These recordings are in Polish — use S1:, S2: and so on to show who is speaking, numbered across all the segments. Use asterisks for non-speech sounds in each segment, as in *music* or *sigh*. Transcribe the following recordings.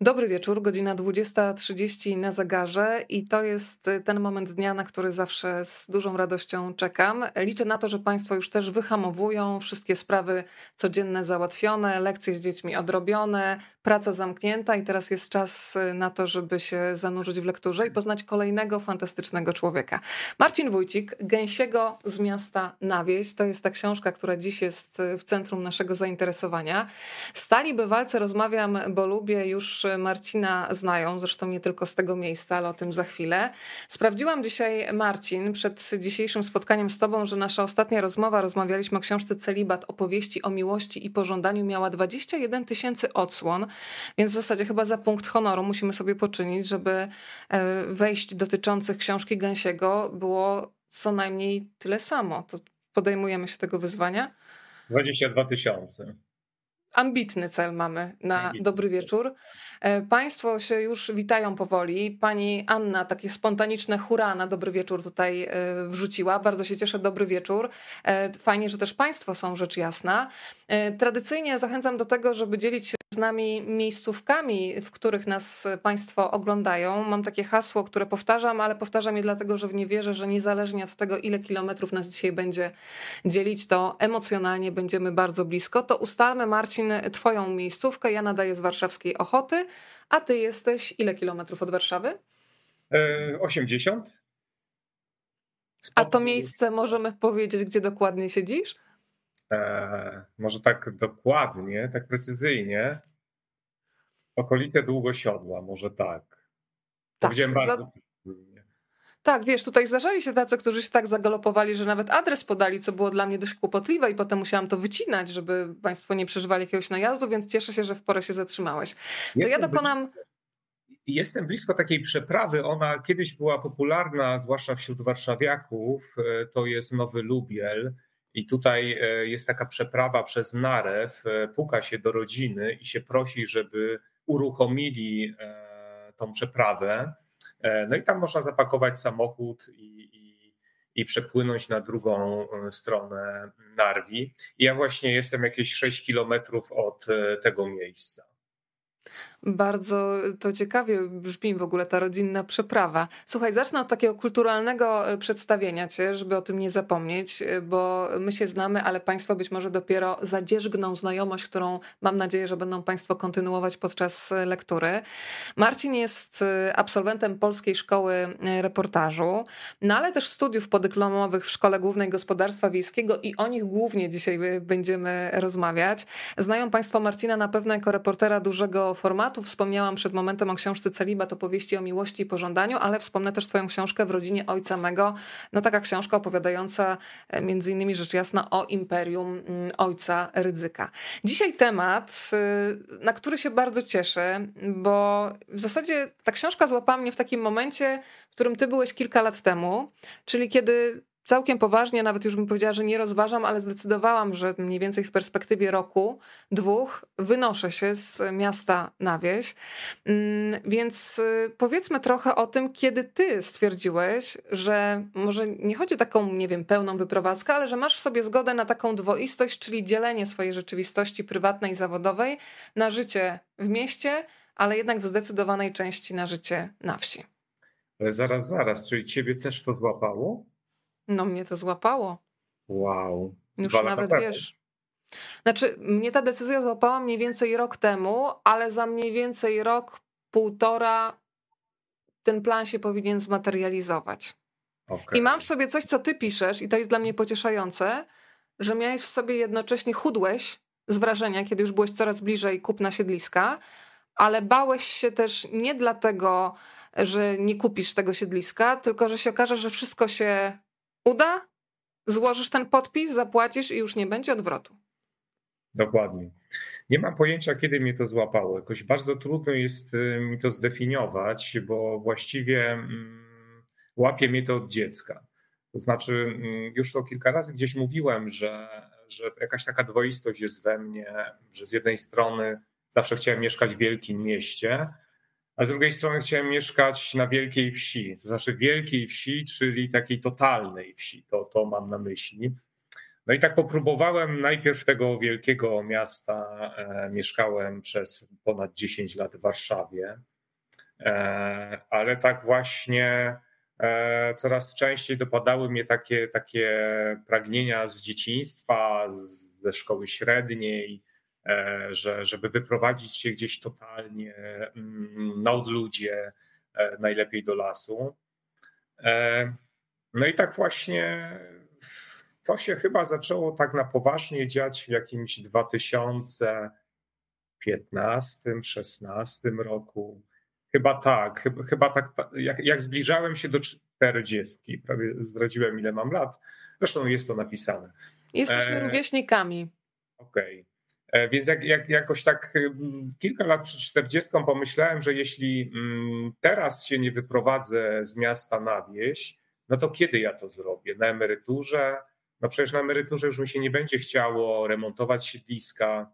S1: Dobry wieczór, godzina 20.30 na zegarze i to jest ten moment dnia, na który zawsze z dużą radością czekam. Liczę na to, że Państwo już też wyhamowują wszystkie sprawy codzienne załatwione, lekcje z dziećmi odrobione, praca zamknięta i teraz jest czas na to, żeby się zanurzyć w lekturze i poznać kolejnego fantastycznego człowieka. Marcin Wójcik, Gęsiego z miasta na wieś. To jest ta książka, która dziś jest w centrum naszego zainteresowania. Stali bywalcy rozmawiam, bo lubię już Marcina znają, zresztą nie tylko z tego miejsca, ale o tym za chwilę. Sprawdziłam dzisiaj, Marcin, przed dzisiejszym spotkaniem z Tobą, że nasza ostatnia rozmowa, rozmawialiśmy o książce Celibat, opowieści o miłości i pożądaniu, miała 21 tysięcy odsłon, więc w zasadzie chyba za punkt honoru musimy sobie poczynić, żeby e, wejść dotyczących książki Gęsiego było co najmniej tyle samo. To podejmujemy się tego wyzwania?
S2: 22 tysiące
S1: ambitny cel mamy na dobry wieczór. E, państwo się już witają powoli. Pani Anna takie spontaniczne hura na dobry wieczór tutaj e, wrzuciła. Bardzo się cieszę, dobry wieczór. E, fajnie, że też Państwo są, rzecz jasna. Tradycyjnie zachęcam do tego, żeby dzielić się z nami miejscówkami, w których nas Państwo oglądają. Mam takie hasło, które powtarzam, ale powtarzam je dlatego, że w nie wierzę, że niezależnie od tego, ile kilometrów nas dzisiaj będzie dzielić, to emocjonalnie będziemy bardzo blisko. To ustalmy, Marcin, Twoją miejscówkę. Ja nadaję z warszawskiej Ochoty, a Ty jesteś ile kilometrów od Warszawy?
S2: 80. E,
S1: a to miejsce możemy powiedzieć, gdzie dokładnie siedzisz?
S2: E, może tak dokładnie, tak precyzyjnie. Okolice Długosiodła, może tak. Tak, Powiedziałem bardzo.
S1: Tak, wiesz, tutaj zdarzali się tacy, którzy się tak zagalopowali, że nawet adres podali, co było dla mnie dość kłopotliwe i potem musiałam to wycinać, żeby państwo nie przeżywali jakiegoś najazdu, więc cieszę się, że w porę się zatrzymałeś. To Jestem ja dokonam...
S2: Jestem blisko takiej przeprawy. Ona kiedyś była popularna, zwłaszcza wśród warszawiaków. E, to jest Nowy Lubiel. I tutaj e, jest taka przeprawa przez Narew, e, puka się do rodziny i się prosi, żeby uruchomili tą przeprawę. No i tam można zapakować samochód i, i, i przepłynąć na drugą stronę Narwi. I ja właśnie jestem jakieś 6 kilometrów od tego miejsca.
S1: Bardzo to ciekawie brzmi w ogóle ta rodzinna przeprawa. Słuchaj, zacznę od takiego kulturalnego e, przedstawienia cię, żeby o tym nie zapomnieć, e, bo my się znamy, ale Państwo być może dopiero zadzierzgną znajomość, którą mam nadzieję, że będą Państwo kontynuować podczas e, lektury. Marcin jest absolwentem Polskiej Szkoły Reportażu, no ale też studiów podyplomowych w Szkole Głównej Gospodarstwa Wiejskiego i o nich głównie dzisiaj będziemy rozmawiać. Znają Państwo Marcina na pewno jako reportera dużego formatu, tematu. Wspomniałam przed momentem o książce Celibat, opowieści o miłości i pożądaniu, ale wspomnę też twoją książkę w rodzinie ojca mego. No taka książka opowiadająca e, między innymi rzecz jasna o imperium mm, ojca Rydzyka. Dzisiaj temat, y, na który się bardzo cieszę, bo w zasadzie ta książka złapała mnie w takim momencie, w którym ty byłeś kilka lat temu, czyli kiedy całkiem poważnie, nawet już bym powiedziała, że nie rozważam, ale zdecydowałam, że mniej więcej w perspektywie roku, dwóch, wynoszę się z miasta na wieś. Mm, więc y, powiedzmy trochę o tym, kiedy ty stwierdziłeś, że może nie chodzi o taką, nie wiem, pełną wyprowadzkę, ale że masz w sobie zgodę na taką dwoistość, czyli dzielenie swojej rzeczywistości prywatnej i zawodowej na życie w mieście, ale jednak w zdecydowanej części na życie na wsi.
S2: Ale zaraz, zaraz, czyli ciebie też to złapało?
S1: No mnie to złapało.
S2: Wow.
S1: Już Dwa nawet wiesz. Znaczy, mnie ta decyzja złapała mniej więcej rok temu, ale za mniej więcej rok, półtora ten plan się powinien zmaterializować. Okay. I mam w sobie coś, co ty piszesz, i to jest dla mnie pocieszające, że miałeś w sobie jednocześnie chudłeś z wrażenia, kiedy już byłeś coraz bliżej kupna siedliska, ale bałeś się też nie dlatego, że nie kupisz tego siedliska, tylko że się okaże, że wszystko się uda, złożysz ten podpis, zapłacisz i już nie będzie odwrotu.
S2: Dokładnie. Nie mam pojęcia, kiedy mnie to złapało. Jakoś bardzo trudno jest y, mi to zdefiniować, bo właściwie mm, łapie mnie to od dziecka. To znaczy, mm, już to kilka razy gdzieś mówiłem, że, że jakaś taka dwoistość jest we mnie, że z jednej strony zawsze chciałem mieszkać w wielkim mieście, a z drugiej strony chciałem mieszkać na wielkiej wsi, to znaczy wielkiej wsi, czyli takiej totalnej wsi, to, to mam na myśli. No i tak popróbowałem najpierw tego wielkiego miasta. E, mieszkałem przez ponad 10 lat w Warszawie, e, ale tak właśnie e, coraz częściej dopadały mnie takie, takie pragnienia z dzieciństwa, ze szkoły średniej, że, żeby wyprowadzić się gdzieś totalnie mm, na odludzie, najlepiej do lasu. No i tak właśnie to się chyba zaczęło tak na poważnie dziać w jakimś 2015, 16 roku. Chyba tak, chyba, chyba tak, jak, jak zbliżałem się do 40, prawie zdradziłem ile mam lat. Zresztą jest to napisane.
S1: Jesteśmy e... rówieśnikami.
S2: Okej. Okay. E, więc jak, jak, jakoś tak mm, kilka lat przed 40 pomyślałem, że jeśli mm, teraz się nie wyprowadzę z miasta na wieś, no to kiedy ja to zrobię? Na emeryturze? No przecież na emeryturze już mi się nie będzie chciało remontować siedliska,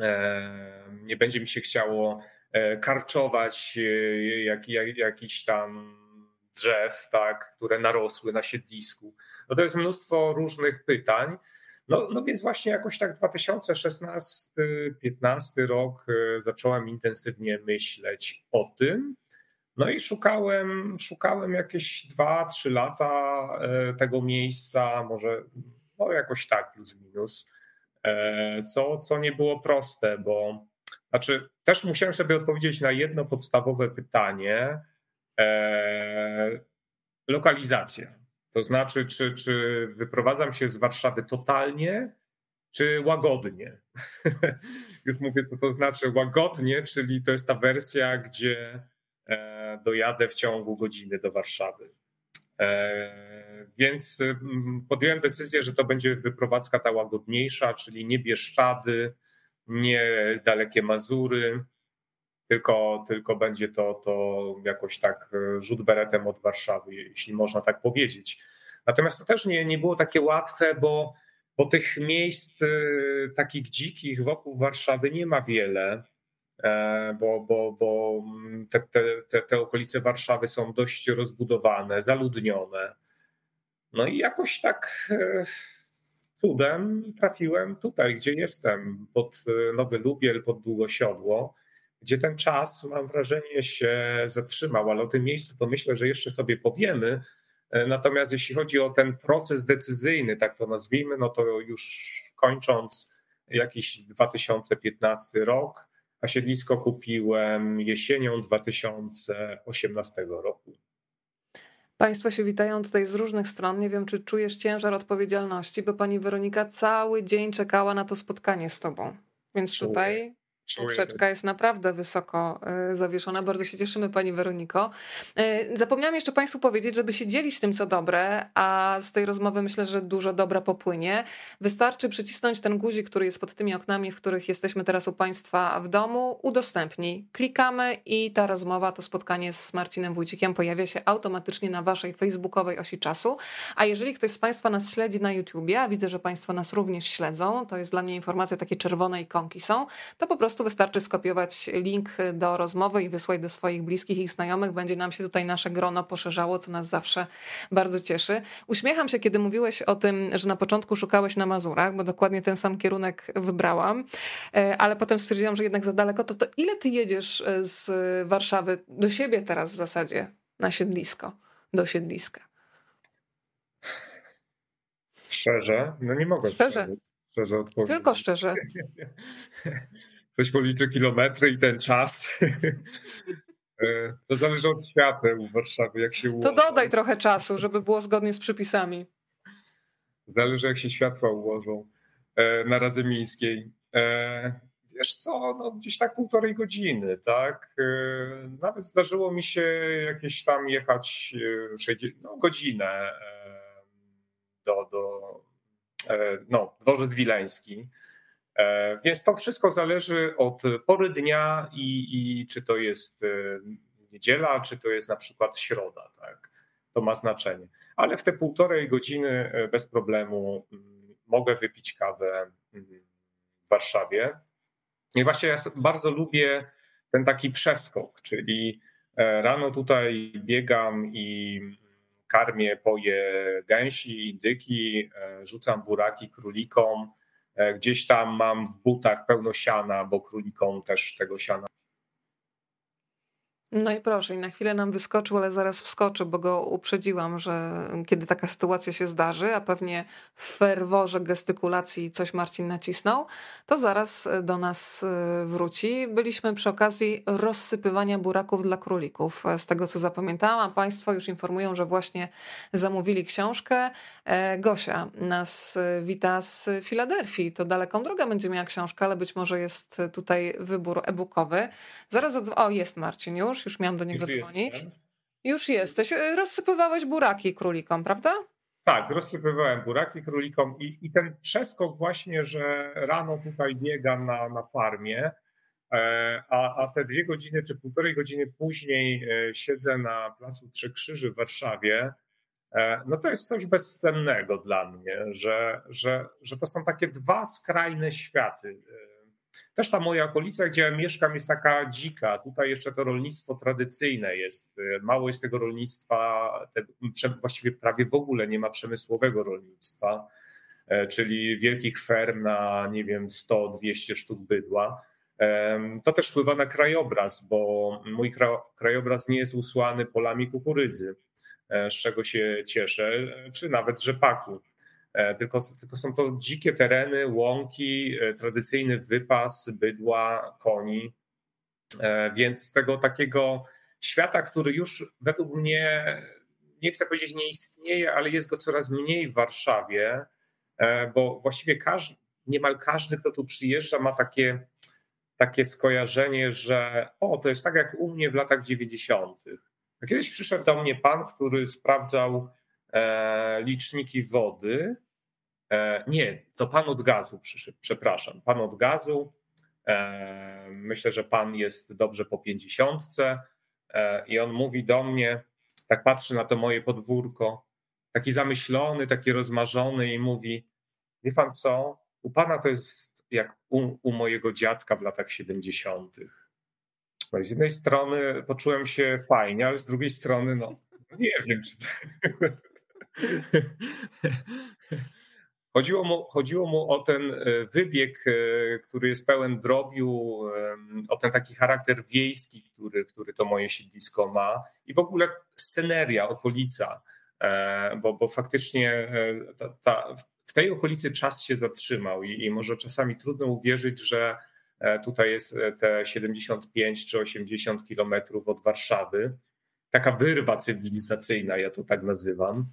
S2: e, nie będzie mi się chciało e, karczować jak, jak, jakiś tam drzew, tak, które narosły na siedlisku. No to jest mnóstwo różnych pytań. No, no więc właśnie jakoś tak 2016-15 rok zacząłem intensywnie myśleć o tym. No i szukałem, szukałem jakieś dwa, trzy lata e, tego miejsca, może no jakoś tak plus minus, e, co, co nie było proste, bo znaczy też musiałem sobie odpowiedzieć na jedno podstawowe pytanie. E, lokalizacja. To znaczy, czy, czy wyprowadzam się z Warszawy totalnie, czy łagodnie. *laughs* Już mówię, co to znaczy łagodnie, czyli to jest ta wersja, gdzie E, dojadę w ciągu godziny do Warszawy. E, więc mm, podjąłem decyzję, że to będzie wyprowadzka ta łagodniejsza, czyli nie Bieszczady, nie dalekie Mazury, tylko, tylko będzie to, to jakoś tak e, rzut beretem od Warszawy, jeśli można tak powiedzieć. Natomiast to też nie, nie było takie łatwe, bo, bo tych miejsc takich dzikich wokół Warszawy nie ma wiele. E, bo, bo, bo te, te, te okolice Warszawy są dość rozbudowane, zaludnione. No i jakoś tak e, cudem trafiłem tutaj, gdzie jestem, pod e, Nowy Lubiel, pod Długosiodło, gdzie ten czas, mam wrażenie, się zatrzymał, ale o tym miejscu to myślę, że jeszcze sobie powiemy. Natomiast jeśli chodzi o ten proces decyzyjny, tak to nazwijmy, no to już kończąc jakiś 2015 rok, a siedlisko kupiłem jesienią 2018 roku.
S1: Państwo się witają tutaj z różnych stron. Nie wiem, czy czujesz ciężar odpowiedzialności, bo pani Weronika cały dzień czekała na to spotkanie z tobą. Więc tutaj Poprzeczka jest naprawdę wysoko e, zawieszona. Bardzo się cieszymy, Pani Weroniko. E, zapomniałam jeszcze Państwu powiedzieć, żeby się dzielić tym, co dobre, a z tej rozmowy myślę, że dużo dobra popłynie. Wystarczy przycisnąć ten guzik, który jest pod tymi oknami, w których jesteśmy teraz u Państwa w domu. Udostępnij. Klikamy i ta rozmowa, to spotkanie z Marcinem Wójcikiem pojawia się automatycznie na Waszej facebookowej osi czasu. A jeżeli ktoś z Państwa nas śledzi na YouTubie, a widzę, że Państwo nas również śledzą, to jest dla mnie informacja, takie czerwone ikonki są, to po prostu wystarczy skopiować link do rozmowy i wysłać do swoich bliskich i znajomych. Będzie nam się tutaj nasze grono poszerzało, co nas zawsze bardzo cieszy. Uśmiecham się, kiedy mówiłeś o tym, że na początku szukałeś na Mazurach, bo dokładnie ten sam kierunek wybrałam, e, ale potem stwierdziłam, że jednak za daleko. To, to ile ty jedziesz e, z Warszawy do siebie teraz w zasadzie na siedlisko, do siedliska?
S2: Szczerze? No nie mogę.
S1: Szczerze. Szczerze odpowiedzieć. Tylko szczerze. *laughs*
S2: ktoś policzy kilometry i ten czas. *laughs* E, to zależy od świateł w Warszawie, jak się
S1: ułożą. To dodaj trochę czasu, żeby było zgodnie z przepisami.
S2: Zależy, jak się światła ułożą e, na Radze Miejskiej. E, wiesz co, no gdzieś tak półtorej godziny, tak? Nawet zdarzyło mi się jakieś tam jechać no, godzinę do, do no, dworzec wileński. E, więc to wszystko zależy od pory dnia i, i czy to jest e, niedziela, czy to jest na przykład środa. Tak? To ma znaczenie. Ale w te półtorej godziny e, bez problemu mm, mogę wypić kawę mm, w Warszawie. I właśnie ja bardzo lubię ten taki przeskok, czyli rano tutaj biegam i karmię, poję gęsi, indyki, rzucam buraki królikom. Gdzieś tam mam w butach pełno siana, bo królikom też tego siana
S1: no i proszę, i na chwilę nam wyskoczył, ale zaraz wskoczy, bo go uprzedziłam, że kiedy taka sytuacja się zdarzy, a pewnie w ferworze gestykulacji coś Marcin nacisnął, to zaraz do nas y, wróci. Byliśmy przy okazji rozsypywania buraków dla królików. Z tego co zapamiętałam, Państwo już informują, że właśnie zamówili książkę. E, Gosia nas wita z Filadelfii. To daleką drogę będzie miała książka, ale być może jest tutaj wybór e-bookowy. Zaraz, o jest Marcin już już miałam do niego już dzwonić. Już jesteś. E, rozsypywałeś buraki królikom, prawda?
S2: Tak, rozsypywałem buraki królikom i, i ten przeskok właśnie, że rano tutaj biegam na, na farmie, e, a, a te dwie godziny czy półtorej godziny później e, siedzę na Placu Trzech Krzyży w Warszawie, no to jest coś bezcennego dla mnie, że, że, że to są takie dwa skrajne światy. Też ta moja okolica, gdzie ja mieszkam, jest taka dzika. Tutaj jeszcze to rolnictwo tradycyjne jest. Mało jest tego rolnictwa, właściwie prawie w ogóle nie ma przemysłowego rolnictwa, e, czyli wielkich ferm na, nie wiem, 100-200 sztuk bydła. To też wpływa na krajobraz, bo mój krajobraz nie jest usłany polami kukurydzy, e, z czego się cieszę, czy nawet rzepaku. E, tylko, tylko są to dzikie tereny, łąki, e, tradycyjny wypas bydła, koni. E, więc tego takiego świata, który już według mnie, nie chcę powiedzieć nie istnieje, ale jest go coraz mniej w Warszawie, bo właściwie każdy, niemal każdy, kto tu przyjeżdża, ma takie, takie skojarzenie, że o, to jest tak jak u mnie w latach 90. Kiedyś przyszedł do mnie pan, który sprawdzał liczniki wody nie, to pan od gazu przyszedł, przepraszam. Pan od gazu. E, myślę, że pan jest dobrze po pięćdziesiątce e, i on mówi do mnie, tak patrzy na to moje podwórko, taki zamyślony, taki rozmarzony i mówi, wie pan co, u pana to jest jak u, u mojego dziadka w latach 70. No z jednej strony poczułem się fajnie, ale z drugiej strony, no nie wiem, czy *laughs* Chodziło mu, chodziło mu o ten e, wybieg, e, który jest pełen drobiu, o ten taki charakter wiejski, który, który to moje siedlisko ma i w ogóle sceneria, okolica, e, bo, bo faktycznie ta, ta, w tej okolicy czas się zatrzymał i, i może czasami trudno uwierzyć, że tutaj jest te 75 czy 80 kilometrów od Warszawy. Taka wyrwa cywilizacyjna, ja to tak nazywam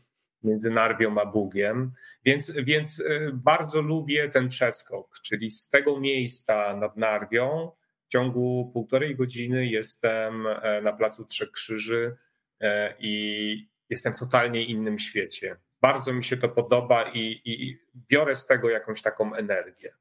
S2: między Narwią a Bugiem. Więc, więc y, bardzo lubię ten przeskok, czyli z tego miejsca nad Narwią w ciągu półtorej godziny jestem e, na Placu Trzech Krzyży e, i jestem w totalnie innym świecie. Bardzo mi się to podoba i, i biorę z tego jakąś taką energię.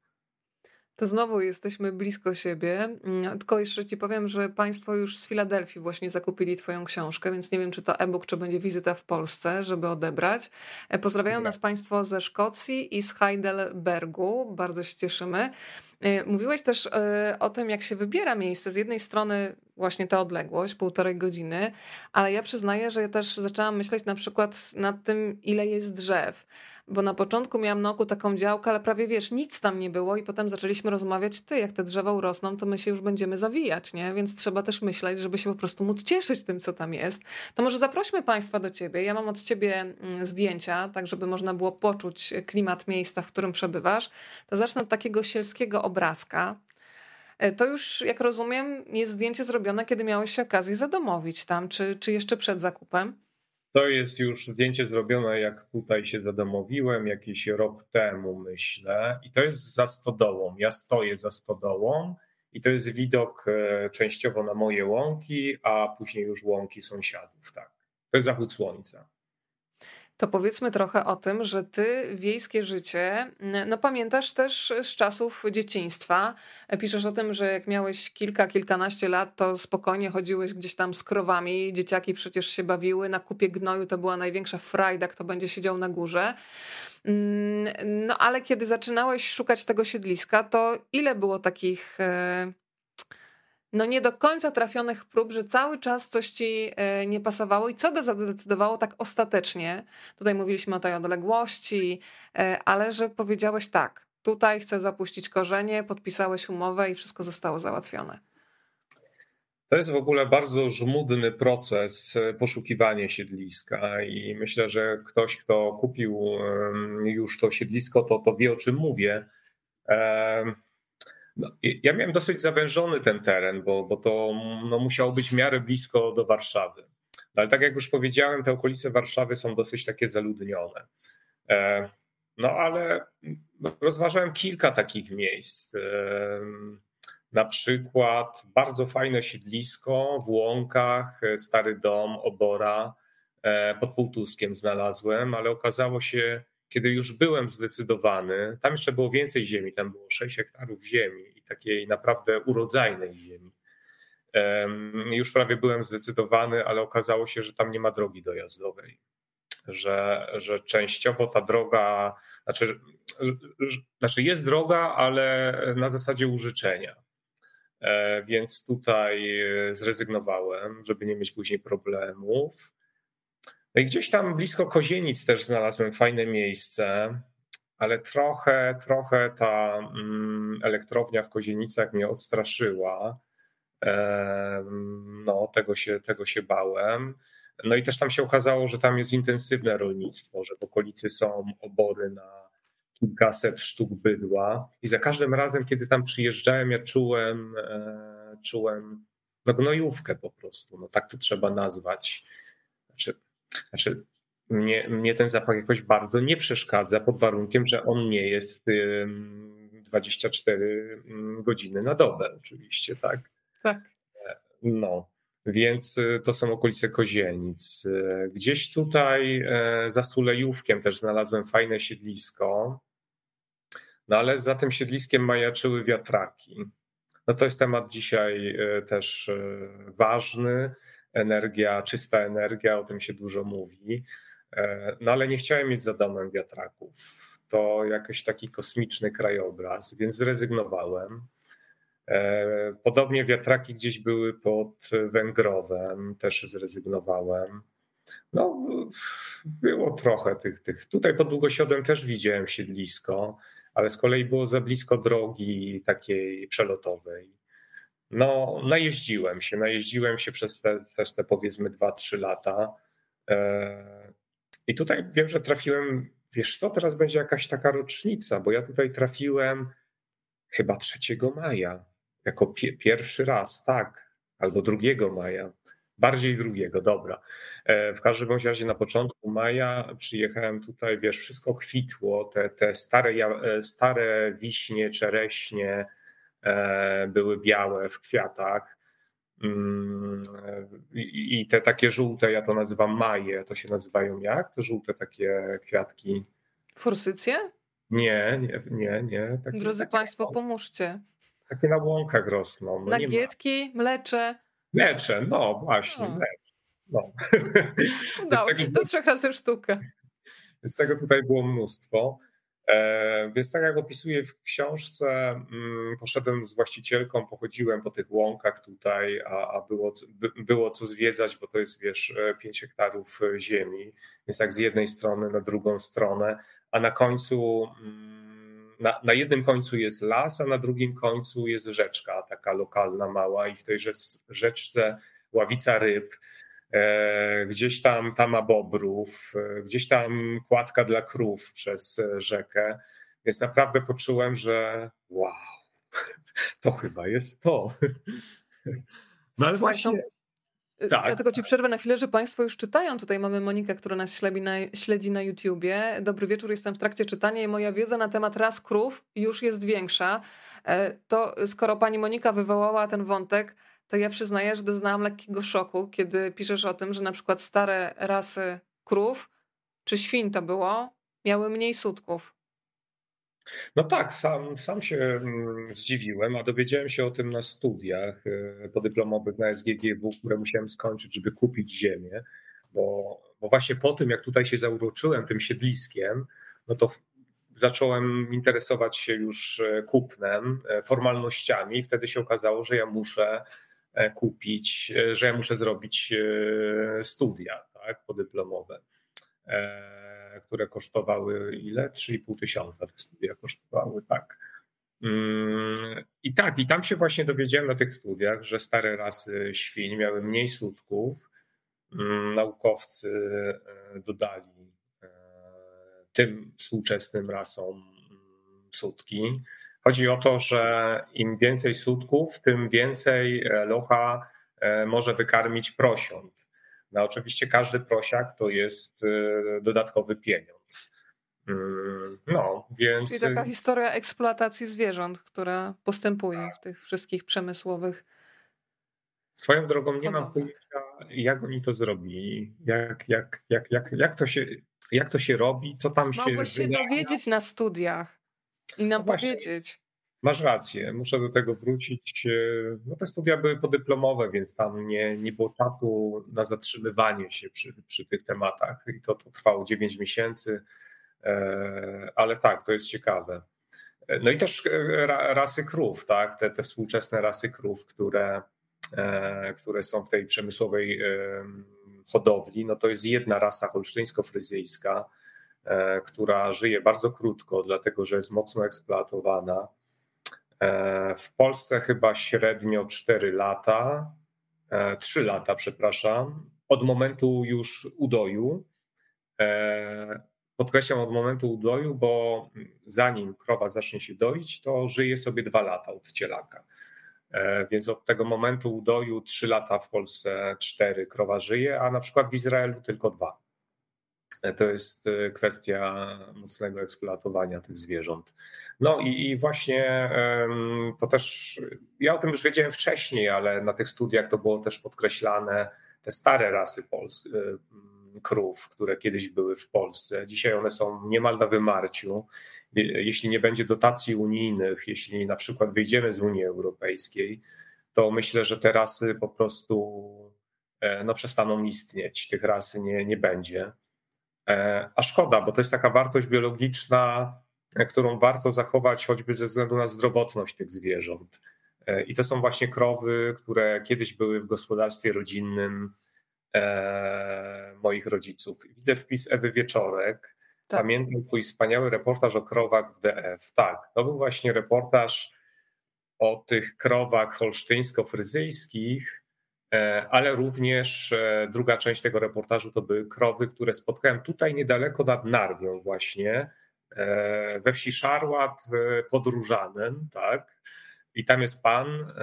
S1: To znowu jesteśmy blisko siebie. Mm, tylko jeszcze ci powiem, że Państwo już z Filadelfii właśnie zakupili Twoją książkę, więc nie wiem, czy to e-book, czy będzie wizyta w Polsce, żeby odebrać. E, pozdrawiają nas Państwo ze Szkocji i z Heidelbergu. Bardzo się cieszymy. E, mówiłeś też e, o tym, jak się wybiera miejsce. Z jednej strony właśnie ta odległość, półtorej godziny, ale ja przyznaję, że ja też zaczęłam myśleć na przykład nad tym, ile jest drzew bo na początku miałam na oku taką działkę, ale prawie wiesz, nic tam nie było i potem zaczęliśmy rozmawiać, ty, jak te drzewa urosną, to my się już będziemy zawijać, nie? Więc trzeba też myśleć, żeby się po prostu móc cieszyć tym, co tam jest. To może zaprośmy Państwa do Ciebie. Ja mam od Ciebie mm, zdjęcia, tak żeby można było poczuć klimat miejsca, w którym przebywasz. To zacznę od takiego sielskiego obrazka. E, to już, jak rozumiem, jest zdjęcie zrobione, kiedy miałeś okazję zadomowić tam, czy, czy jeszcze przed zakupem?
S2: To jest już zdjęcie zrobione, jak tutaj się zadomowiłem, jakiś rok temu, myślę. I to jest za stodołą. Ja stoję za stodołą i to jest widok e, częściowo na moje łąki, a później już łąki sąsiadów. Tak. To jest zachód słońca
S1: to powiedzmy trochę o tym, że ty wiejskie życie, no pamiętasz też z czasów dzieciństwa. Piszesz o tym, że jak miałeś kilka, kilkanaście lat, to spokojnie chodziłeś gdzieś tam z krowami. Dzieciaki przecież się bawiły. Na kupie gnoju to była największa frajda, kto będzie siedział na górze. Mm, no ale kiedy zaczynałeś szukać tego siedliska, to ile było takich e, no nie do końca trafionych prób, że cały czas coś ci e, nie pasowało i co zadecydowało tak ostatecznie? Tutaj mówiliśmy o tej odległości, e, ale że powiedziałeś tak, tutaj chcę zapuścić korzenie, podpisałeś umowę i wszystko zostało załatwione.
S2: To jest w ogóle bardzo żmudny proces e, poszukiwania siedliska i myślę, że ktoś, kto kupił już to siedlisko, to, to wie o czym mówię. No, ja miałem dosyć zawężony ten teren, bo, bo to no, musiało być w miarę blisko do Warszawy. No, ale tak jak już powiedziałem, te okolice Warszawy są dosyć takie zaludnione. E, no ale rozważałem kilka takich miejsc. Na przykład bardzo fajne siedlisko w Łąkach, e, stary dom, obora e, pod Półtuskiem znalazłem, ale okazało się, kiedy już byłem zdecydowany, tam jeszcze było więcej ziemi, tam było 6 hektarów ziemi i takiej naprawdę urodzajnej ziemi. Już prawie byłem zdecydowany, ale okazało się, że tam nie ma drogi dojazdowej. Że, że częściowo ta droga, znaczy, znaczy jest droga, ale na zasadzie użyczenia. E, więc tutaj zrezygnowałem, żeby nie mieć później problemów. No i gdzieś tam blisko Kozienic też znalazłem fajne miejsce, ale trochę, trochę ta mm, elektrownia w Kozienicach mnie odstraszyła. No, tego się, tego się bałem. No i też tam się okazało, że tam jest intensywne rolnictwo, że w okolicy są obory na kilkaset sztuk bydła. I za każdym razem, kiedy tam przyjeżdżałem, ja czułem, e, czułem no, gnojówkę po prostu. No, tak to trzeba nazwać. Znaczy, znaczy, mnie, mnie ten zapach jakoś bardzo nie przeszkadza, pod warunkiem, że on nie jest 24 godziny na dobę, oczywiście, tak?
S1: Tak.
S2: No, więc y, to są okolice Kozienic. Gdzieś tutaj e, za Sulejówkiem też znalazłem fajne siedlisko, no ale za tym siedliskiem majaczyły wiatraki. No to jest temat dzisiaj e, też e, ważny energia, czysta energia, o tym się dużo mówi. E, no ale nie chciałem mieć za domem wiatraków. To jakiś taki kosmiczny krajobraz, więc zrezygnowałem. E, podobnie wiatraki gdzieś były pod Węgrowem, też zrezygnowałem. No, było trochę tych, tych. Tutaj pod Długosiodem też widziałem siedlisko, ale z kolei było za blisko drogi takiej przelotowej. No, najeździłem się, najeździłem się przez te, też te powiedzmy 2-3 lata. E, I tutaj wiem, że trafiłem, wiesz co, teraz będzie jakaś taka rocznica, bo ja tutaj trafiłem chyba 3 maja, jako pierwszy raz, tak, albo 2 maja. Bardziej drugiego, dobra. E, w każdym razie na początku maja przyjechałem tutaj, wiesz, wszystko kwitło, te, te stare, e, stare wiśnie, czereśnie, były białe w kwiatach. Mm, I te takie żółte, ja to nazywam maje, to się nazywają jak? Te żółte takie kwiatki.
S1: Forsycje?
S2: Nie, nie, nie. nie.
S1: Takie, Drodzy takie, Państwo, pomóżcie.
S2: Takie na łąkach rosną.
S1: No Nagietki, mlecze.
S2: Mlecze, no właśnie, no. mlecze. No. *laughs*
S1: Udało, *laughs* do trzech razy sztuka.
S2: Z tego tutaj było mnóstwo. E, więc tak jak opisuję w książce, mm, poszedłem z właścicielką, pochodziłem po tych łąkach tutaj, a, a było, było co zwiedzać, bo to jest wiesz 5 e, hektarów e, ziemi, więc tak z jednej strony na drugą stronę, a na końcu mm, na, na jednym końcu jest las, a na drugim końcu jest rzeczka, taka lokalna mała i w tej rzeczce ławica ryb, gdzieś tam tama bobrów, e, gdzieś tam kładka dla krów przez e, rzekę. Więc naprawdę poczułem, że wow, *laughs* to chyba jest to. *laughs*
S1: No ale właśnie. Tak. Ja tylko ci przerwę na chwilę, że Państwo już czytają. Tutaj mamy Monikę, która nas śledzi na, śledzi na YouTubie. Dobry wieczór, jestem w trakcie czytania i moja wiedza na temat ras krów już jest większa. To skoro pani Monika wywołała ten wątek, to ja przyznaję, że doznałam lekkiego szoku, kiedy piszesz o tym, że na przykład stare rasy krów, czy świń to było, miały mniej sutków.
S2: No tak, sam, sam się mm, zdziwiłem, a dowiedziałem się o tym na studiach e, podyplomowych na SGGW, które musiałem skończyć, żeby kupić ziemię, bo, bo właśnie po tym, jak tutaj się zauroczyłem tym siedliskiem, no to zacząłem interesować się już kupnem, formalnościami. Wtedy się okazało, że ja muszę kupić, że ja muszę zrobić studia tak, podyplomowe, które kosztowały ile? 3,5 tysiąca te studia kosztowały, tak. Mm, I tak, i tam się właśnie dowiedziałem na tych studiach, że stare rasy świń miały mniej sutków. Mm, naukowcy e, dodali e, tym współczesnym rasom mm, sutki. Chodzi o to, że im więcej sutków, tym więcej e, locha może wykarmić prosiąt. No oczywiście każdy prosiak to jest dodatkowy pieniądz.
S1: Mm, no, więc. Czyli taka historia eksploatacji zwierząt, która postępuje w tych wszystkich przemysłowych.
S2: Swoją drogą nie mam pojęcia, jak oni to zrobili, jak, jak, jak, jak, jak, to, się, jak to się robi, co tam się.
S1: Mogłeś się dowiedzieć na studiach i nam no powiedzieć.
S2: Masz rację, muszę do tego wrócić. No te studia były podyplomowe, więc tam nie, nie było czasu na zatrzymywanie się przy, przy tych tematach i to, to trwało 9 miesięcy. E, ale tak, to jest ciekawe. E, no i też e, rasy krów, tak? te, te współczesne rasy krów, które, które są w tej przemysłowej hodowli, no to jest jedna rasa holsztyńsko-fryzyjska, E, która żyje bardzo krótko, dlatego że jest mocno eksploatowana. E, w Polsce chyba średnio 4 lata, e, 3 lata, przepraszam, od momentu już udoju. Podkreślam od momentu udoju, bo zanim krowa zacznie się doić, to żyje sobie 2 lata od cielaka. Więc od tego momentu udoju 3 lata w Polsce 4 krowa żyje, a na przykład w Izraelu tylko 2 to jest e, kwestia mocnego eksploatowania tych zwierząt. No i, i właśnie to też, ja o tym już wiedziałem wcześniej, ale na tych studiach to było też podkreślane, te stare rasy Pols e, krów, które kiedyś były w Polsce. Dzisiaj one są niemal na wymarciu. Jeśli nie będzie dotacji unijnych, jeśli na przykład wyjdziemy z Unii Europejskiej, to myślę, że te rasy po prostu e, no, przestaną istnieć, tych ras nie, nie będzie. E, a szkoda, bo to jest taka wartość biologiczna, e, którą warto zachować choćby ze względu na zdrowotność tych zwierząt. I to są właśnie krowy, które kiedyś były w gospodarstwie rodzinnym, e, moich rodziców. Widzę wpis Ewy Wieczorek. Tak. Pamiętam twój wspaniały reportaż o krowach w DF. Tak, to był właśnie reportaż o tych krowach holsztyńsko-fryzyjskich, e, ale również e, druga część tego reportażu to były krowy, które spotkałem tutaj niedaleko nad Narwią właśnie, e, we wsi Szarłat pod Różanem, tak, i tam jest pan,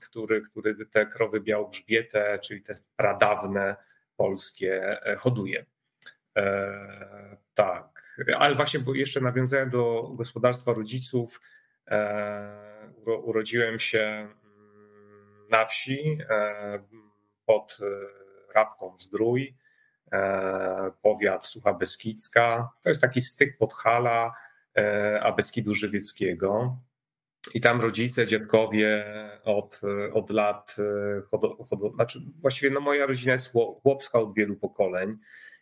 S2: który, który te krowy białogrzbiete, czyli te pradawne polskie, e, hoduje. E, tak, ale właśnie, bo jeszcze nawiązałem do gospodarstwa rodziców. E, urodziłem się na wsi pod Rabką Zdrój, powiat Sucha Beskidzka. To jest taki styk Podhala a Beskidu Żywieckiego. I tam rodzice, dziadkowie od, od lat, e, znaczy właściwie no moja rodzina jest chłopska od wielu pokoleń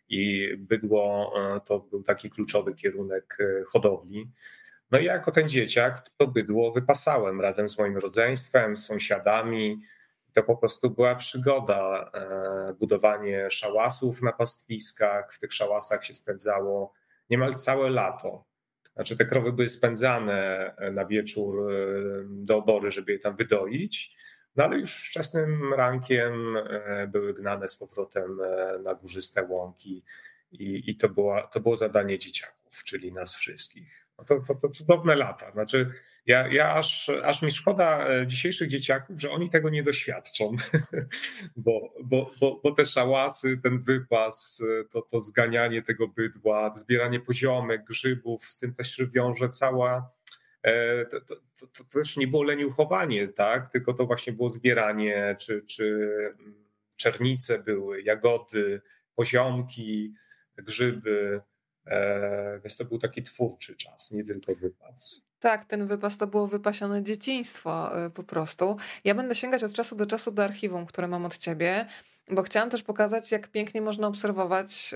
S2: i bydło e, to był taki kluczowy kierunek e, hodowli. No i jako ten dzieciak to bydło wypasałem razem z moim rodzeństwem, sąsiadami. To po prostu była przygoda, budowanie szałasów na pastwiskach. W tych szałasach się spędzało niemal całe lato. Znaczy te krowy były spędzane e, na wieczór e, do obory, żeby je tam wydoić, no ale już wczesnym rankiem e, były gnane z powrotem na górzyste łąki i, i to, była, to było zadanie dzieciaków, czyli nas wszystkich. No to, to, to cudowne lata. Znaczy ja, ja aż, aż mi szkoda e, dzisiejszych dzieciaków, że oni tego nie doświadczą, *laughs* bo, bo, bo, bo te szałasy, ten wypas, e, to, to zganianie tego bydła, zbieranie poziomek, grzybów, z tym też wiąże cała. E, to, to, to, też nie było leniuchowanie, tak? tylko to właśnie było zbieranie, czy, czy mm, czernice były, jagody, poziomki, grzyby. Więc to był taki twórczy czas, nie tylko wypas.
S1: Tak, ten wypas to było wypasione dzieciństwo y, po prostu. Ja będę sięgać od czasu do czasu do archiwum, które mam od ciebie. Bo chciałam też pokazać, jak pięknie można obserwować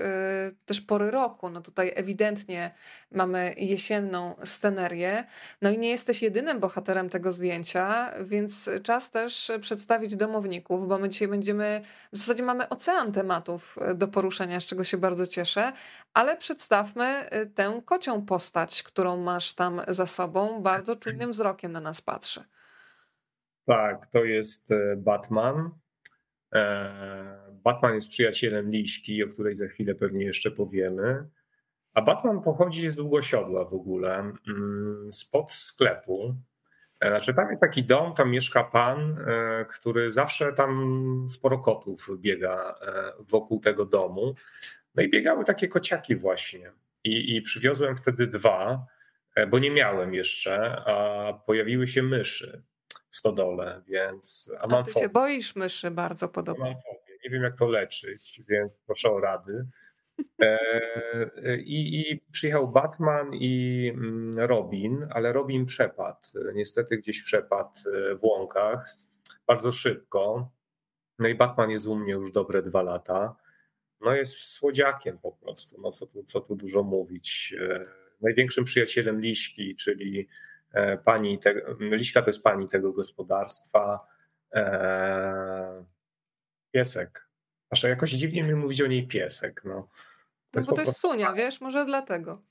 S1: y, też pory roku. No tutaj ewidentnie mamy jesienną scenerię. No i nie jesteś jedynym bohaterem tego zdjęcia, więc czas też przedstawić domowników, bo my dzisiaj będziemy, w zasadzie mamy ocean tematów do poruszenia, z czego się bardzo cieszę, ale przedstawmy y, tę kocią postać, którą masz tam za sobą, bardzo czujnym wzrokiem na nas patrzy.
S2: Tak, to jest e, Batman. E, Batman jest przyjacielem Liśki, o której za chwilę pewnie jeszcze powiemy. A Batman pochodzi z Długosiodła w ogóle, mm, spod sklepu. E, znaczy tam jest taki dom, tam mieszka pan, który zawsze tam sporo kotów biega wokół tego domu. No i biegały takie kociaki właśnie. I, i przywiozłem wtedy dwa, bo nie miałem jeszcze, a pojawiły się myszy stodole, więc...
S1: A, mam a ty fobię. się boisz myszy bardzo podobnie.
S2: Mam fobię. Nie wiem jak to leczyć, więc proszę o rady. E, I, I, przyjechał Batman i mm, Robin, ale Robin przepadł. Niestety gdzieś przepadł e, w łąkach bardzo szybko. No i Batman jest u mnie już dobre dwa lata. No jest słodziakiem po prostu, no co tu, co tu dużo mówić. E, największym przyjacielem Liśki, czyli pani, te, Liśka to jest pani tego gospodarstwa. E, piesek. Aż jakoś dziwnie mi mówić o niej piesek. No,
S1: to no bo to jest Sunia, wiesz, może dlatego.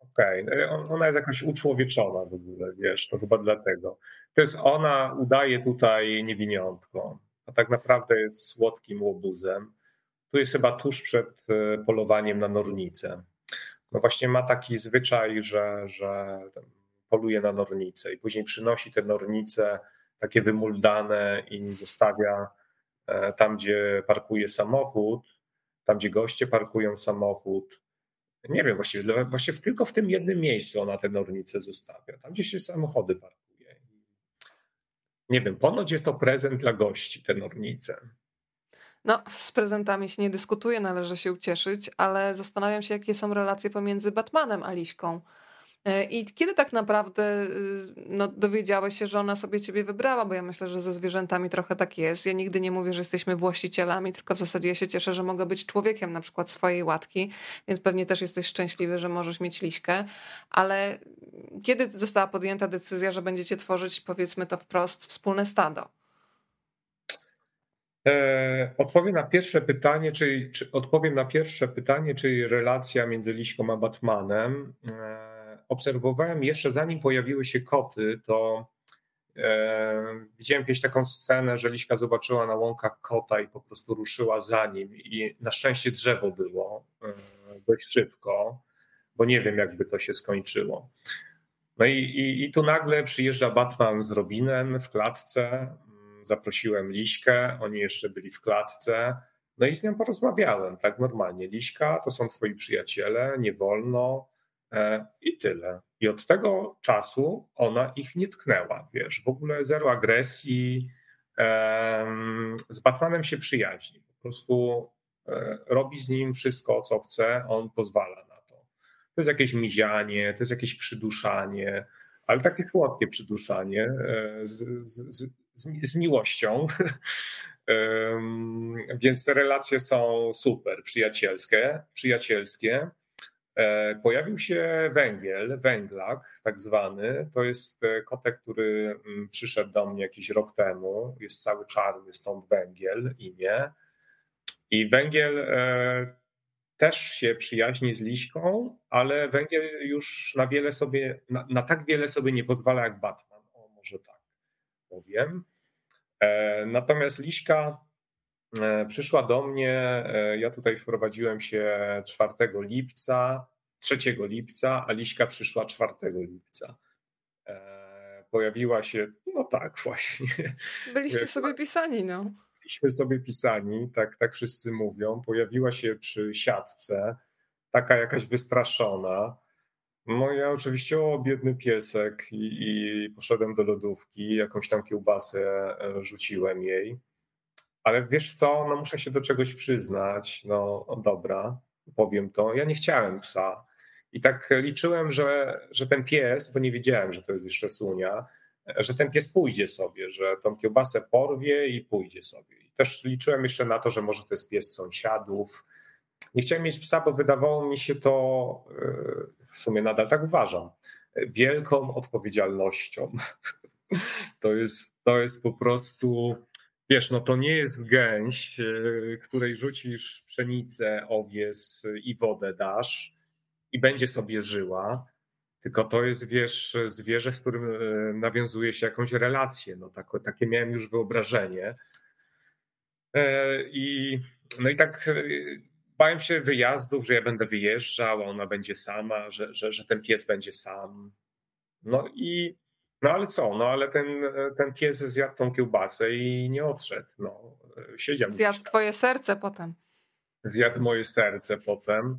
S2: Okej, okay. No, ona jest jakoś uczłowieczona w ogóle, wiesz, to chyba dlatego. To jest ona udaje tutaj niewiniątko, a tak naprawdę jest słodkim łobuzem. Tu jest chyba tuż przed e, polowaniem na nornicę no właśnie ma taki zwyczaj, że, że poluje na nornice i później przynosi te nornice takie wymuldane i zostawia e, tam, gdzie parkuje samochód, tam, gdzie goście parkują samochód. Nie wiem, właściwie, właściwie tylko w tym jednym miejscu ona te nornice zostawia, tam, gdzie się samochody parkuje. Nie wiem, ponoć jest to prezent dla gości, te nornice.
S1: No, z prezentami się nie dyskutuje, należy się ucieszyć, ale zastanawiam się, jakie są relacje pomiędzy Batmanem a Liśką. E, I kiedy tak naprawdę y, no, dowiedziałeś się, że ona sobie ciebie wybrała? Bo ja myślę, że ze zwierzętami trochę tak jest. Ja nigdy nie mówię, że jesteśmy właścicielami, tylko w zasadzie ja się cieszę, że mogę być człowiekiem na przykład swojej łatki, więc pewnie też jesteś szczęśliwy, że możesz mieć liśkę. Ale kiedy została podjęta decyzja, że będziecie tworzyć, powiedzmy to wprost, wspólne stado?
S2: E, odpowiem na pierwsze pytanie, czyli czy, odpowiem na pierwsze pytanie, czyli relacja między Liśką a Batmanem. E, obserwowałem jeszcze zanim pojawiły się koty, to e, widziałem kiedyś taką scenę, że Liśka zobaczyła na łąkach kota i po prostu ruszyła za nim i na szczęście drzewo było dość szybko, bo nie wiem jakby to się skończyło. No i, i, i tu nagle przyjeżdża Batman z Robinem w klatce, zaprosiłem Liśkę, oni jeszcze byli w klatce, no i z nią porozmawiałem, tak normalnie. Liśka, to są twoi przyjaciele, nie wolno e, i tyle. I od tego czasu ona ich nie tknęła, wiesz, w ogóle zero agresji, z Batmanem się przyjaźni, po prostu e, robi z nim wszystko, co chce, on pozwala na to. To jest jakieś mizianie, to jest jakieś przyduszanie, ale takie słodkie przyduszanie e, z, z, z, z miłością. *laughs* Więc te relacje są super, przyjacielskie. przyjacielskie. E, pojawił się węgiel, węglak tak zwany. To jest e, kotek, który mm, przyszedł do mnie jakiś rok temu. Jest cały czarny, stąd węgiel, imię. I węgiel e, też się przyjaźni z liśką, ale węgiel już na wiele sobie, na, na tak wiele sobie nie pozwala jak Batman. O, może tak powiem. E, natomiast Liśka e, przyszła do mnie, e, ja tutaj wprowadziłem się 4 lipca, 3 lipca, a Liśka przyszła 4 lipca. Pojawiła się, no tak właśnie.
S1: Byliście sobie pisani, no.
S2: Byliśmy sobie pisani, tak, tak wszyscy mówią. Pojawiła się przy siatce, taka jakaś wystraszona. No ja oczywiście, o biedny piesek i, i poszedłem do lodówki, jakąś tam kiełbasę e, rzuciłem jej. Ale wiesz co, no muszę się do czegoś przyznać. No dobra, powiem to. Ja nie chciałem psa. I tak liczyłem, że, że ten pies, bo nie wiedziałem, że to jest jeszcze Sunia, że ten pies pójdzie sobie, że tą kiełbasę porwie i pójdzie sobie. I też liczyłem jeszcze na to, że może to jest pies sąsiadów. Nie chciałem mieć psa, bo wydawało mi się to, e, w sumie nadal tak uważam, wielką odpowiedzialnością. *laughs* To jest, to jest po prostu, wiesz, no to nie jest gęś, e, której rzucisz pszenicę, owies i wodę dasz i będzie sobie żyła tylko to jest, wiesz, zwierzę, z którym e, nawiązuje się jakąś relację. No, tak, takie miałem już wyobrażenie. I, no i tak bałem się wyjazdów, że ja będę wyjeżdżał, a ona będzie sama, że, że, że ten pies będzie sam. No i no ale co, no ale ten, ten pies zjadł tą kiełbasę i nie odszedł. No, siedział.
S1: Zjadł twoje serce potem.
S2: Zjadł moje serce potem.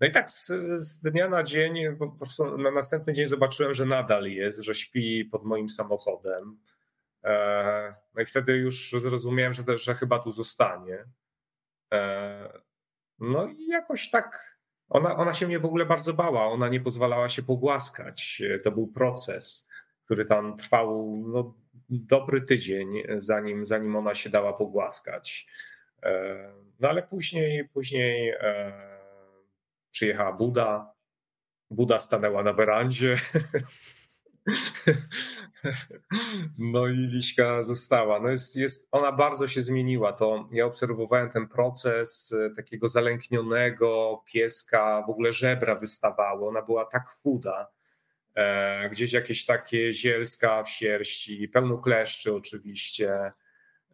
S2: No i tak z, z, dnia na dzień, po prostu na następny dzień zobaczyłem, że nadal jest, że śpi pod moim samochodem. E, no i wtedy już zrozumiałem, że, że chyba tu zostanie. E, no i jakoś tak, ona, ona się mnie w ogóle bardzo bała, ona nie pozwalała się pogłaskać. To był proces, który tam trwał no, dobry tydzień, zanim, zanim ona się dała pogłaskać. E, no ale później, później przyjechała Buda. Buda stanęła na werandzie. *laughs* *laughs* No i Liśka została. No jest, jest, ona bardzo się zmieniła. To ja obserwowałem ten proces e, takiego zalęknionego pieska, w ogóle żebra wystawało. Ona była tak chuda. E, gdzieś jakieś takie zielska w sierści, pełno kleszczy oczywiście.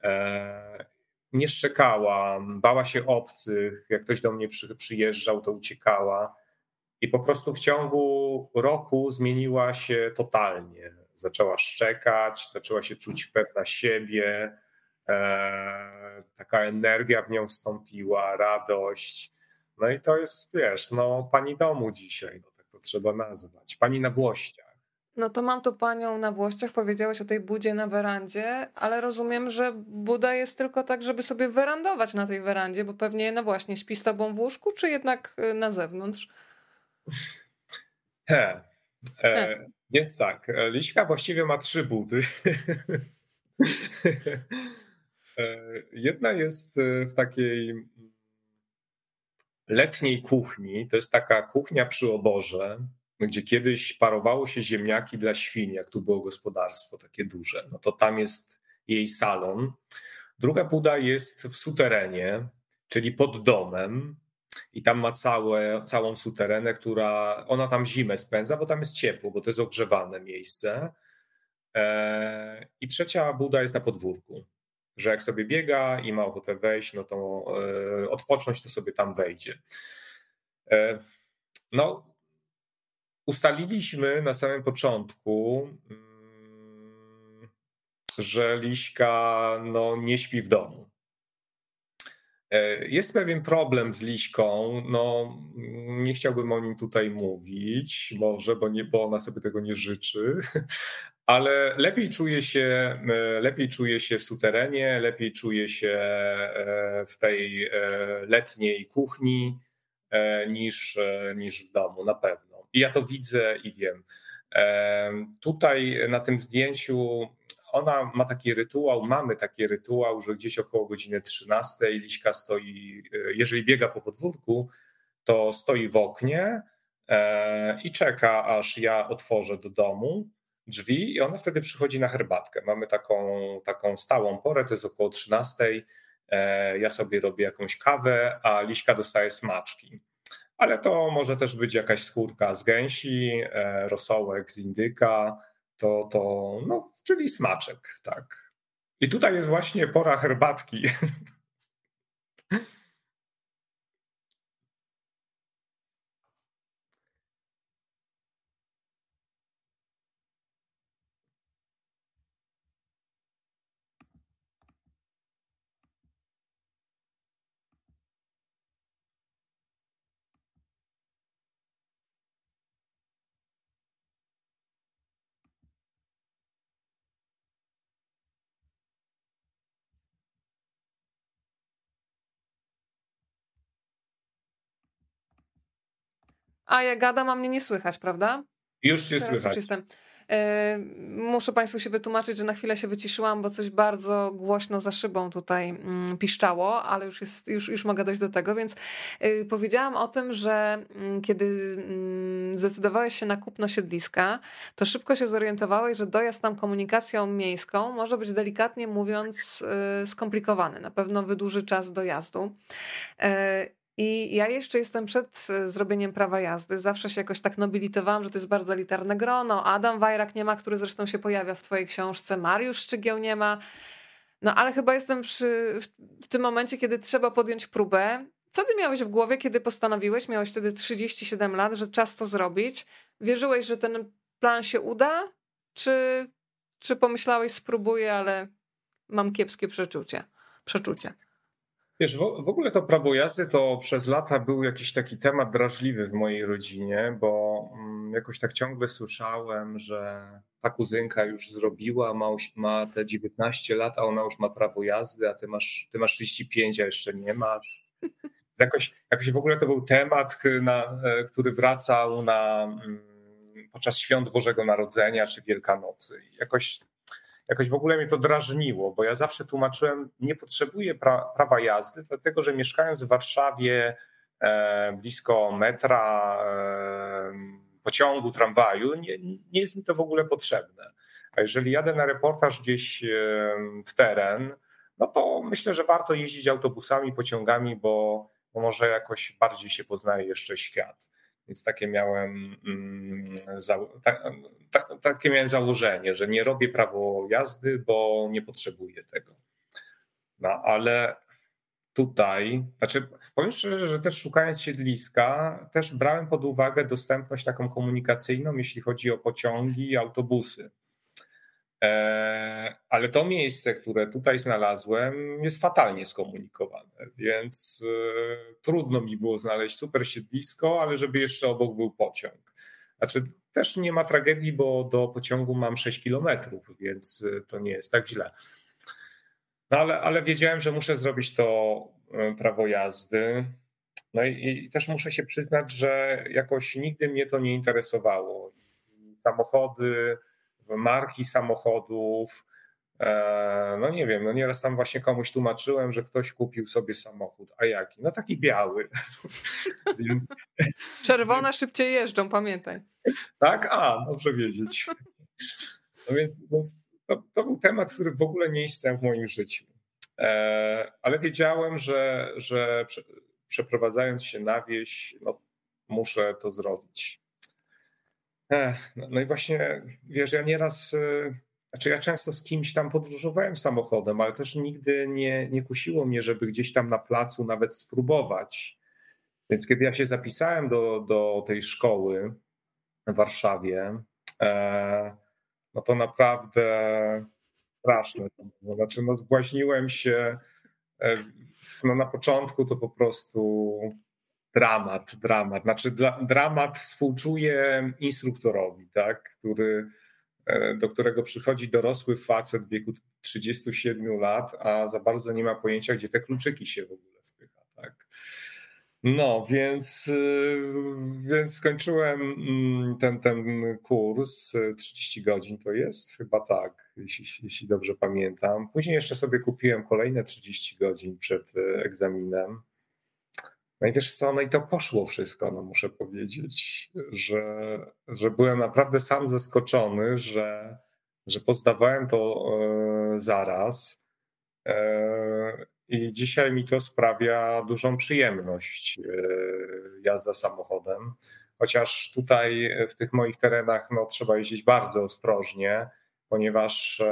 S2: E, nie szczekała, bała się obcych, jak ktoś do mnie przy, przyjeżdżał, to uciekała. I po prostu w ciągu roku zmieniła się totalnie. Zaczęła szczekać, zaczęła się czuć pewna siebie, e, taka energia w nią wstąpiła, radość. No i to jest, wiesz, no pani domu dzisiaj, no tak to trzeba nazwać, pani na głośniach.
S1: No to mam tu panią na Włościach, powiedziałeś o tej budzie na werandzie, ale rozumiem, że Buda jest tylko tak, żeby sobie werandować na tej werandzie, bo pewnie, no właśnie, śpi z tobą w łóżku, czy jednak y, na zewnątrz?
S2: He. E, więc tak, e, Liśka właściwie ma trzy budy. *laughs* e, jedna jest e, w takiej letniej kuchni, to jest taka kuchnia przy oborze, gdzie kiedyś parowało się ziemniaki dla świń, jak tu było gospodarstwo takie duże, no to tam jest jej salon. Druga buda jest w suterenie, czyli pod domem, i tam ma całe, całą suterenę, która ona tam zimę spędza, bo tam jest ciepło, bo to jest ogrzewane miejsce. E, I trzecia buda jest na podwórku, że jak sobie biega i ma ochotę wejść, no to e, odpocząć, to sobie tam wejdzie. E, no, ustaliliśmy na samym początku, mm, że Liśka no, nie śpi w domu. E, jest pewien problem z Liśką. No, nie chciałbym o nim tutaj mówić, może, bo, nie, bo ona sobie tego nie życzy, *laughs* ale lepiej czuje się, e, lepiej czuje się w suterenie, lepiej czuje się e, w tej letniej kuchni niż, niż w domu, na pewno. I ja to widzę i wiem. Tutaj na tym zdjęciu ona ma taki rytuał, mamy taki rytuał, że gdzieś około godziny 13 Liśka stoi, e, jeżeli biega po podwórku, to stoi w oknie e, i czeka, aż ja otworzę do domu drzwi i ona wtedy przychodzi na herbatkę. Mamy taką, taką stałą porę, to jest około 13. E, ja sobie robię jakąś kawę, a Liśka dostaje smaczki ale to może też być jakaś skórka z gęsi, rosołek z indyka, to, to no, czyli smaczek, tak. I tutaj jest właśnie pora herbatki. *laughs*
S1: A ja gadam, a mnie nie słychać, prawda?
S2: Już się słychać. Już
S1: jestem. E, muszę Państwu się wytłumaczyć, że na chwilę się wyciszyłam, bo coś bardzo głośno za szybą tutaj mm, piszczało, ale już, jest, już, już mogę dojść do tego, więc e, powiedziałam o tym, że mm, kiedy mm, zdecydowałeś się na kupno siedliska, to szybko się zorientowałeś, że dojazd tam komunikacją miejską może być delikatnie mówiąc e, skomplikowany. Na pewno wydłuży czas dojazdu. I ja jeszcze jestem przed e, zrobieniem prawa jazdy. Zawsze się jakoś tak nobilitowałam, że to jest bardzo elitarne grono. Adam Wajrak nie ma, który zresztą się pojawia w twojej książce. Mariusz Szczygieł nie ma. No ale chyba jestem przy, w, tym momencie, kiedy trzeba podjąć próbę. Co ty miałeś w głowie, kiedy postanowiłeś, miałeś wtedy 37 lat, że czas to zrobić? Wierzyłeś, że ten plan się uda? Czy, czy pomyślałeś, spróbuję, ale mam kiepskie przeczucie? przeczucie?
S2: Wiesz, w, ogóle to prawo jazdy to przez lata był jakiś taki temat drażliwy w mojej rodzinie, bo mm, jakoś tak ciągle słyszałem, że ta kuzynka już zrobiła, ma, ma te 19 lat, a ona już ma prawo jazdy, a ty masz, ty masz 35, a jeszcze nie masz. *laughs* Jakoś, jakoś w ogóle to był temat, na, e, który wracał na, mm, podczas świąt Bożego Narodzenia czy Wielkanocy. Jakoś jakoś w ogóle mnie to drażniło, bo ja zawsze tłumaczyłem, nie potrzebuję pra, prawa jazdy, dlatego że mieszkając w Warszawie e, blisko metra, e, pociągu, tramwaju, nie, nie jest mi to w ogóle potrzebne. A jeżeli jadę na reportaż gdzieś e, w teren, no to myślę, że warto jeździć autobusami, pociągami, bo, bo może jakoś bardziej się poznaje jeszcze świat. Więc takie miałem, mm, tak, tak, takie miałem założenie, że nie robię prawo jazdy, bo nie potrzebuję tego. No ale tutaj, znaczy powiem szczerze, że też szukając siedliska, też brałem pod uwagę dostępność taką komunikacyjną, jeśli chodzi o pociągi i autobusy. E, ale to miejsce, które tutaj znalazłem, jest fatalnie skomunikowane, więc e, trudno mi było znaleźć super siedlisko, ale żeby jeszcze obok był pociąg. Znaczy, też nie ma tragedii, bo do pociągu mam 6 kilometrów, więc e, to nie jest tak źle. No ale, ale wiedziałem, że muszę zrobić to prawo jazdy. No i, i też muszę się przyznać, że jakoś nigdy mnie to nie interesowało. Samochody, marki samochodów. E, no nie wiem, no nieraz tam właśnie komuś tłumaczyłem, że ktoś kupił sobie samochód. A jaki? No taki biały. *laughs*
S1: Więc... Czerwone szybciej jeżdżą, pamiętaj.
S2: Tak? A, dobrze wiedzieć. No więc, więc to, to, był temat, który w ogóle nie istniał w moim życiu. E, ale wiedziałem, że, że przeprowadzając się na wieś, no, muszę to zrobić. No, no i właśnie, wiesz, ja nieraz, e, znaczy ja często z kimś tam podróżowałem samochodem, ale też nigdy nie, nie kusiło mnie, żeby gdzieś tam na placu nawet spróbować. Więc kiedy ja się zapisałem do, do tej szkoły w Warszawie, e, no to naprawdę straszne. Znaczy, no zbłaźniłem się. E, no na początku to po prostu dramat, dramat. Znaczy dramat współczuję instruktorowi, tak, który, e, do którego przychodzi dorosły facet w wieku 37 lat, a za bardzo nie ma pojęcia, gdzie te kluczyki się w ogóle wpycha. Tak. No, więc, y, więc skończyłem mm, ten, ten kurs, 30 godzin to jest, chyba tak, jeśli, jeśli dobrze pamiętam. Później jeszcze sobie kupiłem kolejne 30 godzin przed e, egzaminem. No i wiesz co, no i to poszło wszystko, no muszę powiedzieć, że, że byłem naprawdę sam zaskoczony, że, że pozdawałem to e, zaraz. E, I dzisiaj mi to sprawia dużą przyjemność e, jazda samochodem. Chociaż tutaj w tych moich terenach no, trzeba jeździć bardzo ostrożnie, ponieważ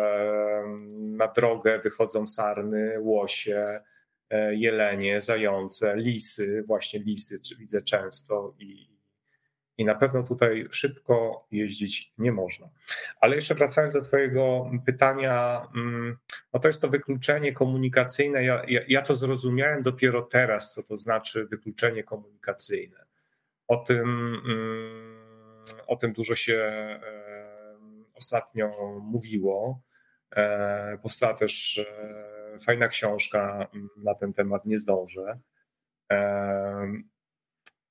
S2: na drogę wychodzą sarny, łosie, jelenie, zające, lisy, właśnie lisy widzę często i, i na pewno tutaj szybko jeździć nie można. Ale jeszcze wracając do Twojego pytania, mm, no to jest to wykluczenie komunikacyjne. Ja, ja, ja to zrozumiałem dopiero teraz, co to znaczy wykluczenie komunikacyjne. O tym, mm, o tym dużo się e, ostatnio mówiło. E, powstała też fajna książka na ten temat, nie zdążę.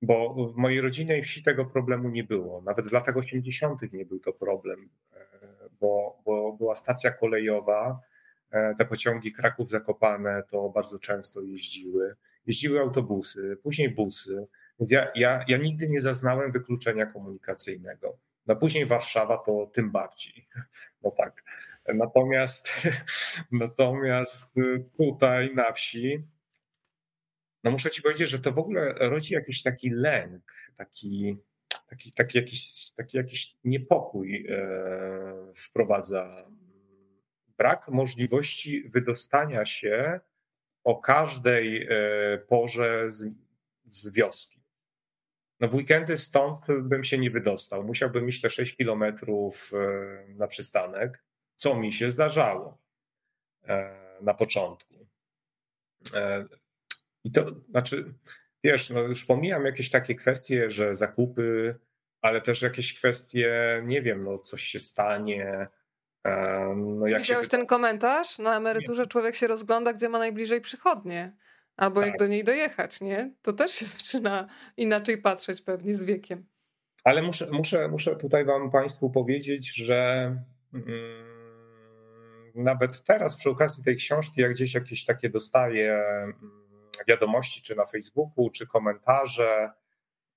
S2: bo w mojej rodzinnej wsi tego problemu nie było. Nawet w latach 80. nie był to problem, e, bo, bo była stacja kolejowa. E, te pociągi Kraków-Zakopane to bardzo często jeździły. Jeździły autobusy, później busy. Więc ja, ja, ja nigdy nie zaznałem wykluczenia komunikacyjnego. No później Warszawa to tym bardziej. *laughs* No tak. Natomiast, *laughs* natomiast tutaj na wsi no muszę ci powiedzieć, że to w ogóle rodzi jakiś taki lęk, taki, taki, taki, jakiś, taki jakiś niepokój e, wprowadza. Brak możliwości wydostania się o każdej e, porze z, z wioski. No w weekendy stąd bym się nie wydostał. Musiałbym iść te 6 kilometrów e, na przystanek, co mi się zdarzało na początku. I to znaczy, wiesz, no już pomijam jakieś takie kwestie, że zakupy, ale też jakieś kwestie, nie wiem, no coś się stanie.
S1: No jak Widziałeś się... ten komentarz? Na emeryturze nie. człowiek się rozgląda, gdzie ma najbliżej przychodnie. Albo tak. jak do niej dojechać, nie? To też się *laughs* zaczyna inaczej patrzeć pewnie z wiekiem.
S2: Ale muszę, muszę, muszę tutaj wam Państwu powiedzieć, że mm, nawet teraz przy okazji tej książki, jak gdzieś jakieś takie dostaję mm, wiadomości, czy na Facebooku, czy komentarze,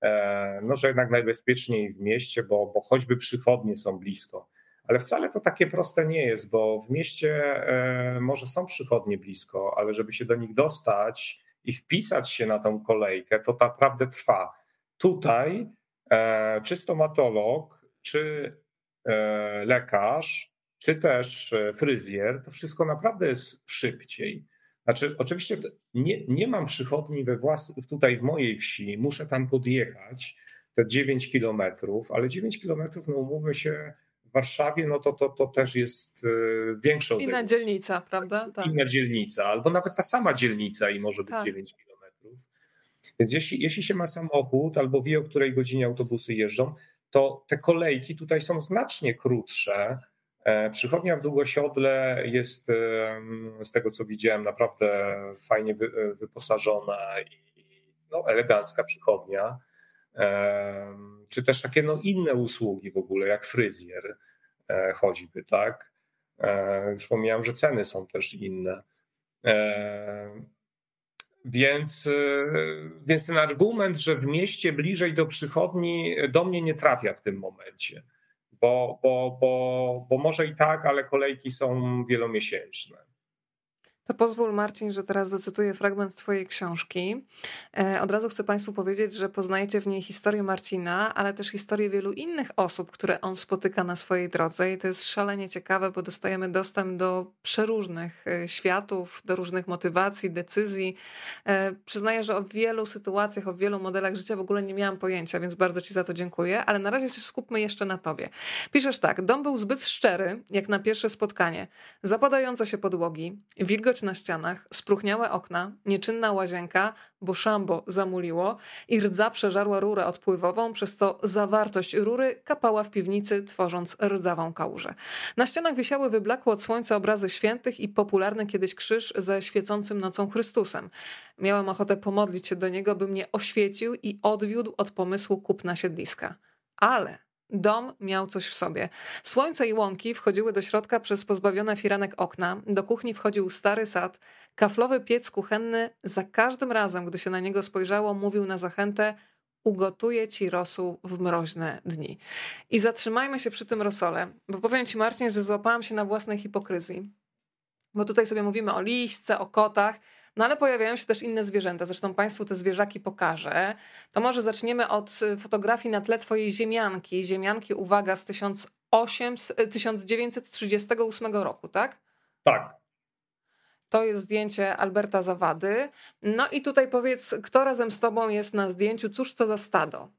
S2: e, no, że jednak najbezpieczniej w mieście, bo, bo choćby przychodnie są blisko. Ale wcale to takie proste nie jest, bo w mieście e, może są przychodnie blisko, ale żeby się do nich dostać i wpisać się na tą kolejkę, to naprawdę trwa. Tutaj e, czy stomatolog, czy lekarz, czy też fryzjer, to wszystko naprawdę jest szybciej. Znaczy, oczywiście nie, nie mam przychodni we włas, tutaj w mojej wsi, muszę tam podjechać te 9 kilometrów, ale 9 kilometrów, no umówmy się, w Warszawie, no to, to, to też jest e, większa
S1: Inna dzielnica, prawda?
S2: Tak. Inna dzielnica, albo nawet ta sama dzielnica i może być tak. 9 kilometrów. Więc jeśli, jeśli się ma samochód albo wie, o której godzinie autobusy jeżdżą, to te kolejki tutaj są znacznie krótsze E, przychodnia w Długosiodle jest z tego co widziałem naprawdę fajnie e, wyposażona i no, elegancka przychodnia. E, czy też takie no, inne usługi w ogóle, jak fryzjer choćby, tak? Już pomijam, że ceny są też inne. Więc, więc ten argument, że w mieście bliżej do przychodni, do mnie nie trafia w tym momencie bo, bo, bo, bo może i tak, ale kolejki są wielomiesięczne.
S1: To pozwól, Marcin, że teraz zacytuję fragment Twojej książki. E, od razu chcę Państwu powiedzieć, że poznajecie w niej historię Marcina, ale też historię wielu innych osób, które on spotyka na swojej drodze. I to jest szalenie ciekawe, bo dostajemy dostęp do przeróżnych e, światów, do różnych motywacji, decyzji. E, przyznaję, że o wielu sytuacjach, o wielu modelach życia w ogóle nie miałam pojęcia, więc bardzo Ci za to dziękuję. Ale na razie się skupmy jeszcze na Tobie. Piszesz tak: Dom był zbyt szczery, jak na pierwsze spotkanie. Zapadające się podłogi, wilgoć na ścianach, spróchniałe okna, nieczynna łazienka, bo szambo zamuliło i rdza przeżarła rurę odpływową, przez co zawartość rury kapała w piwnicy, tworząc rdzawą kałużę. Na ścianach wisiały wyblakłe od słońca obrazy świętych i popularny kiedyś krzyż ze świecącym nocą Chrystusem. Miałem ochotę pomodlić się do niego, by mnie oświecił i odwiódł od pomysłu kupna siedliska. Ale Dom miał coś w sobie. Słońce i łąki wchodziły do środka przez pozbawione firanek okna. Do kuchni wchodził stary sad. Kaflowy piec kuchenny za każdym razem, gdy się na niego spojrzało, mówił na zachętę ugotuję ci rosół w mroźne dni. I zatrzymajmy się przy tym rosole, bo powiem ci Marcin, że złapałam się na własnej hipokryzji. Bo tutaj sobie mówimy o liśce, o kotach, no ale pojawiają się też inne zwierzęta. Zresztą Państwu te zwierzaki pokażę. To może zaczniemy od y, fotografii na tle Twojej ziemianki. Ziemianki, uwaga, z 1800, 1938 roku, tak?
S2: Tak.
S1: To jest zdjęcie Alberta Zawady. No i tutaj powiedz, kto razem z Tobą jest na zdjęciu? Cóż to za stado?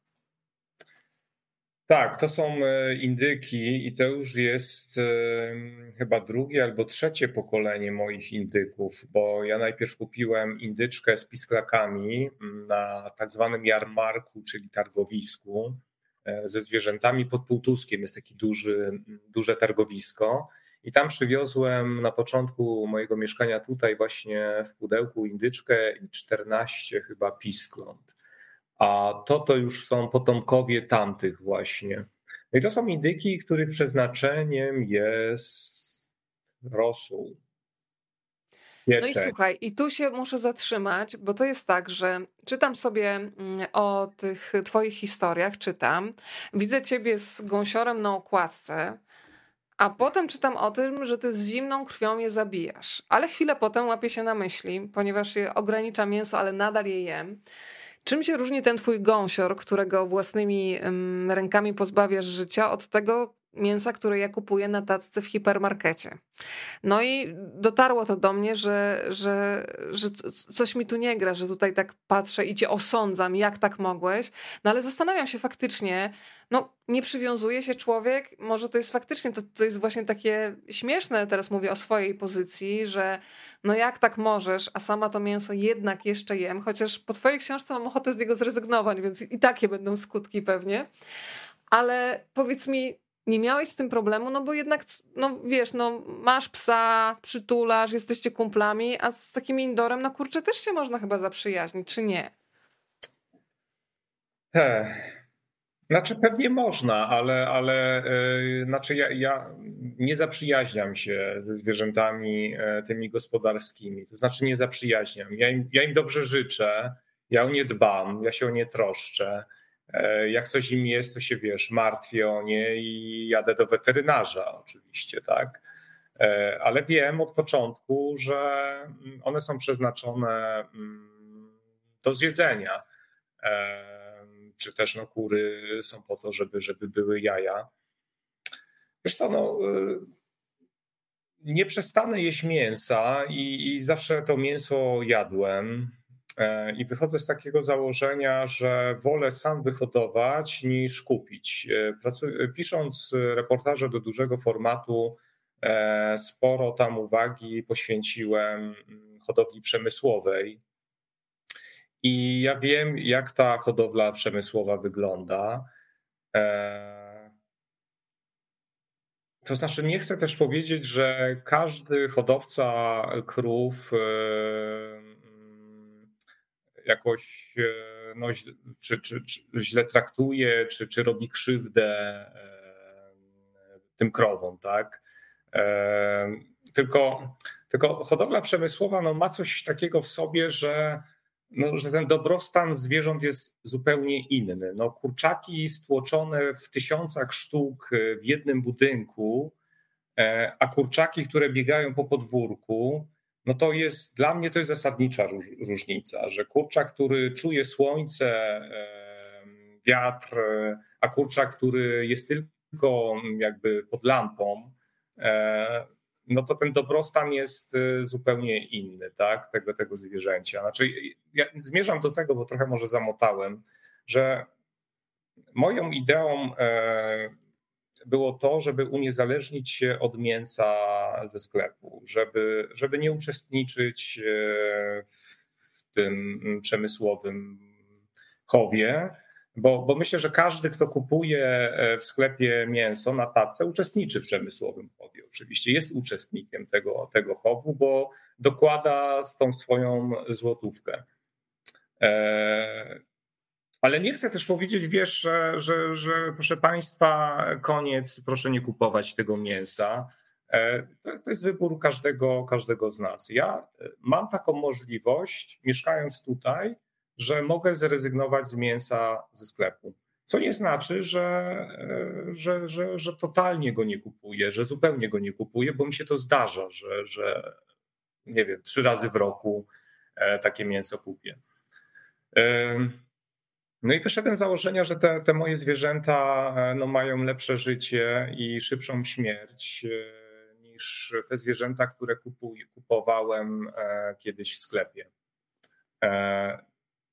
S2: Tak, to są e, indyki i to już jest e, chyba drugie albo trzecie pokolenie moich indyków, bo ja najpierw kupiłem indyczkę z pisklakami na tak zwanym jarmarku, czyli targowisku e, ze zwierzętami pod Półtuskiem. Jest taki duży, duże targowisko i tam przywiozłem na początku mojego mieszkania tutaj właśnie w pudełku indyczkę i 14 chyba piskląt. A to to już są potomkowie tamtych właśnie. No i to są indyki, których przeznaczeniem jest rosół.
S1: No i słuchaj, i tu się muszę zatrzymać, bo to jest tak, że czytam sobie mm, o tych twoich historiach, czytam, widzę ciebie z gąsiorem na okładce, a potem czytam o tym, że ty z zimną krwią je zabijasz. Ale chwilę potem łapię się na myśli, ponieważ je ogranicza mięso, ale nadal je jem. Czym się różni ten twój gąsior, którego własnymi rękami pozbawiasz życia, od tego, mięsa, które ja kupuję na tacce w hipermarkecie. No i dotarło to do mnie, że, że, że coś mi tu nie gra, że tutaj tak patrzę i cię osądzam, jak tak mogłeś. No ale zastanawiam się faktycznie, no nie przywiązuje się człowiek, może to jest faktycznie, to, to jest właśnie takie śmieszne, teraz mówię o swojej pozycji, że no jak tak możesz, a sama to mięso jednak jeszcze jem, chociaż po twojej książce mam ochotę z niego zrezygnować, więc i takie będą skutki pewnie. Ale powiedz mi, nie miałeś z tym problemu, no bo jednak, no wiesz, no masz psa, przytulasz, jesteście kumplami, a z takim indorem, no kurczę, też się można chyba zaprzyjaźnić, czy nie?
S2: He. Znaczy pewnie można, ale, ale yy, znaczy ja, ja nie zaprzyjaźniam się ze zwierzętami yy, tymi gospodarskimi. To znaczy nie zaprzyjaźniam. Ja im, ja im dobrze życzę, ja o nie dbam, ja się o nie troszczę. E, jak coś im jest, to się wiesz, martwię o nie i jadę do weterynarza oczywiście, tak. E, ale wiem od początku, że mm, one są przeznaczone mm, do zjedzenia. E, czy też no, kury są po to, żeby, żeby były jaja. Wiesz to, no, nie przestanę jeść mięsa i, i zawsze to mięso jadłem. E, I wychodzę z takiego założenia, że wolę sam wyhodować niż kupić. E, pisząc reportaże do dużego formatu, e, sporo tam uwagi poświęciłem hodowli przemysłowej. I ja wiem, jak ta hodowla przemysłowa wygląda. To znaczy, nie chcę też powiedzieć, że każdy hodowca krów jakoś e, no, czy, czy, czy źle traktuje, czy, czy robi krzywdę e, tym krowom, tak? E, tylko, tylko hodowla przemysłowa no, ma coś takiego w sobie, że, no, że ten dobrostan zwierząt jest zupełnie inny. No, kurczaki stłoczone w tysiącach sztuk w jednym budynku, a kurczaki, które biegają po podwórku, no to jest dla mnie to jest zasadnicza różnica, że kurczak, który czuje słońce, wiatr, a kurczak, który jest tylko jakby pod lampą, e, no to ten dobrostan jest e, zupełnie inny, tak, tego, tego zwierzęcia. Znaczy, ja zmierzam do tego, bo trochę może zamotałem, że moją ideą e, było to, żeby uniezależnić się od mięsa ze sklepu, żeby, żeby nie uczestniczyć e, w tym przemysłowym chowie, bo, bo myślę, że każdy, kto kupuje e, w sklepie mięso na tacę, uczestniczy w przemysłowym chowie. Oczywiście jest uczestnikiem tego, tego chowu, bo dokłada z tą swoją złotówkę. E, ale nie chcę też powiedzieć, wiesz, że, że, że proszę Państwa, koniec, proszę nie kupować tego mięsa. E, to, to jest wybór każdego, każdego z nas. Ja mam taką możliwość, mieszkając tutaj, że mogę zrezygnować z mięsa ze sklepu. Co nie znaczy, że, e, że, że, że totalnie go nie kupuję, że zupełnie go nie kupuję, bo mi się to zdarza, że, że nie wiem, trzy razy w roku takie mięso kupię. No i wyszedłem z założenia, że te, te moje zwierzęta e, no, mają lepsze życie i szybszą śmierć e, niż te zwierzęta, które kupuj, kupowałem e, kiedyś w sklepie.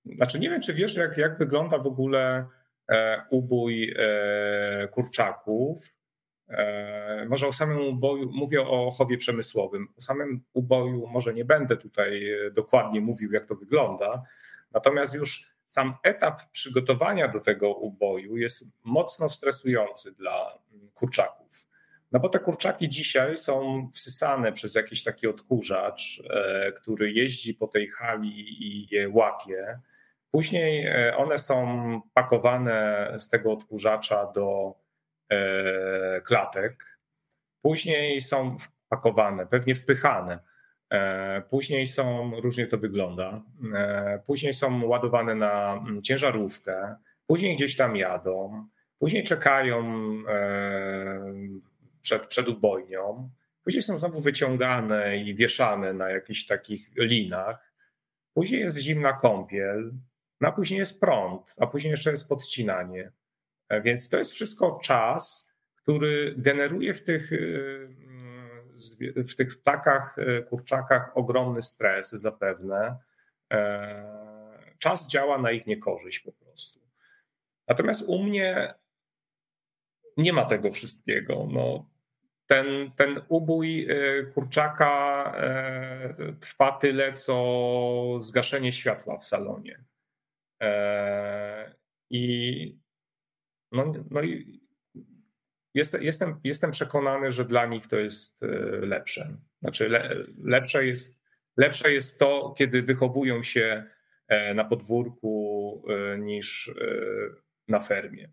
S2: Znaczy, nie wiem, czy wiesz, jak, jak wygląda w ogóle ubój kurczaków. Może o samym uboju, mówię o chowie przemysłowym. O samym uboju może nie będę tutaj dokładnie mówił, jak to wygląda. Natomiast już sam etap przygotowania do tego uboju jest mocno stresujący dla kurczaków. No bo te kurczaki dzisiaj są wsysane przez jakiś taki odkurzacz, e, który jeździ po tej hali i je łapie. Później e, one są pakowane z tego odkurzacza do e, klatek. Później są pakowane, pewnie wpychane. E, później są, różnie to wygląda, później są ładowane na mm, ciężarówkę, później gdzieś tam jadą, później czekają przed, przed ubojnią, później są znowu wyciągane i wieszane na jakichś takich linach, później jest zimna kąpiel, no a później jest prąd, a później jeszcze jest podcinanie. E, więc to jest wszystko czas, który generuje w tych, e, w tych ptakach, e, kurczakach ogromny stres zapewne. Czas działa na ich niekorzyść po prostu. Natomiast u mnie nie ma tego wszystkiego. No, ten, ten ubój kurczaka trwa tyle, co zgaszenie światła w salonie. E, I no, no i jestem, jestem, jestem przekonany, że dla nich to jest e, lepsze. Znaczy, le, lepsze, jest, lepsze jest to, kiedy wychowują się e, na podwórku niż na fermie.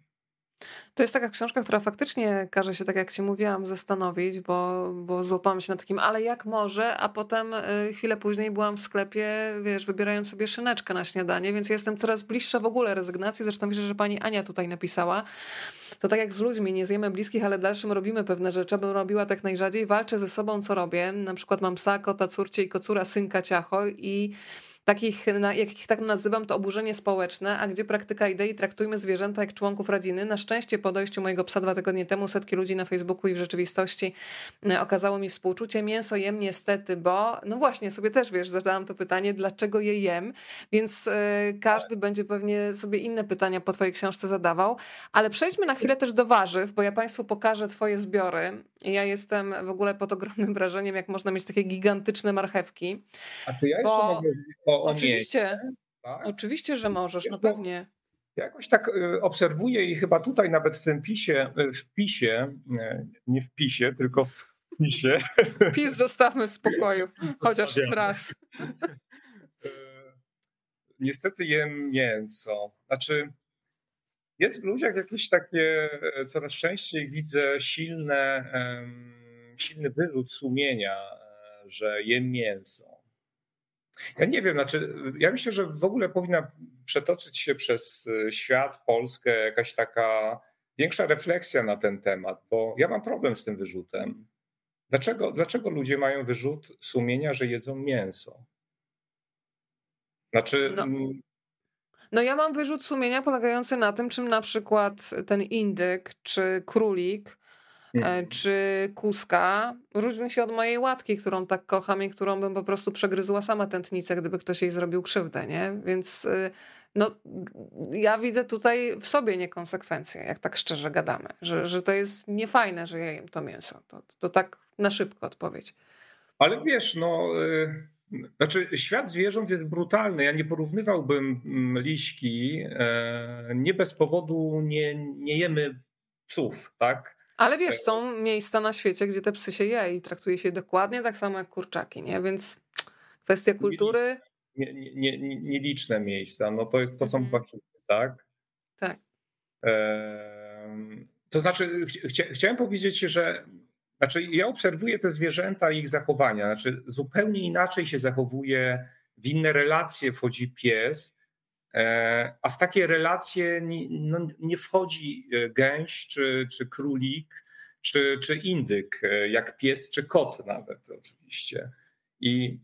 S1: To jest taka książka, która faktycznie każe się, tak jak ci mówiłam, zastanowić, bo, bo złapałam się na takim, ale jak może, a potem y, chwilę później byłam w sklepie, wiesz, wybierając sobie szyneczkę na śniadanie, więc jestem coraz bliższa w ogóle rezygnacji. Zresztą wiesz, że pani Ania tutaj napisała. To tak jak z ludźmi, nie zjemy bliskich, ale dalszym robimy pewne rzeczy. Abym robiła tak najrzadziej, walczę ze sobą, co robię. Na przykład mam psa, kota, córcie i kocura, synka, ciacho i takich, jak ich tak nazywam, to oburzenie społeczne, a gdzie praktyka idei traktujmy zwierzęta jak członków rodziny. Na szczęście po dojściu mojego psa dwa tygodnie temu setki ludzi na Facebooku i w rzeczywistości e, okazało mi współczucie. Mięso jem niestety, bo no właśnie, sobie też wiesz, zadałam to pytanie, dlaczego je jem, więc yy, każdy będzie pewnie sobie inne pytania po twojej książce zadawał, ale przejdźmy na chwilę też do warzyw, bo ja państwu pokażę twoje zbiory ja jestem w ogóle pod ogromnym wrażeniem, jak można mieć takie gigantyczne marchewki.
S2: A czy ja bo... jeszcze mogę o
S1: Oczywiście. Tak? Oczywiście, że możesz, no pewnie.
S2: Ja jakoś tak y, obserwuję i chyba tutaj nawet w tym pisie, y, w pisie, nie w pisie, tylko w pisie. *laughs*
S1: Pis zostawmy w spokoju, *laughs* chociaż raz. *laughs*
S2: Y, niestety jem mięso. Znaczy, jest w ludziach jakieś takie, e, coraz częściej widzę silne, silny wyrzut sumienia, e, że jem mięso. Ja nie wiem, znaczy, ja myślę, że w ogóle powinna przetoczyć się przez e, świat, Polskę jakaś taka większa refleksja na ten temat, bo ja mam problem z tym wyrzutem. Dlaczego, dlaczego ludzie mają wyrzut sumienia, że jedzą mięso? Znaczy.
S1: No. No ja mam wyrzut sumienia polegający na tym, czym na przykład ten indyk czy królik E, mhm. czy kuska różni się od mojej łatki, którą tak kocham i którą bym po prostu przegryzła sama tętnicę, gdyby ktoś jej zrobił krzywdę, nie? Więc y, no, ja widzę tutaj w sobie niekonsekwencje, jak tak szczerze gadamy, że, że to jest niefajne, że ja jem to mięso. To, to tak na szybko odpowiedź.
S2: Ale wiesz, no... Y znaczy, świat zwierząt jest brutalny. Ja nie porównywałbym mm, liśki. E, nie bez powodu nie, nie jemy psów, tak?
S1: Ale wiesz, są miejsca na świecie, gdzie te psy się je i traktuje się dokładnie tak samo jak kurczaki, nie? Więc kwestia kultury.
S2: Nieliczne, nie, nie, nieliczne miejsca, no to, jest, to są mhm. tak?
S1: Tak.
S2: to znaczy, chcia, chciałem powiedzieć, że znaczy ja obserwuję te zwierzęta i ich zachowania. Znaczy, zupełnie inaczej się zachowuje, w inne relacje wchodzi pies, E, a w takie relacje nie, no, nie wchodzi e, gęś, czy, czy królik, czy, czy indyk, e, jak pies, czy kot nawet oczywiście. I,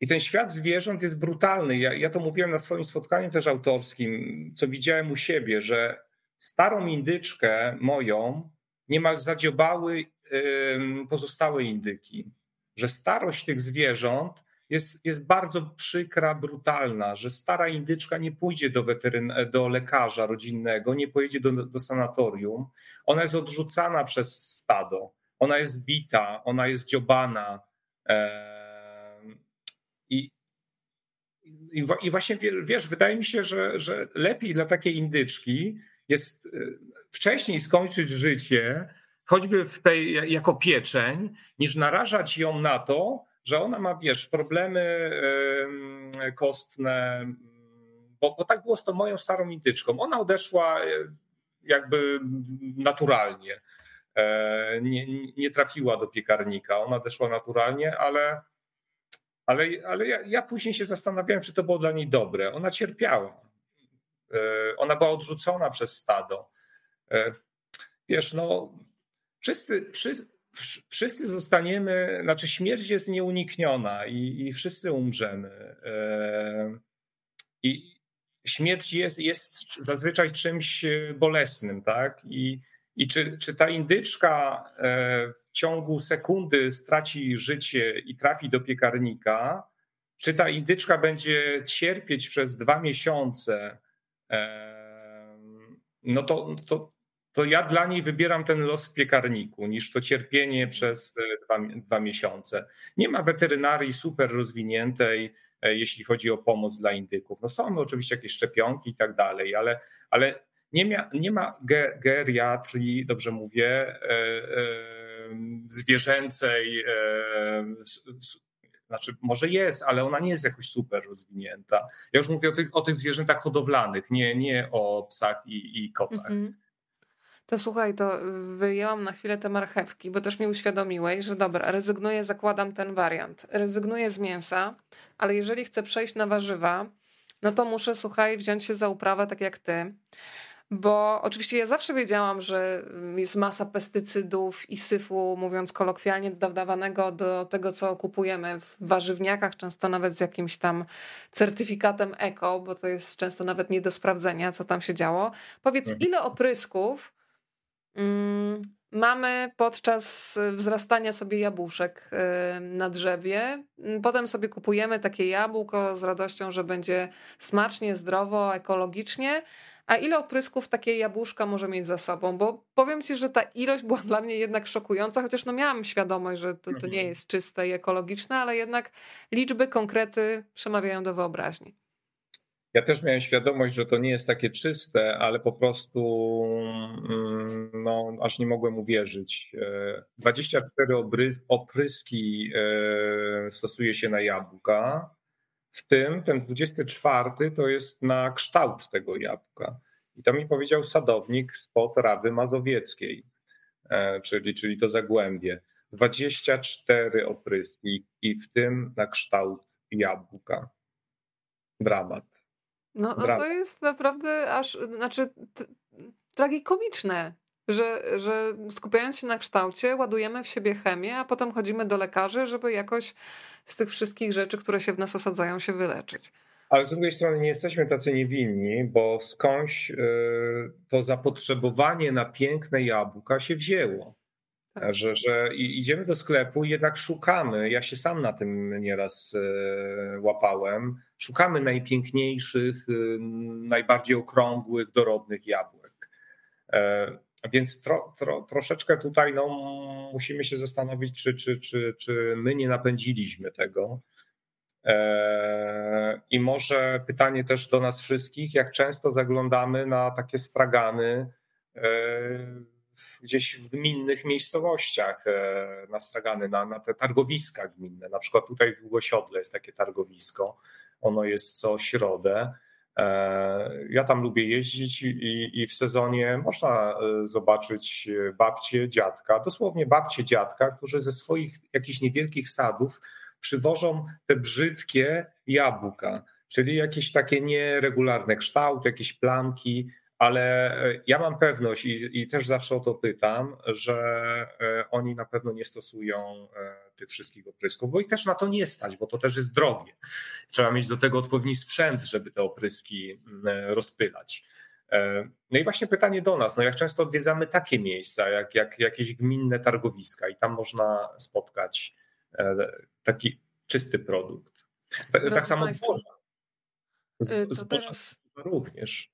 S2: i ten świat zwierząt jest brutalny. Ja, ja to mówiłem na swoim spotkaniu też autorskim, co widziałem u siebie, że starą indyczkę moją niemal zadziobały pozostałe indyki. Że starość tych zwierząt jest, jest bardzo przykra, brutalna, że stara indyczka nie pójdzie do, weteryn, do lekarza rodzinnego, nie pojedzie do, do sanatorium. Ona jest odrzucana przez stado, ona jest bita, ona jest dziobana. I, i, właśnie wiesz, wydaje mi się, że, że lepiej dla takiej indyczki jest e, wcześniej skończyć życie, choćby w tej, jako pieczeń, niż narażać ją na to, że ona ma, wiesz, problemy kostne, bo, bo tak było z tą moją starą indyczką. Ona odeszła jakby naturalnie. Nie, nie trafiła do piekarnika. Ona odeszła naturalnie, ale, ale, ale ja, ja później się zastanawiałem, czy to było dla niej dobre. Ona cierpiała. Ona była odrzucona przez stado. Wiesz, no, wszyscy, wszyscy, wszyscy zostaniemy, znaczy śmierć jest nieunikniona i, i wszyscy umrzemy. E, I śmierć jest, jest zazwyczaj czymś bolesnym, tak? I, i czy, czy ta indyczka e, w ciągu sekundy straci życie i trafi do piekarnika, czy ta indyczka będzie cierpieć przez dwa miesiące, e, no to, to, to ja dla niej wybieram ten los w piekarniku niż to cierpienie przez e, dwa, dwa miesiące. Nie ma weterynarii super rozwiniętej, e, jeśli chodzi o pomoc dla indyków. No są oczywiście jakieś szczepionki i tak dalej, ale, ale nie, ma, nie ma geriatrii, dobrze mówię, e, zwierzęcej, znaczy może jest, ale ona nie jest jakoś super rozwinięta. Ja już mówię o tych, o tych zwierzętach hodowlanych, nie, nie o psach i, i kotach. Mm -hmm.
S1: To słuchaj, to wyjęłam na chwilę te marchewki, bo też mi uświadomiłeś, że dobra, rezygnuję, zakładam ten wariant. Rezygnuję z mięsa, ale jeżeli chcę przejść na warzywa, no to muszę, słuchaj, wziąć się za uprawę tak jak ty. Bo oczywiście ja zawsze wiedziałam, że jest masa pestycydów i syfu, mówiąc kolokwialnie, dodawanego do tego, co kupujemy w warzywniakach, często nawet z jakimś tam certyfikatem eko, bo to jest często nawet nie do sprawdzenia, co tam się działo. Powiedz, mhm. ile oprysków mamy podczas wzrastania sobie jabłuszek y, na drzewie. Mm, potem sobie kupujemy takie jabłko z radością, że będzie smacznie, zdrowo, ekologicznie. A ile oprysków takie jabłuszka może mieć za sobą? Bo powiem ci, że ta ilość była dla mnie jednak szokująca, chociaż no miałam świadomość, że to, to nie mhm. jest czyste i ekologiczne, ale jednak liczby, konkrety przemawiają do wyobraźni.
S2: Ja też miałem świadomość, że to nie jest takie czyste, ale po prostu mm, no, aż nie mogłem uwierzyć. 24 e, opryski e, stosuje się na jabłka, w tym ten 24 to jest na kształt tego jabłka. I to mi powiedział sadownik spod Rawy Mazowieckiej, e, czyli, czyli to Zagłębie. 24 opryski i w tym na kształt jabłka. Dramat.
S1: No, no to jest naprawdę aż, znaczy tragikomiczne, że, że skupiając się na kształcie, ładujemy w siebie chemię, a potem chodzimy do lekarzy, żeby jakoś z tych wszystkich rzeczy, które się w nas osadzają, się wyleczyć.
S2: Ale z drugiej strony nie jesteśmy tacy niewinni, bo skądś y, to zapotrzebowanie na piękne jabłka się wzięło. Tak. Że, że idziemy do sklepu i jednak szukamy. Ja się sam na tym nieraz y, łapałem Szukamy najpiękniejszych, y, najbardziej okrągłych, dorodnych jabłek. E, więc tro, tro, troszeczkę tutaj no, musimy się zastanowić, czy, czy, czy, czy my nie napędziliśmy tego. E, I może pytanie też do nas wszystkich, jak często zaglądamy na takie stragany e, gdzieś w gminnych miejscowościach, na stragany, na, na te targowiska gminne. Na przykład tutaj w Długosiodle jest takie targowisko, ono jest co środę. E, ja tam lubię jeździć i, i, w sezonie można e, zobaczyć babcie, dziadka, dosłownie babcie, dziadka, którzy ze swoich jakichś niewielkich sadów przywożą te brzydkie jabłka, czyli jakieś takie nieregularne kształty, jakieś plamki, ale e, ja mam pewność i, i, też zawsze o to pytam, że e, oni na pewno nie stosują e, tych wszystkich oprysków, bo ich też na to nie stać, bo to też jest drogie. Trzeba mieć do tego odpowiedni sprzęt, żeby te opryski rozpylać. No i właśnie pytanie do nas, no jak często odwiedzamy takie miejsca, jak, jak jakieś gminne targowiska i tam można spotkać taki czysty produkt. Tak, tak samo zboża. Zboża również.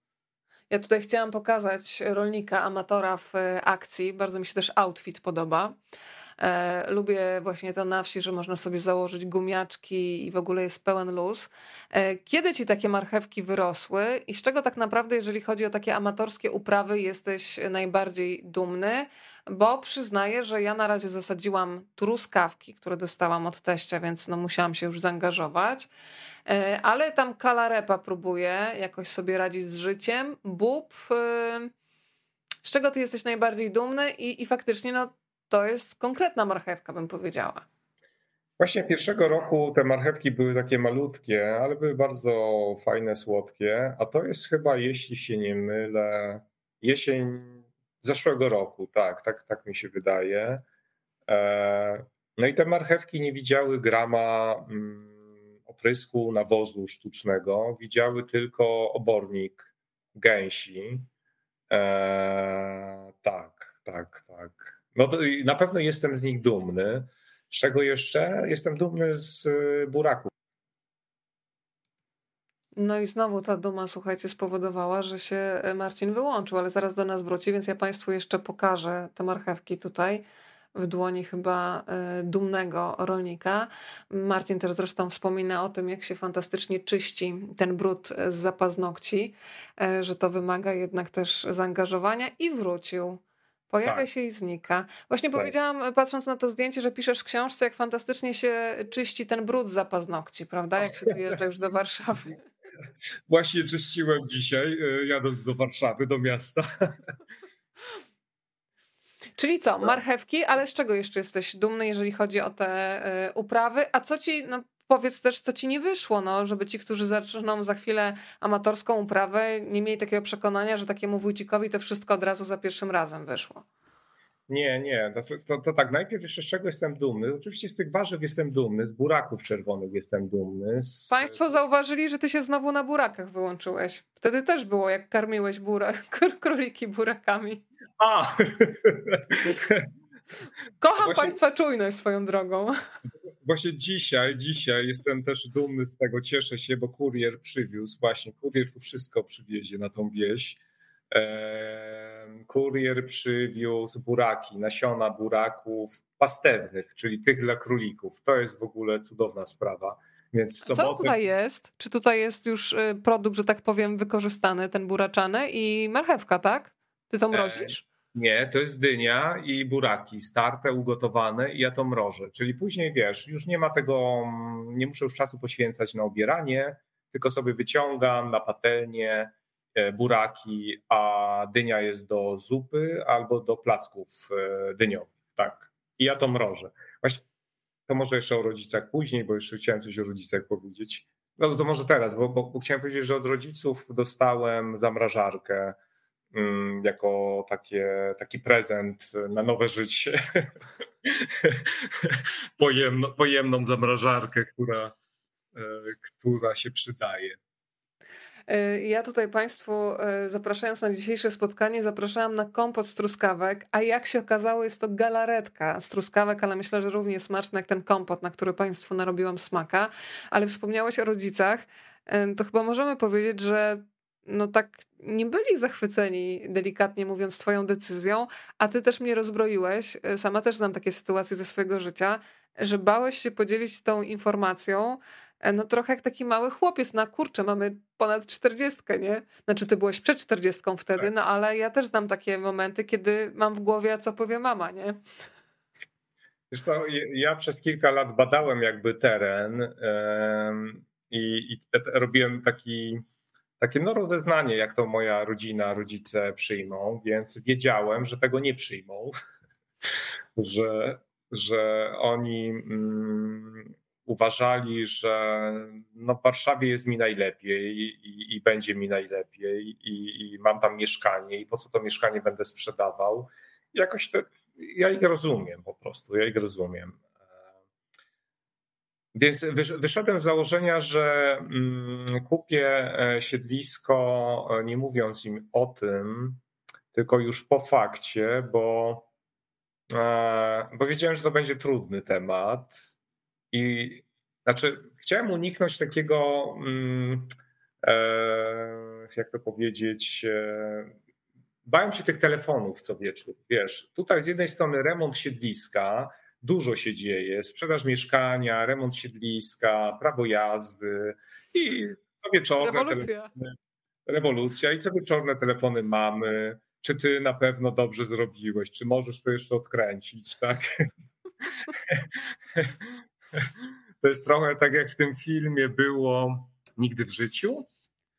S1: Ja tutaj chciałam pokazać rolnika, amatora w e, akcji. Bardzo mi się też outfit podoba. E, lubię właśnie to na wsi, że można sobie założyć gumiaczki i w ogóle jest pełen luz. E, kiedy ci takie marchewki wyrosły i z czego tak naprawdę, jeżeli chodzi o takie amatorskie uprawy, jesteś najbardziej dumny? Bo przyznaję, że ja na razie zasadziłam truskawki, które dostałam od teścia, więc no musiałam się już zaangażować. E, ale tam kalarepa próbuje jakoś sobie radzić z życiem. Bób, e, z czego ty jesteś najbardziej dumny i, i faktycznie no, to jest konkretna marchewka, bym powiedziała.
S2: Właśnie pierwszego roku te marchewki były takie malutkie, ale były bardzo fajne, słodkie. A to jest chyba, jeśli się nie mylę, jesień zeszłego roku. Tak, tak, tak mi się wydaje. E, no i te marchewki nie widziały grama mm, oprysku nawozu sztucznego, widziały tylko obornik gęsi. E, tak, tak, tak. No na pewno jestem z nich dumny. Z czego jeszcze? Jestem dumny z y, buraków.
S1: No i znowu ta duma, słuchajcie, spowodowała, że się e, Marcin wyłączył, ale zaraz do nas wróci, więc ja Państwu jeszcze pokażę te marchewki tutaj w dłoni chyba e, dumnego rolnika. Marcin też zresztą wspomina o tym, jak się fantastycznie czyści ten brud z zapaznokci, e, że to wymaga jednak też zaangażowania i wrócił. Pojawia tak. się i znika. Właśnie tak. powiedziałam, patrząc na to zdjęcie, że piszesz w książce, jak fantastycznie się czyści ten brud za paznokci, prawda? Jak się dojeżdża *laughs* już do Warszawy.
S2: Właśnie czyściłem dzisiaj, e, jadąc do Warszawy, do miasta. *laughs*
S1: Czyli co, marchewki, ale z czego jeszcze jesteś dumny, jeżeli chodzi o te e, uprawy? A co ci, no powiedz też, co ci nie wyszło, no, żeby ci, którzy zaczną za chwilę amatorską uprawę, nie mieli takiego przekonania, że takiemu wójcikowi to wszystko od razu za pierwszym razem wyszło.
S2: Nie, nie, to, to, to, tak, najpierw jeszcze z czego jestem dumny? Oczywiście z tych warzyw jestem dumny, z buraków czerwonych jestem dumny. Z...
S1: Państwo zauważyli, że ty się znowu na burakach wyłączyłeś. Wtedy też było, jak karmiłeś burak, *laughs* króliki burakami. A! Kocham właśnie, Państwa czujność swoją drogą.
S2: Właśnie dzisiaj, dzisiaj jestem też dumny z tego, cieszę się, bo kurier przywiózł, właśnie kurier tu wszystko przywiezie na tą wieś kurier przywiózł buraki, nasiona buraków pastewnych, czyli tych dla królików. To jest w ogóle cudowna sprawa. Więc
S1: sobotę... Co tutaj jest? Czy tutaj jest już y, produkt, że tak powiem, wykorzystany, ten buraczany i marchewka, tak? Ty to e, mrozisz?
S2: Nie, to jest dynia i buraki, starte, ugotowane i ja to mrożę. Czyli później wiesz, już nie ma tego, nie muszę już czasu poświęcać na obieranie, tylko sobie wyciągam na patelnię, E, buraki, a dynia jest do zupy albo do placków e, dyniowych. Tak. I ja to mrożę. Właśnie to może jeszcze o rodzicach później, bo jeszcze chciałem coś o rodzicach powiedzieć. No to może teraz, bo, bo, chciałem powiedzieć, że od rodziców dostałem zamrażarkę mm, jako takie, taki prezent na nowe życie. *laughs* Pojemno, pojemną zamrażarkę, która, e, która się przydaje.
S1: E, ja tutaj Państwu, e, zapraszając na dzisiejsze spotkanie, zapraszałam na kompot z truskawek, a jak się okazało, jest to galaretka z truskawek, ale myślę, że równie smaczny jak ten kompot, na który Państwu narobiłam smaka. Ale wspomniałeś o rodzicach, to chyba możemy powiedzieć, że no tak nie byli zachwyceni, delikatnie mówiąc, twoją decyzją, a ty też mnie rozbroiłeś. Sama też znam takie sytuacje ze swojego życia, że bałeś się podzielić tą informacją, E, no trochę jak taki mały chłopiec, na kurczę, mamy ponad czterdziestkę, nie? Znaczy ty byłeś przed czterdziestką wtedy, tak. no ale ja też znam takie momenty, kiedy mam w głowie, co powie mama, nie?
S2: Wiesz co, ja przez kilka lat badałem jakby teren i, i robiłem taki, takie no rozeznanie, jak to moja rodzina, rodzice przyjmą, więc wiedziałem, że tego nie przyjmą, *laughs* że, że oni mm, uważali, że no w Warszawie jest mi najlepiej i, i będzie mi najlepiej i, i, mam tam mieszkanie i po co to mieszkanie będę sprzedawał. Jakoś to, ja ich rozumiem po prostu, ja ich rozumiem. Więc wyszedłem z założenia, że mm, kupię e, siedlisko, e, nie mówiąc im o tym, tylko już po fakcie, bo, e, bo wiedziałem, że to będzie trudny temat i znaczy, chciałem uniknąć takiego, mm, jak to powiedzieć, bałem się tych telefonów co wieczór. Wiesz, tutaj z jednej strony remont siedliska, dużo się dzieje. Sprzedaż mieszkania, remont siedliska, prawo jazdy i co wieczorne
S1: Rewolucja. telefony.
S2: Rewolucja i co wieczorne telefony mamy. Czy ty na pewno dobrze zrobiłeś? Czy możesz to jeszcze odkręcić, tak? To jest trochę tak jak w tym filmie było Nigdy w życiu.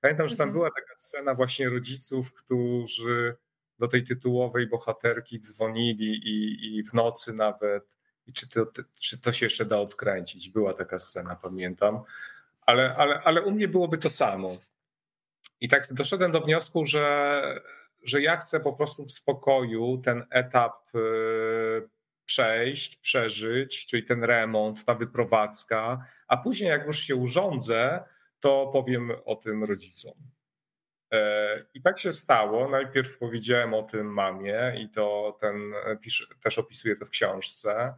S2: Pamiętam, że tam mhm. była taka scena właśnie rodziców, którzy do tej tytułowej bohaterki dzwonili i, i w nocy nawet. I czy to, czy to się jeszcze da odkręcić? Była taka scena, pamiętam. Ale, ale, ale u mnie byłoby to samo. I tak doszedłem do wniosku, że, że ja chcę po prostu w spokoju ten etap y, przejść, przeżyć, czyli ten remont, ta wyprowadzka, a później jak już się urządzę, to powiem o tym rodzicom. E, I tak się stało. Najpierw powiedziałem o tym mamie i to ten też opisuje to w książce.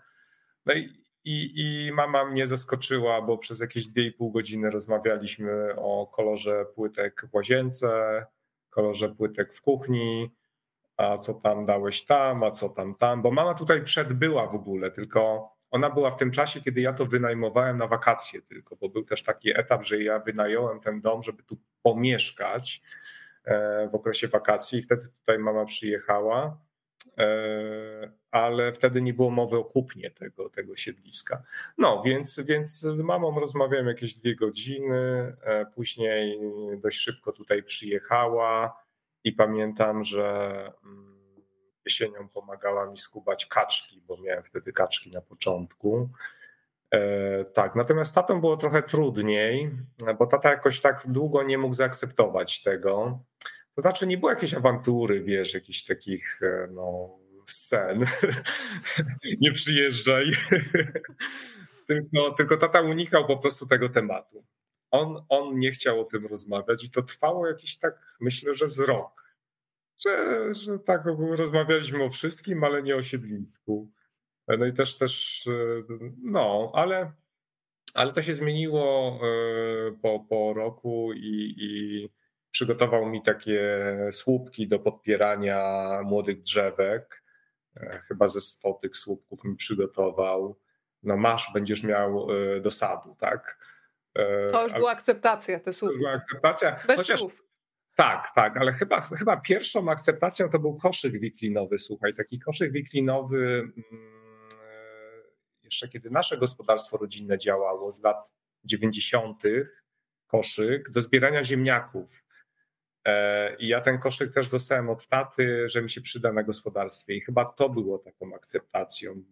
S2: No i, i, i mama mnie zaskoczyła, bo przez jakieś 2,5 godziny rozmawialiśmy o kolorze płytek w łazience, kolorze płytek w kuchni, a co tam dałeś tam, a co tam tam, bo mama tutaj przedbyła w ogóle, tylko ona była w tym czasie, kiedy ja to wynajmowałem na wakacje tylko, bo był też taki etap, że ja wynająłem ten dom, żeby tu pomieszkać e, w okresie wakacji i wtedy tutaj mama przyjechała, ale wtedy nie było mowy o kupnie tego, tego siedliska. No, więc, więc z mamą rozmawiałem jakieś dwie godziny, e, później dość szybko tutaj przyjechała i pamiętam, że mm, jesienią pomagała mi skubać kaczki, bo miałem wtedy kaczki na początku. E, tak, natomiast tatą było trochę trudniej, bo tata jakoś tak długo nie mógł zaakceptować tego. To znaczy, nie było jakiejś awantury, wiesz, jakichś takich e, no, scen. *laughs* nie przyjeżdżaj. *laughs* tylko, tylko tata unikał po prostu tego tematu. On, on nie chciał o tym rozmawiać i to trwało jakiś tak, myślę, że z rok że, że tak rozmawialiśmy o wszystkim, ale nie o siedlisku. No i też też, no, ale, ale to się zmieniło e, po, po roku i, i przygotował mi takie słupki do podpierania młodych drzewek. E, chyba ze 100 tych słupków mi przygotował. No masz, będziesz miał e, do sadu, tak?
S1: To już była akceptacja, te słupki. To już
S2: była akceptacja.
S1: Bez Chociaż, słów.
S2: Tak, tak, ale chyba, chyba pierwszą akceptacją to był koszyk wiklinowy, słuchaj, taki koszyk wiklinowy mm, jeszcze kiedy nasze gospodarstwo rodzinne działało z lat 90. koszyk do zbierania ziemniaków. E, I ja ten koszyk też dostałem od taty, że mi się przyda na gospodarstwie i chyba to było taką akceptacją.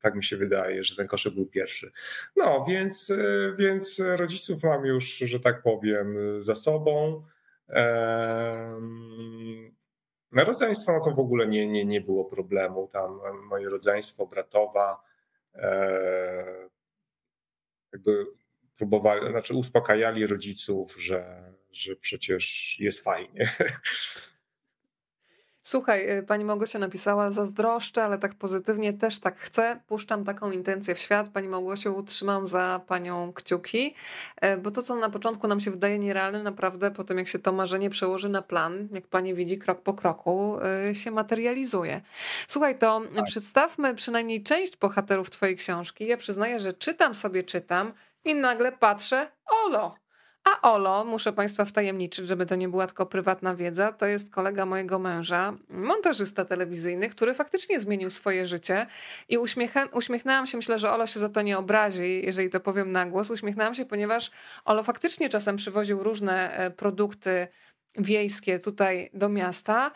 S2: Tak mi się wydaje, że ten koszyk był pierwszy. No, więc, e, więc rodziców mam już, że tak powiem, za sobą. Rodzeństwo no to w ogóle nie, nie, nie było problemu. Tam moje rodzeństwo, bratowa, e, jakby próbowali, znaczy uspokajali rodziców, że, że przecież jest fajnie.
S1: Słuchaj, y, pani Małgosia napisała, zazdroszczę, ale tak pozytywnie też tak chcę. Puszczam taką intencję w świat. Pani Małgosiu, utrzymam za panią kciuki, e, bo to, co na początku nam się wydaje nierealne, naprawdę po tym, jak się to marzenie przełoży na plan, jak pani widzi krok po kroku, y, się materializuje. Słuchaj, to tak. przedstawmy przynajmniej część bohaterów twojej książki. Ja przyznaję, że czytam sobie, czytam i nagle patrzę, olo, a Olo, muszę Państwa wtajemniczyć, żeby to nie była tylko prywatna wiedza, to jest kolega mojego męża, montażysta telewizyjny, który faktycznie zmienił swoje życie i uśmiecha, uśmiechnęłam się, myślę, że Olo się za to nie obrazi, jeżeli to powiem na głos. Uśmiechnęłam się, ponieważ Olo faktycznie czasem przywoził różne e, produkty wiejskie tutaj do miasta,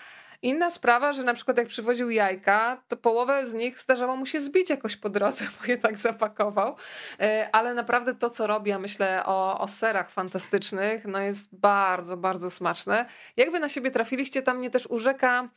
S1: Inna sprawa, że na przykład jak przywoził jajka, to połowę z nich zdarzało mu się zbić jakoś po drodze, *laughs* bo je tak zapakował. E, ale naprawdę to, co robi, ja myślę o, o serach fantastycznych, no jest bardzo, bardzo smaczne. Jak wy na siebie trafiliście, tam mnie też urzeka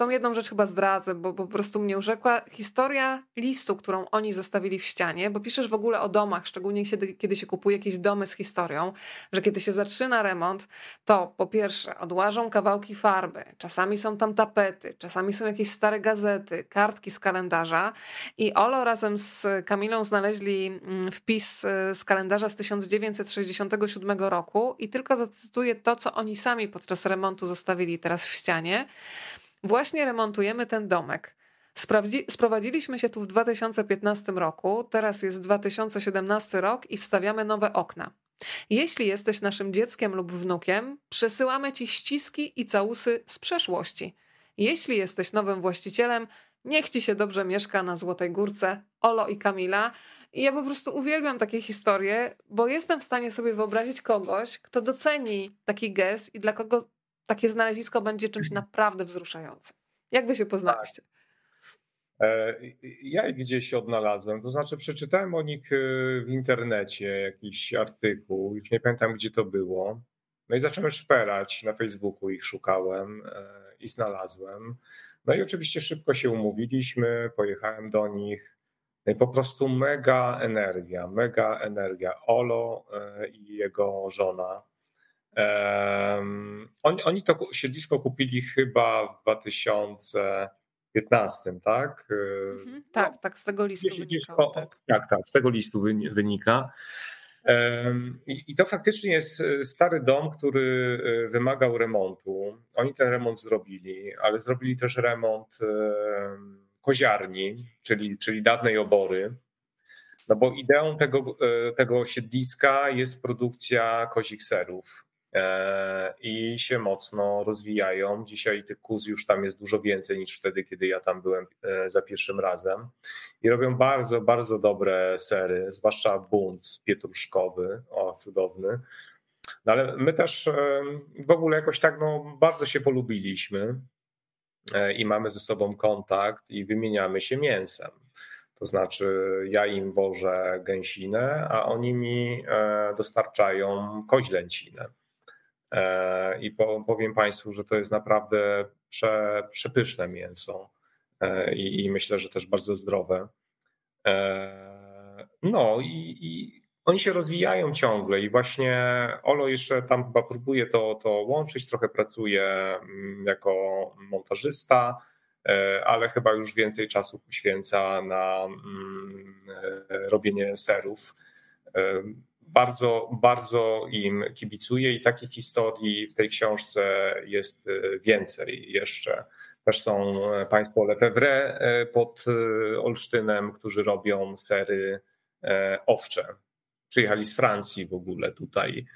S1: Tą jedną rzecz chyba zdradzę, bo po prostu mnie urzekła historia listu, którą oni zostawili w ścianie, bo piszesz w ogóle o domach, szczególnie kiedy, kiedy się kupuje jakieś domy z historią, że kiedy się zaczyna remont, to po pierwsze odłażą kawałki farby, czasami są tam tapety, czasami są jakieś stare gazety, kartki z kalendarza i Olo razem z Kamilą znaleźli mm, wpis y, z kalendarza z 1967 roku i tylko zacytuję to, co oni sami podczas remontu zostawili teraz w ścianie. Właśnie remontujemy ten domek. Sprawdzi, sprowadziliśmy się tu w 2015 roku, teraz jest 2017 rok i wstawiamy nowe okna. Jeśli jesteś naszym dzieckiem lub wnukiem, przesyłamy ci ściski i całusy z przeszłości. Jeśli jesteś nowym właścicielem, niech ci się dobrze mieszka na Złotej Górce, Olo i Kamila. I ja po prostu uwielbiam takie historie, bo jestem w stanie sobie wyobrazić kogoś, kto doceni taki gest i dla kogo takie znalezisko będzie czymś mhm. naprawdę wzruszającym. Jak wy się poznaliście?
S2: E, ja gdzieś odnalazłem, to znaczy przeczytałem o nich e, w internecie jakiś artykuł, już nie pamiętam gdzie to było. No i zacząłem szperać na Facebooku, ich szukałem e, i znalazłem. No i oczywiście szybko się umówiliśmy, pojechałem do nich. No i po prostu mega energia, mega energia. Olo i jego żona. Oni, oni to siedlisko kupili chyba w 2000 15, tak?
S1: Mhm, tak, tak, z tego listu wynikało.
S2: tak. tak, tak, z tego listu wynika. I to faktycznie jest e, stary dom, który e, wymagał remontu. Oni ten remont zrobili, ale zrobili też remont koziarni, czyli, czyli dawnej obory. No bo ideą tego, tego siedliska jest produkcja kozich serów. E, i się mocno rozwijają. Dzisiaj tych kuz już tam jest dużo więcej niż wtedy, kiedy ja tam byłem e, za pierwszym razem. I robią bardzo, bardzo dobre sery, zwłaszcza bunt pietruszkowy, o cudowny. No ale my też e, w ogóle jakoś tak no, bardzo się polubiliśmy i mamy ze sobą kontakt i wymieniamy się mięsem. To znaczy, ja im wożę gęsinę, a oni mi dostarczają koźlęcinę. E, I powiem Państwu, że to jest naprawdę prze, przepyszne mięso e, i, i myślę, że też bardzo zdrowe. E, no i, i, oni się rozwijają ciągle i właśnie Olo jeszcze tam chyba próbuje to, to łączyć, trochę pracuje mm, jako montażysta, ale chyba już więcej czasu poświęca na mm, robienie serów bardzo, bardzo im kibicuję i takich historii w tej książce jest e, więcej jeszcze. Też są państwo Lefebvre e, pod e, Olsztynem, którzy robią sery owcze. Przyjechali z Francji w ogóle tutaj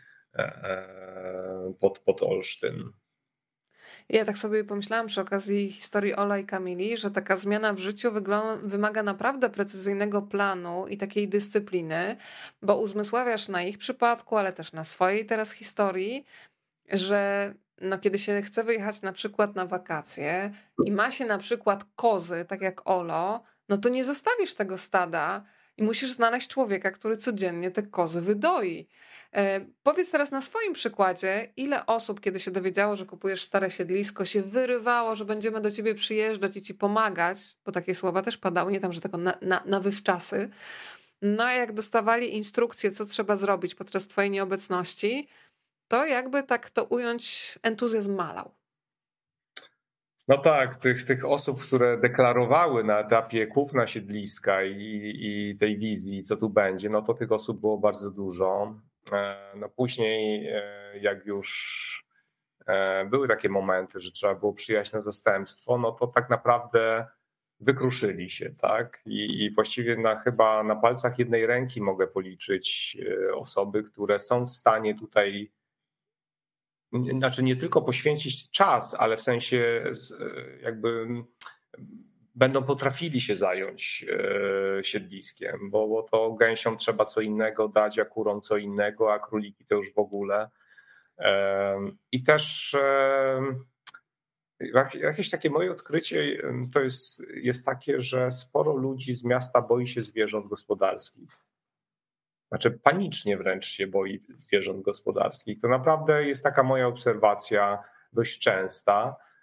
S2: pod, pod Olsztyn.
S1: Ja tak sobie pomyślałam przy okazji historii Ola i Kamili, że taka zmiana w życiu wymaga naprawdę precyzyjnego planu i takiej dyscypliny, bo uzmysławiasz na ich przypadku, ale też na swojej teraz historii, że no, kiedy się chce wyjechać na przykład na wakacje i ma się na przykład kozy, tak jak Olo, no to nie zostawisz tego stada i musisz znaleźć człowieka, który codziennie te kozy wydoi. E, powiedz teraz na swoim przykładzie, ile osób, kiedy się dowiedziało, że kupujesz stare siedlisko, się wyrywało, że będziemy do ciebie przyjeżdżać i ci pomagać, bo takie słowa też padały, nie tam, że tylko na, na, na wywczasy. No a jak dostawali instrukcje, co trzeba zrobić podczas twojej nieobecności, to jakby tak to ująć, entuzjazm malał.
S2: No tak, tych, tych osób, które deklarowały na etapie kupna siedliska i, i tej wizji, co tu będzie, no to tych osób było bardzo dużo. E, no później, e, jak już e, były takie momenty, że trzeba było przyjechać na zastępstwo, no to tak naprawdę wykruszyli się, tak? I, I, właściwie na, chyba na palcach jednej ręki mogę policzyć osoby, które są w stanie tutaj, znaczy nie tylko poświęcić czas, ale w sensie jakby będą potrafili się zająć e, siedliskiem, bo, bo to gęsiom trzeba co innego dać, a kurom co innego, a króliki to już w ogóle. I też jakieś takie moje odkrycie to jest, jest takie, że sporo ludzi z miasta boi się zwierząt gospodarskich. Znaczy panicznie wręcz się boi zwierząt gospodarskich. To naprawdę jest taka moja obserwacja dość częsta E,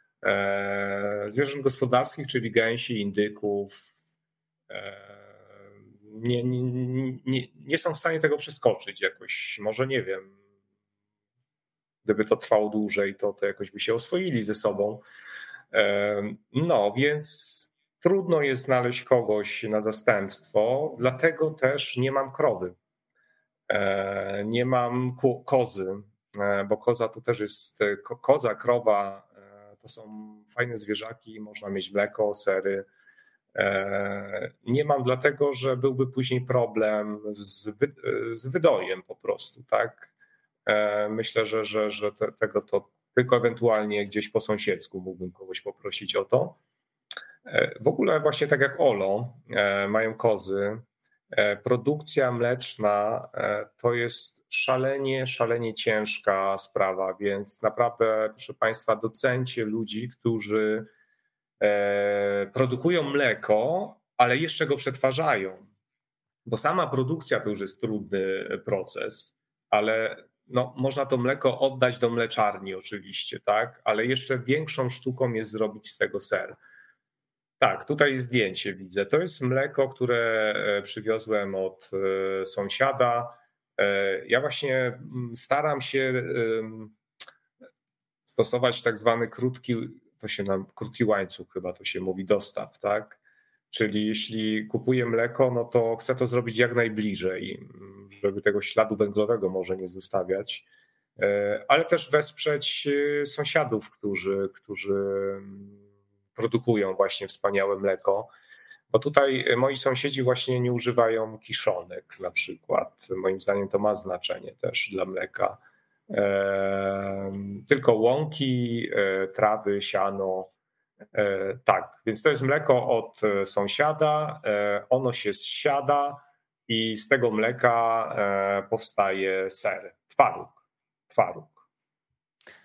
S2: zwierząt gospodarskich, czyli gęsi, indyków, e, nie, nie, nie, nie są w stanie tego przeskoczyć jakoś. Może nie wiem. Gdyby to trwało dłużej, to, to jakoś by się oswoili ze sobą. E, no, więc trudno jest znaleźć kogoś na zastępstwo, dlatego też nie mam krowy. Nie mam kozy, bo koza to też jest koza, krowa to są fajne zwierzaki, można mieć mleko, sery, E, nie mam dlatego, że byłby później problem z, wy, z wydojem po prostu, tak? E, myślę, że, że, że te, tego to tylko ewentualnie gdzieś po sąsiedzku mógłbym kogoś poprosić o to. W ogóle właśnie tak jak Olo mają kozy, produkcja mleczna to jest szalenie, szalenie ciężka sprawa, więc naprawdę, proszę Państwa, docencie ludzi, którzy E, produkują mleko, ale jeszcze go przetwarzają. Bo sama produkcja to już jest trudny proces, ale no, można to mleko oddać do mleczarni oczywiście, tak? Ale jeszcze większą sztuką jest zrobić z tego ser. Tak, tutaj zdjęcie widzę. To jest mleko, które e, przywiozłem od e, sąsiada. Ja właśnie mm, staram się stosować tak zwany krótki to się nam krótki łańcuch chyba to się mówi dostaw, tak? Czyli jeśli kupuję mleko, no to chcę to zrobić jak najbliżej, żeby tego śladu węglowego może nie zostawiać, e, ale też wesprzeć e, sąsiadów, którzy, którzy produkują właśnie wspaniałe mleko. Bo tutaj moi sąsiedzi właśnie nie używają kiszonek na przykład. Moim zdaniem to ma znaczenie też dla mleka tylko łąki, e, trawy, siano. E, tak, więc to jest mleko od e, sąsiada, ono się zsiada i z tego mleka powstaje ser, twaróg. twaróg.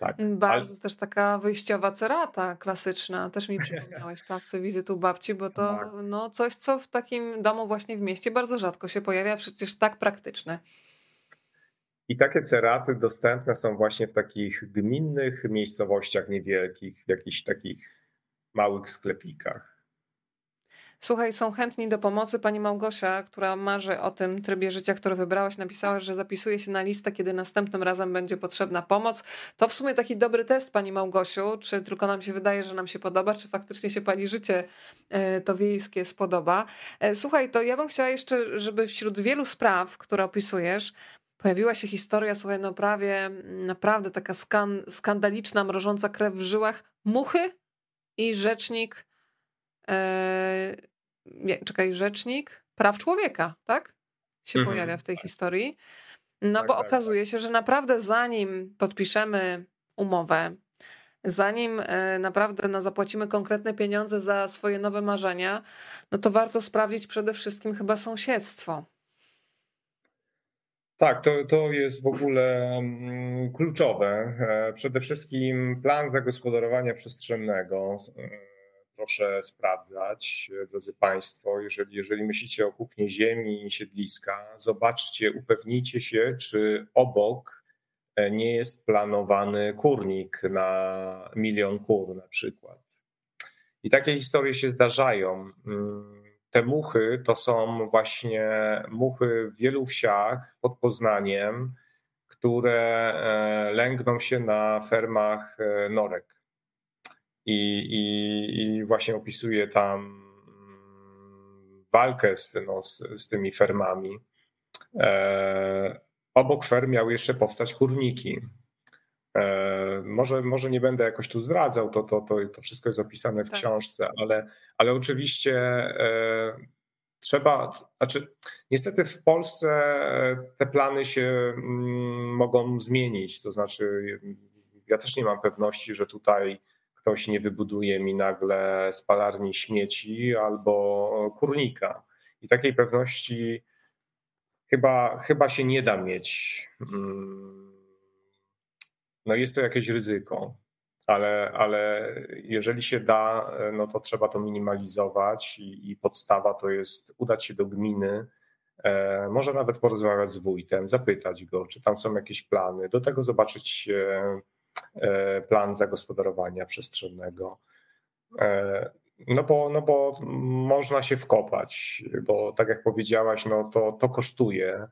S1: Tak. Bardzo Ale... też taka wyjściowa cerata klasyczna. Też mi *laughs* przypomniałeś czasy wizytu babci, bo to tak. no, coś, co w takim domu właśnie w mieście bardzo rzadko się pojawia, przecież tak praktyczne.
S2: I takie ceraty dostępne są właśnie w takich gminnych miejscowościach niewielkich, w jakichś takich małych sklepikach.
S1: Słuchaj, są chętni do pomocy. Pani Małgosia, która marzy o tym trybie życia, który wybrałaś, napisała, że zapisuje się na listę, kiedy następnym razem będzie potrzebna pomoc. To w sumie taki dobry test, Pani Małgosiu. Czy tylko nam się wydaje, że nam się podoba, czy faktycznie się Pani życie e, to wiejskie spodoba? E, słuchaj, to ja bym chciała jeszcze, żeby wśród wielu spraw, które opisujesz, pojawiła się historia, słuchaj, no prawie naprawdę taka skan, skandaliczna, mrożąca krew w żyłach, muchy i rzecznik, nie, czekaj, rzecznik praw człowieka, tak? Się mhm. pojawia w tej historii. No tak, bo tak, okazuje tak. się, że naprawdę zanim podpiszemy umowę, zanim e, naprawdę no, zapłacimy konkretne pieniądze za swoje nowe marzenia, no to warto sprawdzić przede wszystkim chyba sąsiedztwo.
S2: Tak, to, to jest w ogóle mm, kluczowe. E, przede wszystkim plan zagospodarowania przestrzennego. Proszę sprawdzać, drodzy Państwo, jeżeli, jeżeli myślicie o kupnie ziemi i siedliska, zobaczcie, upewnijcie się, czy obok e, nie jest planowany kurnik na milion kur na przykład. I takie historie się zdarzają. Mm, te muchy to są właśnie muchy w wielu wsiach pod Poznaniem, które e, lęgną się na fermach e, norek. I, i, i właśnie opisuje tam walkę z, no, z, z tymi fermami. E, obok ferm miały jeszcze powstać kurniki. E, może, może nie będę jakoś tu zdradzał, to, to, to, to wszystko jest opisane w tak. książce, ale, ale oczywiście e, trzeba, znaczy niestety w Polsce te plany się mm, mogą zmienić, to znaczy ja też nie mam pewności, że tutaj ktoś nie wybuduje mi nagle spalarni śmieci albo kurnika. I takiej pewności chyba, chyba się nie da mieć. Mm, no jest to jakieś ryzyko, ale, ale jeżeli się da, no to trzeba to minimalizować i, i podstawa to jest udać się do gminy, e, może nawet porozmawiać z wójtem, zapytać go, czy tam są jakieś plany, do tego zobaczyć plan zagospodarowania przestrzennego. E, no bo, no bo można się wkopać, bo tak jak powiedziałaś, no to, to kosztuje.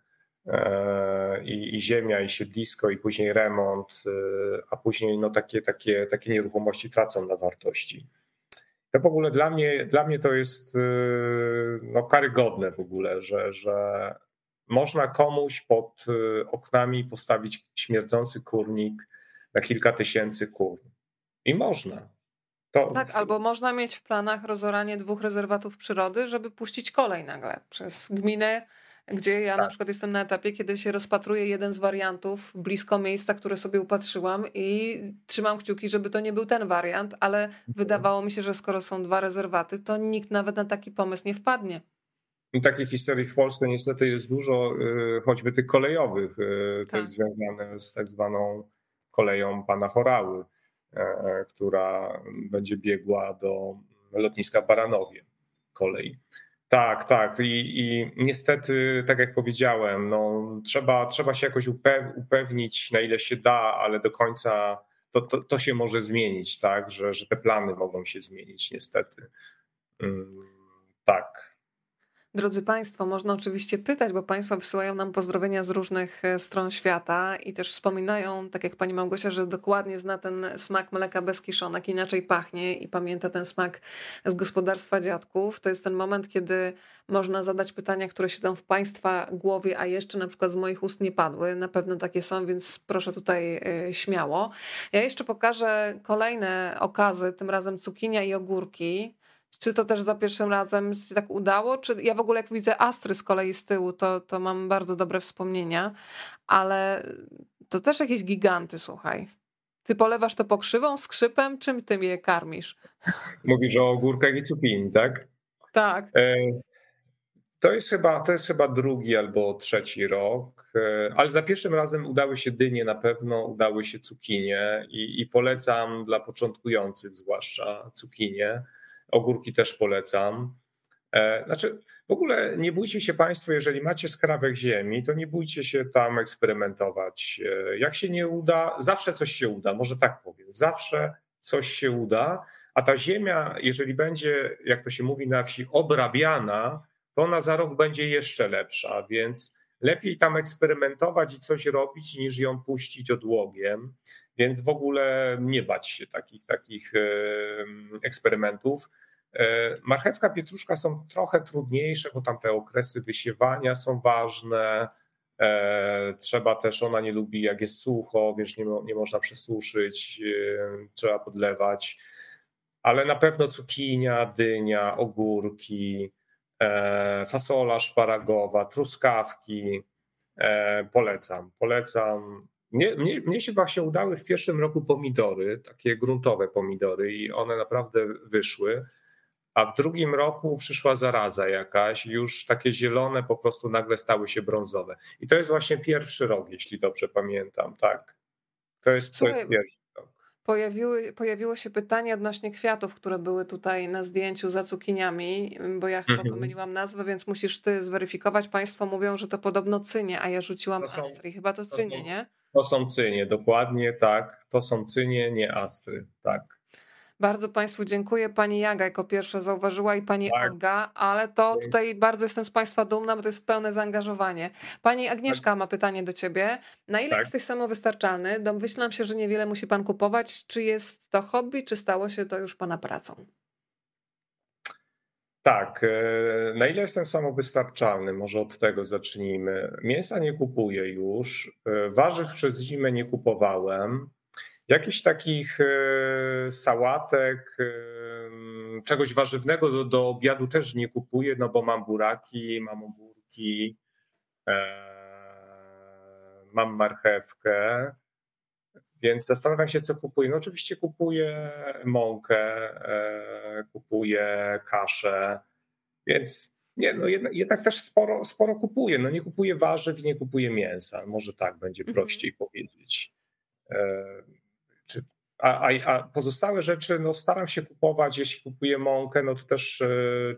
S2: E, i, i ziemia, i siedlisko, i później remont, e, a później no takie, takie, takie nieruchomości tracą na wartości. To w ogóle dla mnie, dla mnie to jest e, no, karygodne w ogóle, że, że można komuś pod oknami postawić śmierdzący kurnik na kilka tysięcy kur. I można.
S1: To... Tak, albo można mieć w planach rozoranie dwóch rezerwatów przyrody, żeby puścić kolej nagle przez gminę, gdzie ja tak. na przykład jestem na etapie, kiedy się rozpatruje jeden z wariantów blisko miejsca, które sobie upatrzyłam i trzymam kciuki, żeby to nie był ten wariant, ale mhm. wydawało mi się, że skoro są dwa rezerwaty, to nikt nawet na taki pomysł nie wpadnie.
S2: I takich historii w Polsce niestety jest dużo, y, choćby tych kolejowych, y, tak. jest związane z tak zwaną koleją pana Chorały, e, e, która będzie biegła do lotniska Baranowie kolej. Tak, tak. I, I, niestety, tak jak powiedziałem, no, trzeba, trzeba się jakoś upewnić, na ile się da, ale do końca to, to, to się może zmienić, tak, że, że te plany mogą się zmienić, niestety. Mm, tak.
S1: Drodzy Państwo, można oczywiście pytać, bo Państwo wysyłają nam pozdrowienia z różnych e, stron świata i też wspominają, tak jak Pani Małgosia, że dokładnie zna ten smak mleka bez kiszonek, inaczej pachnie i pamięta ten smak z gospodarstwa dziadków. To jest ten moment, kiedy można zadać pytania, które siedzą w Państwa głowie, a jeszcze na przykład z moich ust nie padły. Na pewno takie są, więc proszę tutaj e, śmiało. Ja jeszcze pokażę kolejne okazy, tym razem cukinia i ogórki. Czy to też za pierwszym razem się tak udało? Czy ja w ogóle jak widzę Astry z kolei z tyłu, to, to mam bardzo dobre wspomnienia, ale to też jakieś giganty, słuchaj. Ty polewasz to pokrzywą, skrzypem, czym ty je karmisz?
S2: Mówisz o ogórkach i cukinii, tak?
S1: Tak. E,
S2: to jest, chyba, to jest chyba drugi albo trzeci rok, e, ale za pierwszym razem udały się dynie na pewno, udały się cukinie i, i polecam dla początkujących zwłaszcza cukinie. Ogórki też polecam. E, znaczy, w ogóle nie bójcie się Państwo, jeżeli macie skrawek ziemi, to nie bójcie się tam eksperymentować. E, jak się nie uda, zawsze coś się uda, może tak powiem. Zawsze coś się uda, a ta ziemia, jeżeli będzie, jak to się mówi na wsi, obrabiana, to ona za rok będzie jeszcze lepsza, więc lepiej tam eksperymentować i coś robić, niż ją puścić odłogiem. Więc w ogóle nie bać się takich, takich eksperymentów. E, marchewka, pietruszka są trochę trudniejsze, bo tam te okresy wysiewania są ważne. E, trzeba też, ona nie lubi jak jest sucho, wiesz, nie, nie można przesuszyć, e, trzeba podlewać. Ale na pewno cukinia, dynia, ogórki, fasola szparagowa, truskawki. Polecam, polecam. Mnie, mnie, mnie się właśnie udały w pierwszym roku pomidory, takie gruntowe pomidory, i one naprawdę wyszły a w drugim roku przyszła zaraza jakaś, już takie zielone po prostu nagle stały się brązowe. I to jest właśnie pierwszy rok, jeśli dobrze pamiętam, tak. To jest, Słuchaj, to jest pierwszy rok.
S1: Pojawiły, pojawiło się pytanie odnośnie kwiatów, które były tutaj na zdjęciu za cukiniami, bo ja chyba mhm. pomyliłam nazwę, więc musisz ty zweryfikować. Państwo mówią, że to podobno cynie, a ja rzuciłam to są, astry. Chyba to cynie,
S2: to są,
S1: nie?
S2: To są cynie, dokładnie tak. To są cynie, nie astry, tak.
S1: Bardzo Państwu dziękuję. Pani Jaga jako pierwsza zauważyła i Pani tak. Ale to tutaj bardzo jestem z Państwa dumna, bo to jest pełne zaangażowanie. Pani Agnieszka tak. ma pytanie do Ciebie. Na ile tak. jesteś samowystarczalny? Domyślam się, że niewiele musi Pan kupować. Czy jest to hobby, czy stało się to już Pana pracą?
S2: Tak, e, na ile jestem samowystarczalny, może od tego zacznijmy. Mięsa nie kupuję już, e, warzyw przez zimę nie kupowałem. Jakichś takich e, sałatek, e, czegoś warzywnego do, do obiadu też nie kupuję, no bo mam buraki, mam ogórki, e, mam marchewkę, więc zastanawiam się, co kupuję. No oczywiście kupuję mąkę, kupuję kaszę, więc nie, no jednak, jednak, też sporo, sporo kupuję. No nie kupuję warzyw, nie kupuję mięsa. Może tak będzie mhm. prościej mhm. powiedzieć. A, a, pozostałe rzeczy no staram się kupować, jeśli kupuję mąkę, no to też e,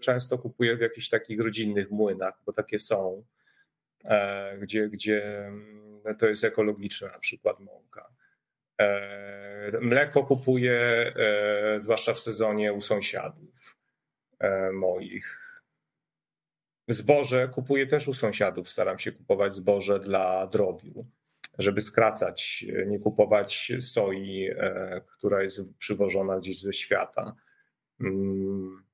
S2: często kupuję w jakichś takich rodzinnych młynach, bo takie są, e, gdzie, gdzie mm, to jest ekologiczna na przykład mąka. E, mleko kupuję, zwłaszcza w sezonie u sąsiadów moich. Zboże kupuję też u sąsiadów, staram się kupować zboże dla drobiu żeby skracać, nie kupować soi, e, która jest przywożona gdzieś ze świata. Mm,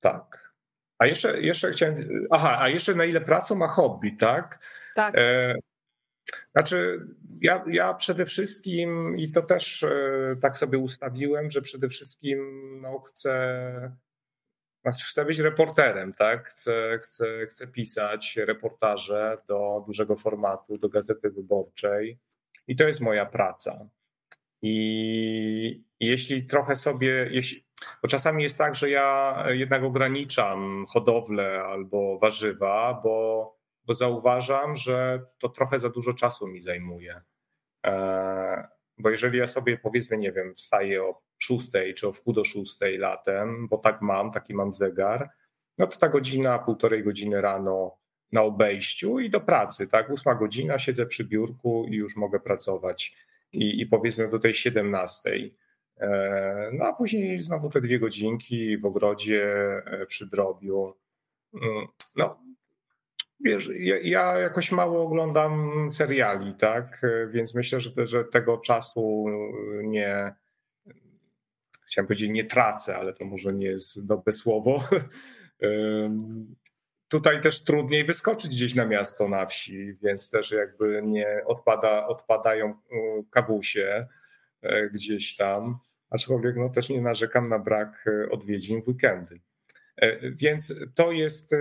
S2: tak. A jeszcze, jeszcze chciałem. Aha, a jeszcze na ile pracą ma hobby, tak?
S1: Tak. E,
S2: znaczy, ja, ja przede wszystkim, i to też tak sobie ustawiłem, że przede wszystkim no, chcę, chcę być reporterem, tak? Chcę, chcę, chcę pisać reportaże do dużego formatu, do gazety wyborczej. I to jest moja praca. I jeśli trochę sobie, jeśli, bo czasami jest tak, że ja jednak ograniczam hodowlę albo warzywa, bo, bo zauważam, że to trochę za dużo czasu mi zajmuje. E, bo jeżeli ja sobie powiedzmy, nie wiem, wstaję o 6 czy o wpół do 6 latem, bo tak mam, taki mam zegar, no to ta godzina, półtorej godziny rano na obejściu i do pracy, tak? Ósma godzina, siedzę przy biurku i już mogę pracować. I, i powiedzmy do tej 17. E, no a później znowu te dwie godzinki w ogrodzie, e, przy drobiu. Mm, no, wiesz, ja, ja, jakoś mało oglądam seriali, tak? E, więc myślę, że, że tego czasu nie. Chciałem powiedzieć, nie tracę, ale to może nie jest dobre słowo. *laughs* Tutaj też trudniej wyskoczyć gdzieś na miasto na wsi, więc też jakby nie odpada, odpadają kawusie gdzieś tam aczkolwiek no, też nie narzekam na brak e, odwiedzin w weekendy. E, więc to jest e,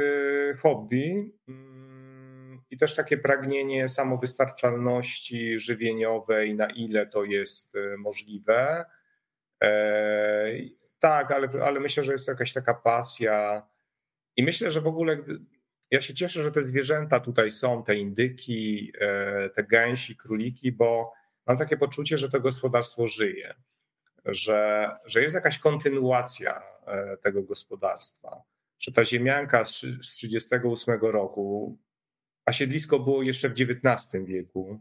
S2: hobby mm, i też takie pragnienie samowystarczalności żywieniowej, na ile to jest możliwe. Tak, ale, ale myślę, że jest jakaś taka pasja. I myślę, że w ogóle ja się cieszę, że te zwierzęta tutaj są, te indyki, te gęsi, króliki, bo mam takie poczucie, że to gospodarstwo żyje że, że jest jakaś kontynuacja e, tego gospodarstwa, że ta ziemianka z 1938 roku, a siedlisko było jeszcze w XIX wieku,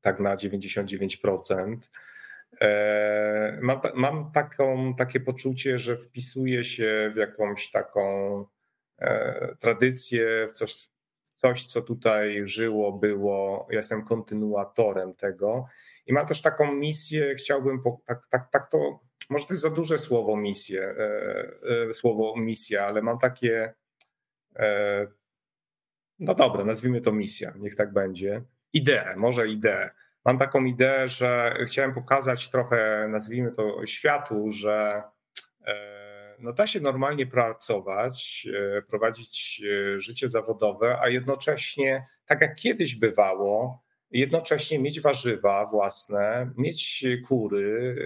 S2: tak na 99%. E, mam, mam taką, takie poczucie, że wpisuje się w jakąś taką e, tradycję, w coś, coś, co tutaj żyło, było. Ja jestem kontynuatorem tego i mam też taką misję, chciałbym, tak, tak, tak to, może to jest za duże słowo misję, e, e, słowo misja, ale mam takie, e, no dobra, nazwijmy to misja, niech tak będzie. Ideę, może ideę. Mam taką ideę, że chciałem pokazać trochę, nazwijmy to światu, że no da się normalnie pracować, prowadzić życie zawodowe, a jednocześnie, tak jak kiedyś bywało, jednocześnie mieć warzywa własne, mieć kury,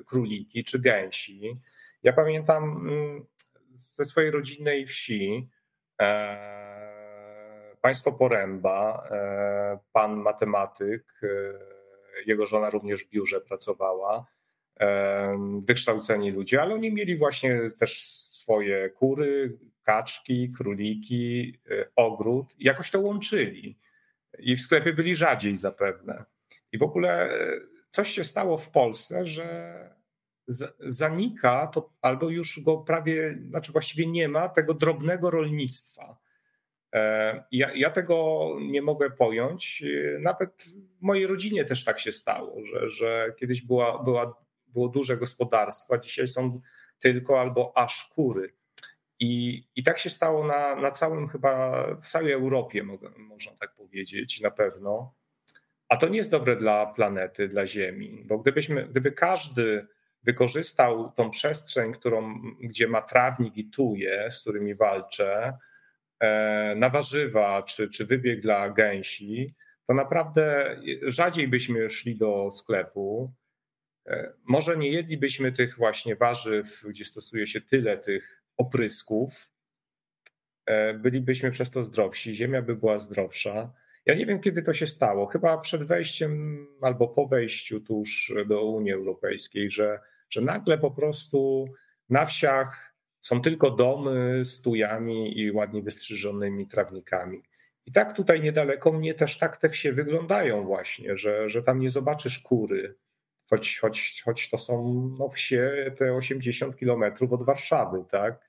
S2: y, króliki czy gęsi. Ja pamiętam mm, ze swojej rodzinnej wsi e, państwo Poręba, e, pan matematyk, e, jego żona również w biurze pracowała, wykształceni ludzie, ale oni mieli właśnie też swoje kury, kaczki, króliki, ogród, jakoś to łączyli i w sklepie byli rzadziej zapewne. I w ogóle e, coś się stało w Polsce, że zanika to, albo już go prawie, znaczy właściwie nie ma tego drobnego rolnictwa. E, ja, ja, tego nie mogę pojąć. E, nawet w mojej rodzinie też tak się stało, że, że kiedyś była, była, było duże gospodarstwo, a dzisiaj są tylko albo aż kury. I, I tak się stało na, na całym, chyba w całej Europie, można tak powiedzieć, na pewno. A to nie jest dobre dla planety, dla Ziemi, bo gdybyśmy, gdyby każdy wykorzystał tą przestrzeń, którą, gdzie ma trawnik i tuje, z którymi walczę, e, na warzywa czy, czy wybieg dla gęsi, to naprawdę rzadziej byśmy szli do sklepu. E, może nie jedlibyśmy tych właśnie warzyw, gdzie stosuje się tyle tych oprysków, e, bylibyśmy przez to zdrowsi, ziemia by była zdrowsza. Ja nie wiem, kiedy to się stało. Chyba przed wejściem albo po wejściu tuż do Unii Europejskiej, że, że nagle po prostu na wsiach są tylko domy z tujami i ładnie wystrzyżonymi trawnikami. I tak tutaj niedaleko mnie też tak te wsie wyglądają właśnie, że, że tam nie zobaczysz kury, choć, choć, choć to są no, wsie te 80 kilometrów od Warszawy, tak?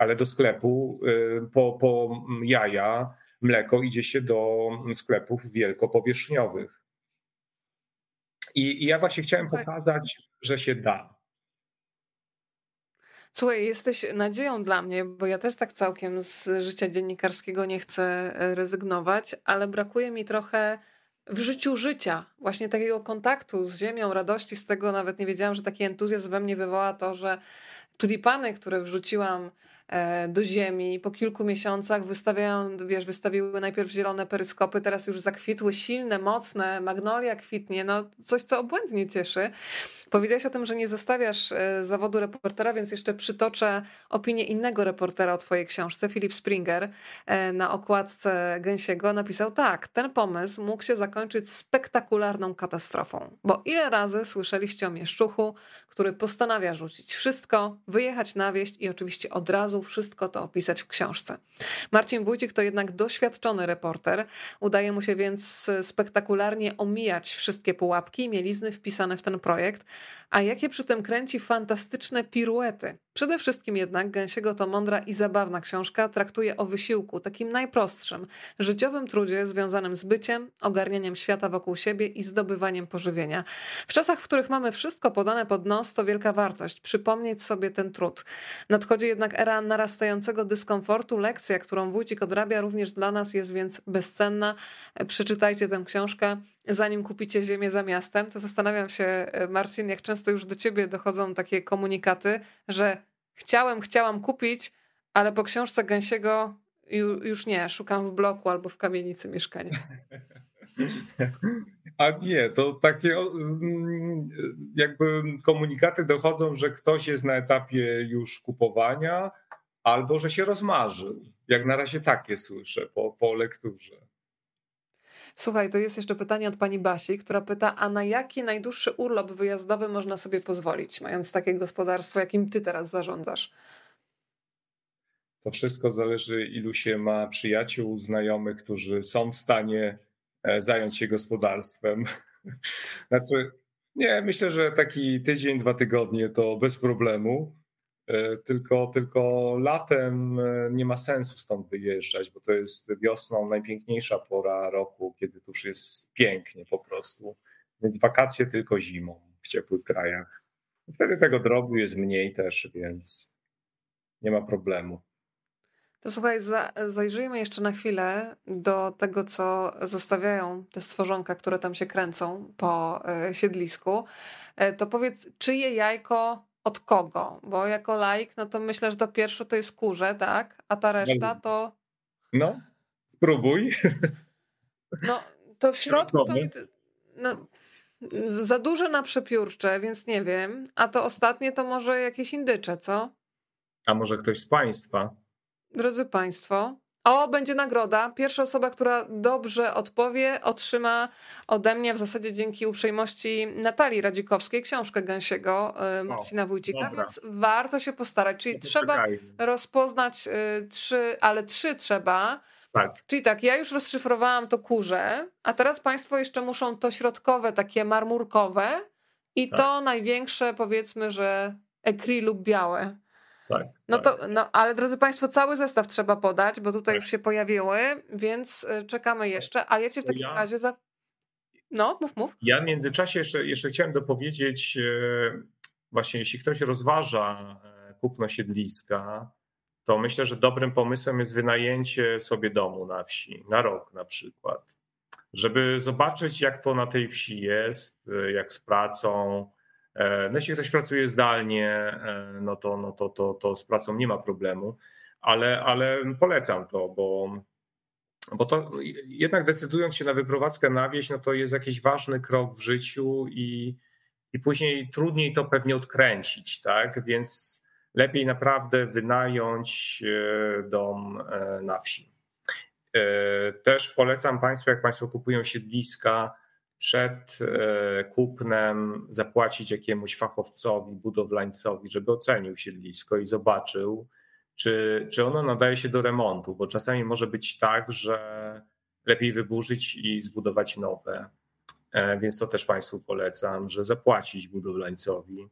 S2: Ale do sklepu y, po, po jaja, mleko idzie się do sklepów wielkopowierzchniowych. I, i ja właśnie chciałem pokazać, że się da.
S1: Słuchaj, jesteś nadzieją dla mnie, bo ja też tak całkiem z życia dziennikarskiego nie chcę e, rezygnować, ale brakuje mi trochę w życiu życia, właśnie takiego kontaktu z ziemią, radości z tego, nawet nie wiedziałam, że taki entuzjazm we mnie wywoła to, że tulipany, które wrzuciłam do ziemi. Po kilku miesiącach wystawiają, wiesz, wystawiły najpierw zielone peryskopy, teraz już zakwitły silne, mocne, magnolia kwitnie, no coś, co obłędnie cieszy. Powiedziałeś o tym, że nie zostawiasz e, zawodu reportera, więc jeszcze przytoczę opinię innego reportera o twojej książce. Philip Springer e, na okładce Gęsiego napisał tak, ten pomysł mógł się zakończyć spektakularną katastrofą, bo ile razy słyszeliście o mieszczuchu, który postanawia rzucić wszystko, wyjechać na wieś i oczywiście od razu wszystko to opisać w książce. Marcin Wójcik to jednak doświadczony reporter. Udaje mu się więc spektakularnie omijać wszystkie pułapki i mielizny wpisane w ten projekt, a jakie przy tym kręci fantastyczne piruety. Przede wszystkim jednak Gęsiego to mądra i zabawna książka traktuje o wysiłku, takim najprostszym, życiowym trudzie związanym z byciem, ogarnianiem świata wokół siebie i zdobywaniem pożywienia. W czasach, w których mamy wszystko podane pod nos, to wielka wartość przypomnieć sobie ten trud. Nadchodzi jednak era narastającego dyskomfortu. Lekcja, którą Wójcik odrabia również dla nas jest więc bezcenna. Przeczytajcie tę książkę, zanim kupicie ziemię za miastem. To zastanawiam się, Marcin, jak często już do ciebie dochodzą takie komunikaty, że chciałem, chciałam kupić, ale po książce Gęsiego już nie, szukam w bloku albo w kamienicy mieszkania. *laughs*
S2: A nie, to takie mm, jakby komunikaty dochodzą, że ktoś jest na etapie już kupowania albo że się rozmarzył. Jak na razie takie słyszę po, po lekturze.
S1: Słuchaj, to jest jeszcze pytanie od pani Basi, która pyta, a na jaki najdłuższy urlop wyjazdowy można sobie pozwolić, mając takie gospodarstwo, jakim ty teraz zarządzasz?
S2: To wszystko zależy, ilu się ma przyjaciół, znajomych, którzy są w stanie e, zająć się gospodarstwem. *laughs* Znaczy, nie, myślę, że taki tydzień, dwa tygodnie to bez problemu. E, tylko, tylko latem e, nie ma sensu stąd wyjeżdżać, bo to jest wiosną najpiękniejsza pora roku, kiedy już jest pięknie po prostu. Więc wakacje tylko zimą w ciepłych krajach. Wtedy tego drogu jest mniej też, więc nie ma problemu.
S1: To słuchaj, za, zajrzyjmy jeszcze na chwilę do tego, co zostawiają te stworzonka, które tam się kręcą po e, siedlisku. To powiedz, czyje jajko od kogo? Bo jako laik, no to myślę, że to pierwsze to jest kurze, tak? A ta reszta to.
S2: No, spróbuj.
S1: No, to w środku to. No, za duże na przepiórcze, więc nie wiem. A to ostatnie to może jakieś indycze, co?
S2: A może ktoś z Państwa?
S1: Drodzy Państwo, o, będzie nagroda. Pierwsza osoba, która dobrze odpowie, otrzyma ode mnie w zasadzie dzięki uprzejmości Natalii Radzikowskiej książkę Gęsiego Marcina Wójcika, więc warto się postarać. Czyli trzeba czekaj. rozpoznać y, trzy, ale trzy trzeba. Tak. Czyli tak, ja już rozszyfrowałam to kurze, a teraz Państwo jeszcze muszą to środkowe, takie marmurkowe i tak. to największe, powiedzmy, że ekri lub białe. Tak, no tak. to, no, ale drodzy Państwo, cały zestaw trzeba podać, bo tutaj tak. już się pojawiły, więc y, czekamy jeszcze. Ale ja Cię w takim ja... razie za. No, mów, mów.
S2: Ja w międzyczasie jeszcze, jeszcze chciałem dopowiedzieć, e, właśnie jeśli ktoś rozważa e, kupno siedliska, to myślę, że dobrym pomysłem jest wynajęcie sobie domu na wsi, na rok na przykład, żeby zobaczyć, jak to na tej wsi jest, e, jak z pracą, no jeśli ktoś pracuje zdalnie, e, no to, no to, to, to z pracą nie ma problemu, ale, ale polecam to, bo, bo to jednak decydując się na wyprowadzkę na wieś, no to jest jakiś ważny krok w życiu i, i później trudniej to pewnie odkręcić, tak? Więc lepiej naprawdę wynająć e, dom na wsi. Też polecam Państwu, jak Państwo kupują siedliska, przed e, kupnem zapłacić jakiemuś fachowcowi, budowlańcowi, żeby ocenił siedlisko i zobaczył, czy, czy ono nadaje się do remontu, bo czasami może być tak, że lepiej wyburzyć i zbudować nowe. E, więc to też Państwu polecam, że zapłacić budowlańcowi.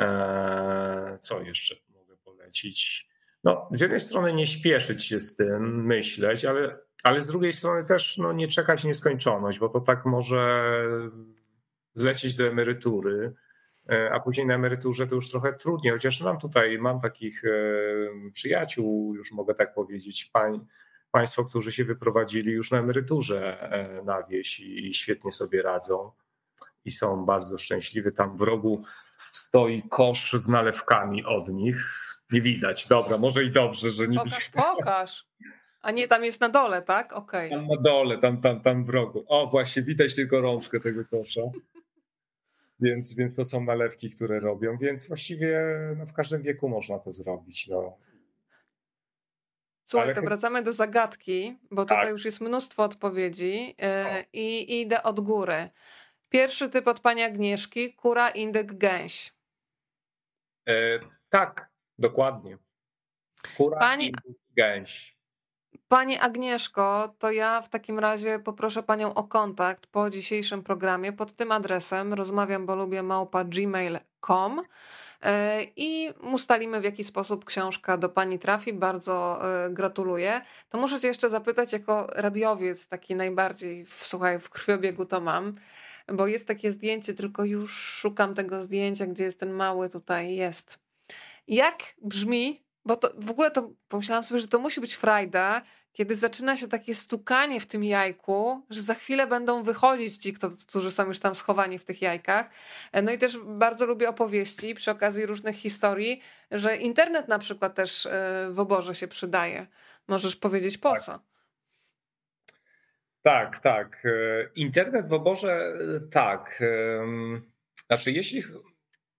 S2: E, co jeszcze mogę polecić? No, z jednej strony nie śpieszyć się z tym, myśleć, ale ale z drugiej strony też no, nie czekać nieskończoność, bo to tak może zlecieć do emerytury, e, a później na emeryturze to już trochę trudniej, chociaż mam tutaj, mam takich e, przyjaciół, już mogę tak powiedzieć, pań, Państwo, którzy się wyprowadzili już na emeryturze e, na wieś i świetnie sobie radzą i są bardzo szczęśliwi. Tam w rogu stoi kosz z nalewkami od nich. Nie widać. Dobra, może i dobrze, że nie
S1: Pokaż, pokaż. A nie, tam jest na dole, tak? Okej.
S2: Okay. Tam na dole, tam, tam, tam w rogu. O, właśnie, widać tylko rączkę tego kosza. Więc, więc to są nalewki, które robią, więc właściwie no, w każdym wieku można to zrobić. No.
S1: Słuchaj, Ale... to wracamy do zagadki, bo tak. tutaj już jest mnóstwo odpowiedzi yy, i idę od góry. Pierwszy typ od pani Agnieszki, kura, indyk, gęś.
S2: E, tak, dokładnie. Kura, pani... gęś.
S1: Pani Agnieszko, to ja w takim razie poproszę Panią o kontakt po dzisiejszym programie pod tym adresem rozmawiam, bo lubię małpa gmail.com e, i ustalimy w jaki sposób książka do Pani trafi. Bardzo e, gratuluję. To muszę Cię jeszcze zapytać jako radiowiec taki najbardziej, słuchaj, w krwiobiegu to mam, bo jest takie zdjęcie, tylko już szukam tego zdjęcia, gdzie jest ten mały tutaj, jest. Jak brzmi bo to w ogóle to pomyślałam sobie, że to musi być frajda, kiedy zaczyna się takie stukanie w tym jajku, że za chwilę będą wychodzić ci, którzy są już tam schowani w tych jajkach. E, no i też bardzo lubię opowieści przy okazji różnych historii, że internet na przykład też e, w oborze się przydaje. Możesz powiedzieć po tak. co?
S2: Tak, tak. E, internet w oborze tak. Znaczy, jeśli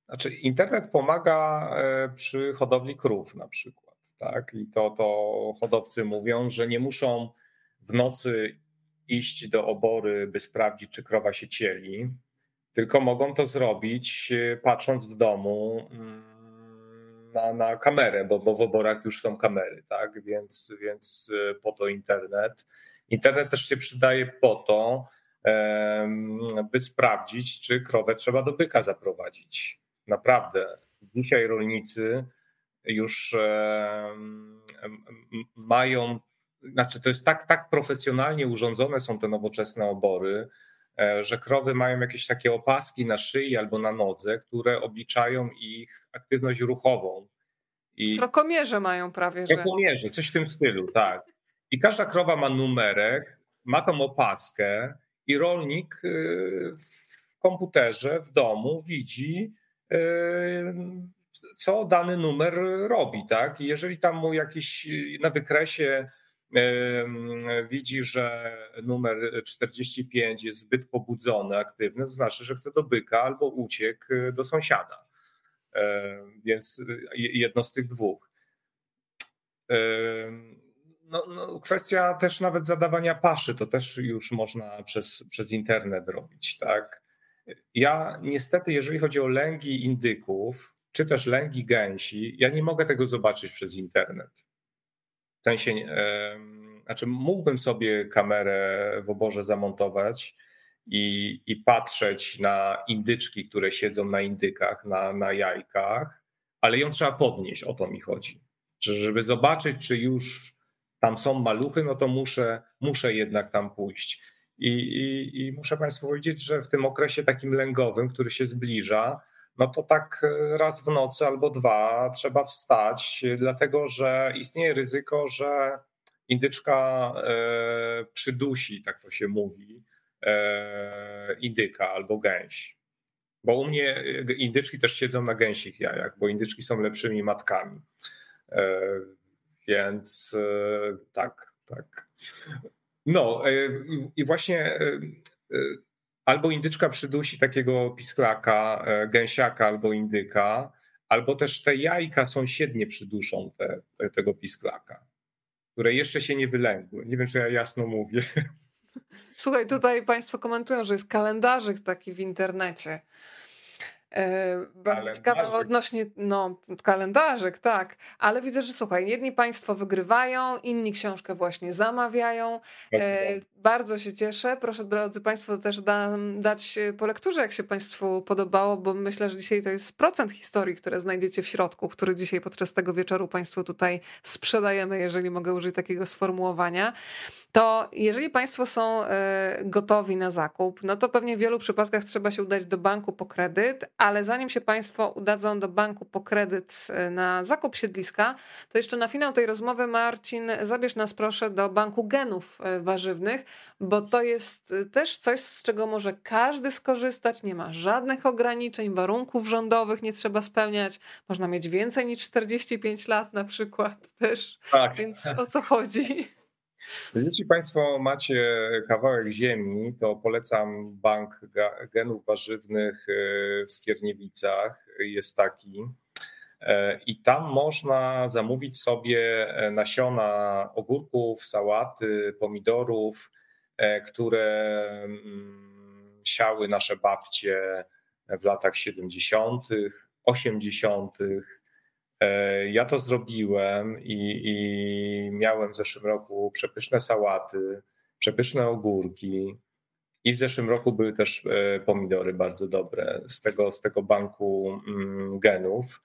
S2: znaczy, internet pomaga e, przy hodowli krów na przykład. Tak? I to, to hodowcy mówią, że nie muszą w nocy iść do obory, by sprawdzić, czy krowa się cieli, tylko mogą to zrobić e, patrząc w domu mm, na, na kamerę, bo, bo w oborach już są kamery, tak? Więc, więc e, po to internet. Internet też się przydaje po to, by sprawdzić, czy krowę trzeba do byka zaprowadzić. Naprawdę, dzisiaj rolnicy już mają, znaczy to jest tak, tak profesjonalnie urządzone są te nowoczesne obory, e, że krowy mają jakieś takie opaski na szyi albo na nodze, które obliczają ich aktywność ruchową.
S1: I Krokomierze mają prawie.
S2: Krokomierze, coś w tym stylu, tak. I każda krowa ma numerek, ma tą opaskę i rolnik y, w komputerze w domu widzi, co dany numer robi, tak? Jeżeli tam mu jakiś na wykresie widzi, że numer 45 jest zbyt pobudzony, aktywny, to znaczy, że chce do byka albo uciekł do sąsiada. Więc jedno z tych dwóch. No, no, kwestia też nawet zadawania paszy, to też już można przez, przez internet robić, tak? Ja niestety, jeżeli chodzi o lęgi indyków, czy też lęgi gęsi, ja nie mogę tego zobaczyć przez internet. W sensie, znaczy mógłbym sobie kamerę w oborze zamontować i, i patrzeć na indyczki, które siedzą na indykach, na, na jajkach, ale ją trzeba podnieść, o to mi chodzi. Żeby zobaczyć, czy już tam są maluchy, no to muszę, muszę jednak tam pójść. I, i, I, muszę Państwu powiedzieć, że w tym okresie takim lęgowym, który się zbliża, no to tak raz w nocy albo dwa trzeba wstać, dlatego że istnieje ryzyko, że indyczka e, przydusi, tak to się mówi, e, indyka albo gęś. Bo u mnie indyczki też siedzą na gęsich jajach, bo indyczki są lepszymi matkami. E, więc e, tak, tak. No e, i właśnie e, e, albo indyczka przydusi takiego pisklaka, gęsiaka albo indyka, albo też te jajka sąsiednie przyduszą te, tego pisklaka, które jeszcze się nie wylęgły. Nie wiem, czy ja jasno mówię.
S1: Słuchaj, tutaj Państwo komentują, że jest kalendarzyk taki w internecie. E, bardzo ciekawe odnośnie no, kalendarzek, tak. Ale widzę, że słuchaj, jedni Państwo wygrywają, inni książkę właśnie zamawiają. E, bardzo się cieszę. Proszę, drodzy Państwo, też da, dać po lekturze, jak się Państwu podobało, bo myślę, że dzisiaj to jest procent historii, które znajdziecie w środku, który dzisiaj podczas tego wieczoru Państwu tutaj sprzedajemy, jeżeli mogę użyć takiego sformułowania. To jeżeli Państwo są e, gotowi na zakup, no to pewnie w wielu przypadkach trzeba się udać do banku po kredyt, ale zanim się Państwo udadzą do banku po kredyt e, na zakup siedliska, to jeszcze na finał tej rozmowy, Marcin, zabierz nas proszę do banku genów e, warzywnych, bo to jest e, też coś, z czego może każdy skorzystać. Nie ma żadnych ograniczeń, warunków rządowych nie trzeba spełniać. Można mieć więcej niż 45 lat na przykład też. Tak. Więc o co chodzi?
S2: Jeśli Państwo macie kawałek ziemi, to polecam Bank Genów Warzywnych y, w Skierniewicach. Jest taki. E, I tam można zamówić sobie e, nasiona ogórków, sałaty, pomidorów, e, które mm, siały nasze babcie w latach 70., 80. E, ja to zrobiłem i, i, miałem w zeszłym roku przepyszne sałaty, przepyszne ogórki i w zeszłym roku były też e, pomidory bardzo dobre z tego, z tego banku mm, genów.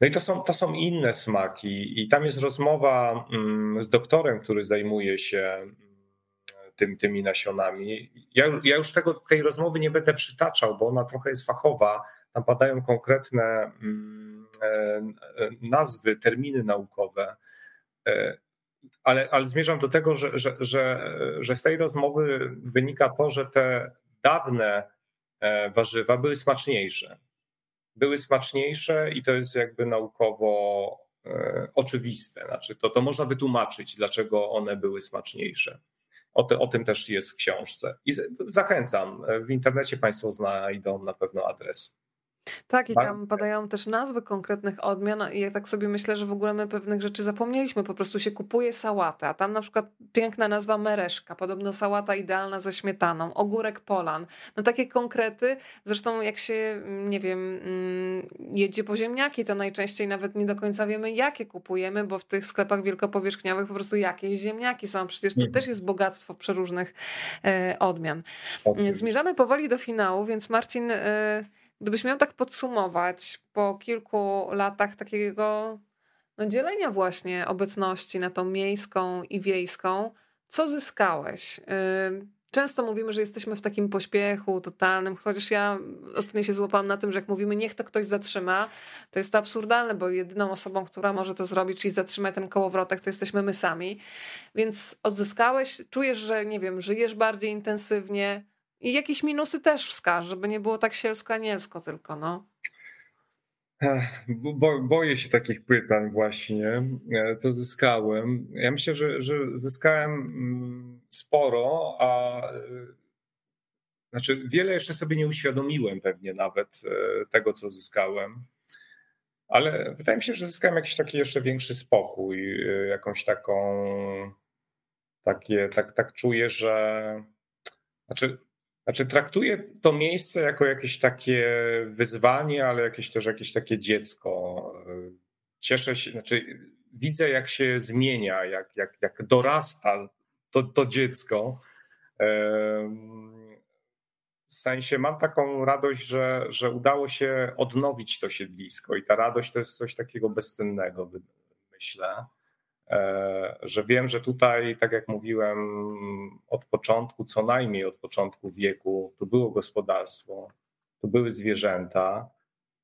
S2: No i to są, to są inne smaki i tam jest rozmowa mm, z doktorem, który zajmuje się mm, tym, tymi nasionami. Ja, ja już tego, tej rozmowy nie będę przytaczał, bo ona trochę jest fachowa. Tam padają konkretne E, nazwy, terminy naukowe, e, ale, ale zmierzam do tego, że, że, że, że z tej rozmowy wynika to, że te dawne e, warzywa były smaczniejsze. Były smaczniejsze i to jest jakby naukowo oczywiste. Znaczy to, to można wytłumaczyć, dlaczego one były smaczniejsze. O, te, o tym też jest w książce. I zachęcam. W internecie Państwo znajdą na pewno adres.
S1: Tak, i tam padają też nazwy konkretnych odmian i ja tak sobie myślę, że w ogóle my pewnych rzeczy zapomnieliśmy. Po prostu się kupuje sałatę, a tam na przykład piękna nazwa mereszka, podobno sałata idealna ze śmietaną, ogórek polan. No takie konkrety, zresztą jak się, nie wiem, mm, jedzie po ziemniaki, to najczęściej nawet nie do końca wiemy, jakie kupujemy, bo w tych sklepach wielkopowierzchniowych po prostu jakieś ziemniaki są. Przecież to mhm. też jest bogactwo przeróżnych e, odmian. Zmierzamy powoli do finału, więc Marcin... E, Gdybyś miał tak podsumować po kilku latach takiego no, dzielenia właśnie obecności na tą miejską i wiejską, co zyskałeś? Często mówimy, że jesteśmy w takim pośpiechu totalnym, chociaż ja ostatnio się złapałam na tym, że jak mówimy, niech to ktoś zatrzyma, to jest to absurdalne, bo jedyną osobą, która może to zrobić, czyli zatrzymać ten kołowrotek, to jesteśmy my sami. Więc odzyskałeś, czujesz, że nie wiem, żyjesz bardziej intensywnie, i jakieś minusy też wskaż, żeby nie było tak sielsko-anielsko tylko, no.
S2: Bo, boję się takich pytań właśnie, e, co zyskałem. Ja myślę, że, że zyskałem mm, sporo, a e, znaczy wiele jeszcze sobie nie uświadomiłem pewnie nawet e, tego, co zyskałem. Ale wydaje mi się, że zyskałem jakiś taki jeszcze większy spokój, jakąś taką, takie, tak, tak czuję, że znaczy znaczy, traktuję to miejsce jako jakieś takie wyzwanie, ale jakieś też jakieś takie dziecko. Cieszę się, znaczy widzę, jak się zmienia, jak, jak, jak dorasta to, to dziecko. W sensie mam taką radość, że, że udało się odnowić to siedlisko, i ta radość to jest coś takiego bezcennego, myślę. E, że wiem, że tutaj, tak jak mówiłem, od początku, co najmniej od początku wieku, tu było gospodarstwo, tu były zwierzęta,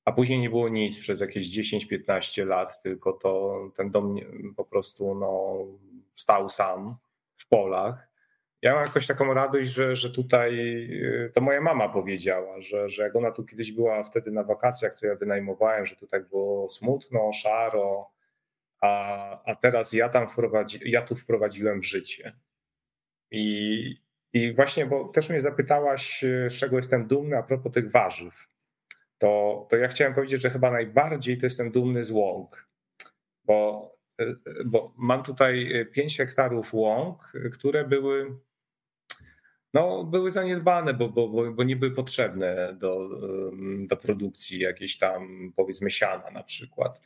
S2: a później nie było nic przez jakieś 10-15 lat, tylko to ten dom po prostu no, stał sam w polach. Ja mam jakoś taką radość, że, że tutaj to moja mama powiedziała, że, że jak ona tu kiedyś była wtedy na wakacjach, co ja wynajmowałem, że tu tak było smutno, szaro, a, a teraz ja tam wprowadzi, ja tu wprowadziłem życie. I, I właśnie, bo też mnie zapytałaś, z czego jestem dumny a propos tych warzyw. To, to ja chciałem powiedzieć, że chyba najbardziej to jestem dumny z łąk, bo, bo mam tutaj 5 hektarów łąk, które były, no, były zaniedbane, bo, bo, bo, bo nie były potrzebne do, do produkcji jakiejś tam, powiedzmy, siana na przykład.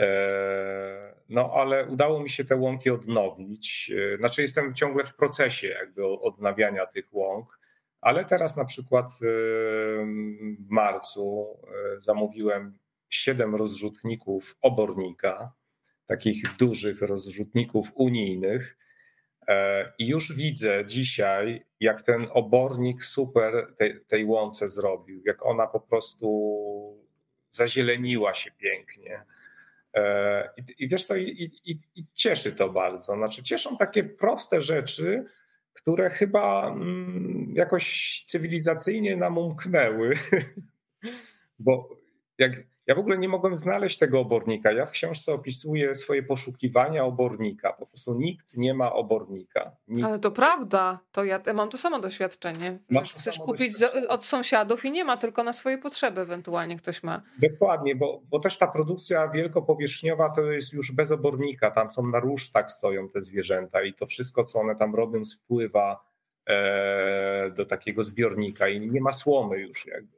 S2: E, no, ale udało mi się te łąki odnowić. E, znaczy, jestem ciągle w procesie jakby odnawiania tych łąk, ale teraz na przykład e, w marcu zamówiłem siedem rozrzutników obornika, takich dużych rozrzutników unijnych. I już widzę dzisiaj, jak ten obornik super tej, tej łące zrobił, jak ona po prostu zazieleniła się pięknie. E, I, wiesz co, i, i, i, cieszy to bardzo. Znaczy, cieszą takie proste rzeczy, które chyba mm, jakoś cywilizacyjnie nam umknęły. *laughs* Bo jak, ja w ogóle nie mogłem znaleźć tego obornika. Ja w książce opisuję swoje poszukiwania obornika. Po prostu nikt nie ma obornika. Nikt.
S1: Ale to prawda. To ja mam to samo doświadczenie. Masz chcesz kupić od sąsiadów i nie ma, tylko na swoje potrzeby ewentualnie ktoś ma.
S2: Dokładnie, bo, bo też ta produkcja wielkopowierzchniowa to jest już bez obornika. Tam są na rusztach stoją te zwierzęta i to wszystko, co one tam robią, spływa e, do takiego zbiornika i nie ma słomy już jakby.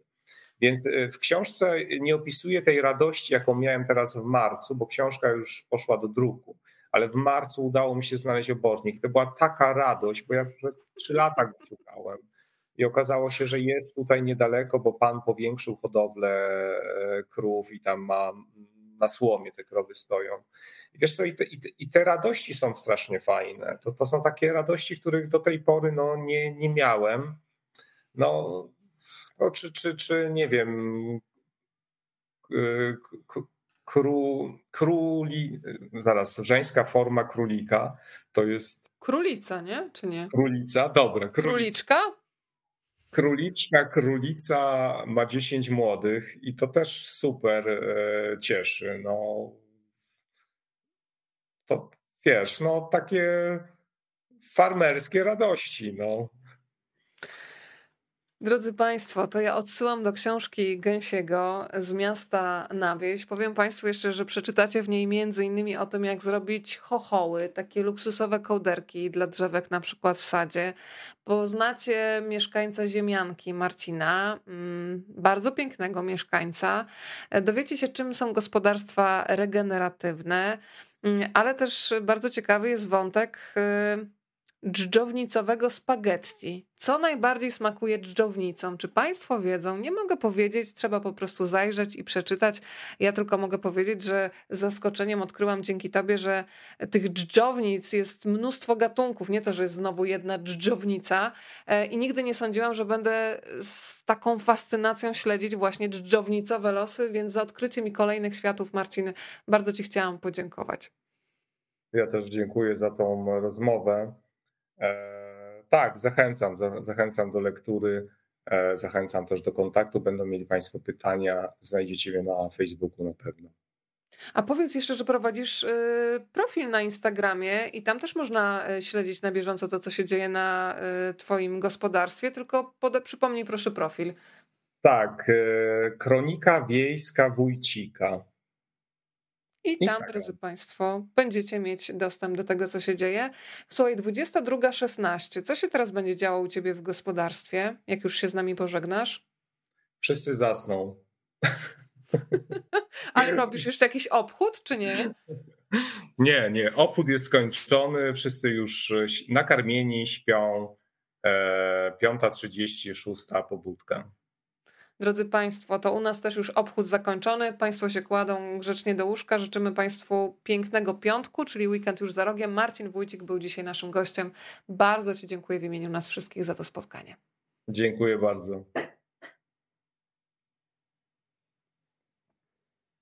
S2: Więc y, w książce nie opisuję tej radości, jaką miałem teraz w marcu, bo książka już poszła do druku, ale w marcu udało mi się znaleźć obornik. To była taka radość, bo ja przez trzy lata go szukałem. I okazało się, że jest tutaj niedaleko, bo pan powiększył hodowlę e, krów i tam ma na słomie te krowy stoją. I wiesz co, i te, i te, radości są strasznie fajne. To, to są takie radości, których do tej pory no, nie, nie miałem. No, no, czy, czy, czy nie wiem, y, kru, króli, zaraz, żeńska forma królika to jest.
S1: Królica, nie? Czy nie?
S2: Królica, dobra.
S1: Królica. Króliczka?
S2: Króliczka, królica ma 10 młodych i to też super e, cieszy. No, to wiesz, no takie farmerskie radości. No.
S1: Drodzy Państwo, to ja odsyłam do książki Gęsiego z miasta na wieś. Powiem Państwu jeszcze, że przeczytacie w niej między innymi o tym, jak zrobić chochoły, takie luksusowe kołderki dla drzewek na przykład w sadzie. Poznacie mieszkańca ziemianki Marcina, mm, bardzo pięknego mieszkańca. Dowiecie się, czym są gospodarstwa regeneratywne, mm, ale też bardzo ciekawy jest wątek y, dżdżownicowego spaghetti. Co najbardziej smakuje dżdżownicą? Czy Państwo wiedzą? Nie mogę powiedzieć, trzeba po prostu zajrzeć i przeczytać. Ja tylko mogę powiedzieć, że z zaskoczeniem odkryłam dzięki Tobie, że tych dżdżownic jest mnóstwo gatunków. Nie to, że jest znowu jedna dżdżownica. E, I nigdy nie sądziłam, że będę z taką fascynacją śledzić właśnie dżdżownicowe losy, więc za odkrycie mi kolejnych światów, Marcin, bardzo Ci chciałam podziękować.
S2: Ja też dziękuję za tą rozmowę. E, tak, zachęcam, zachęcam do lektury, e, zachęcam też do kontaktu. Będą mieli Państwo pytania, znajdziecie je na Facebooku na pewno.
S1: A powiedz jeszcze, że prowadzisz y, profil na Instagramie i tam też można y, śledzić na bieżąco to, co się dzieje na y, Twoim gospodarstwie, tylko pode, przypomnij proszę profil.
S2: Tak, Kronika Wiejska Wójcika.
S1: I tam, drodzy Państwo, będziecie mieć dostęp do tego, co się dzieje. Słuchaj, 22.16. Co się teraz będzie działo u Ciebie w gospodarstwie, jak już się z nami pożegnasz?
S2: Wszyscy zasną. *laughs*
S1: Ale robisz jeszcze jakiś obchód, czy nie?
S2: Nie, nie. Obchód jest skończony. Wszyscy już nakarmieni, śpią. 5.36 e, pobudka.
S1: Drodzy Państwo, to u nas też już obchód zakończony. Państwo się kładą grzecznie do łóżka. Życzymy Państwu pięknego piątku, czyli weekend już za rogiem. Marcin Wójcik był dzisiaj naszym gościem. Bardzo Ci dziękuję w imieniu nas wszystkich za to spotkanie.
S2: Dziękuję bardzo.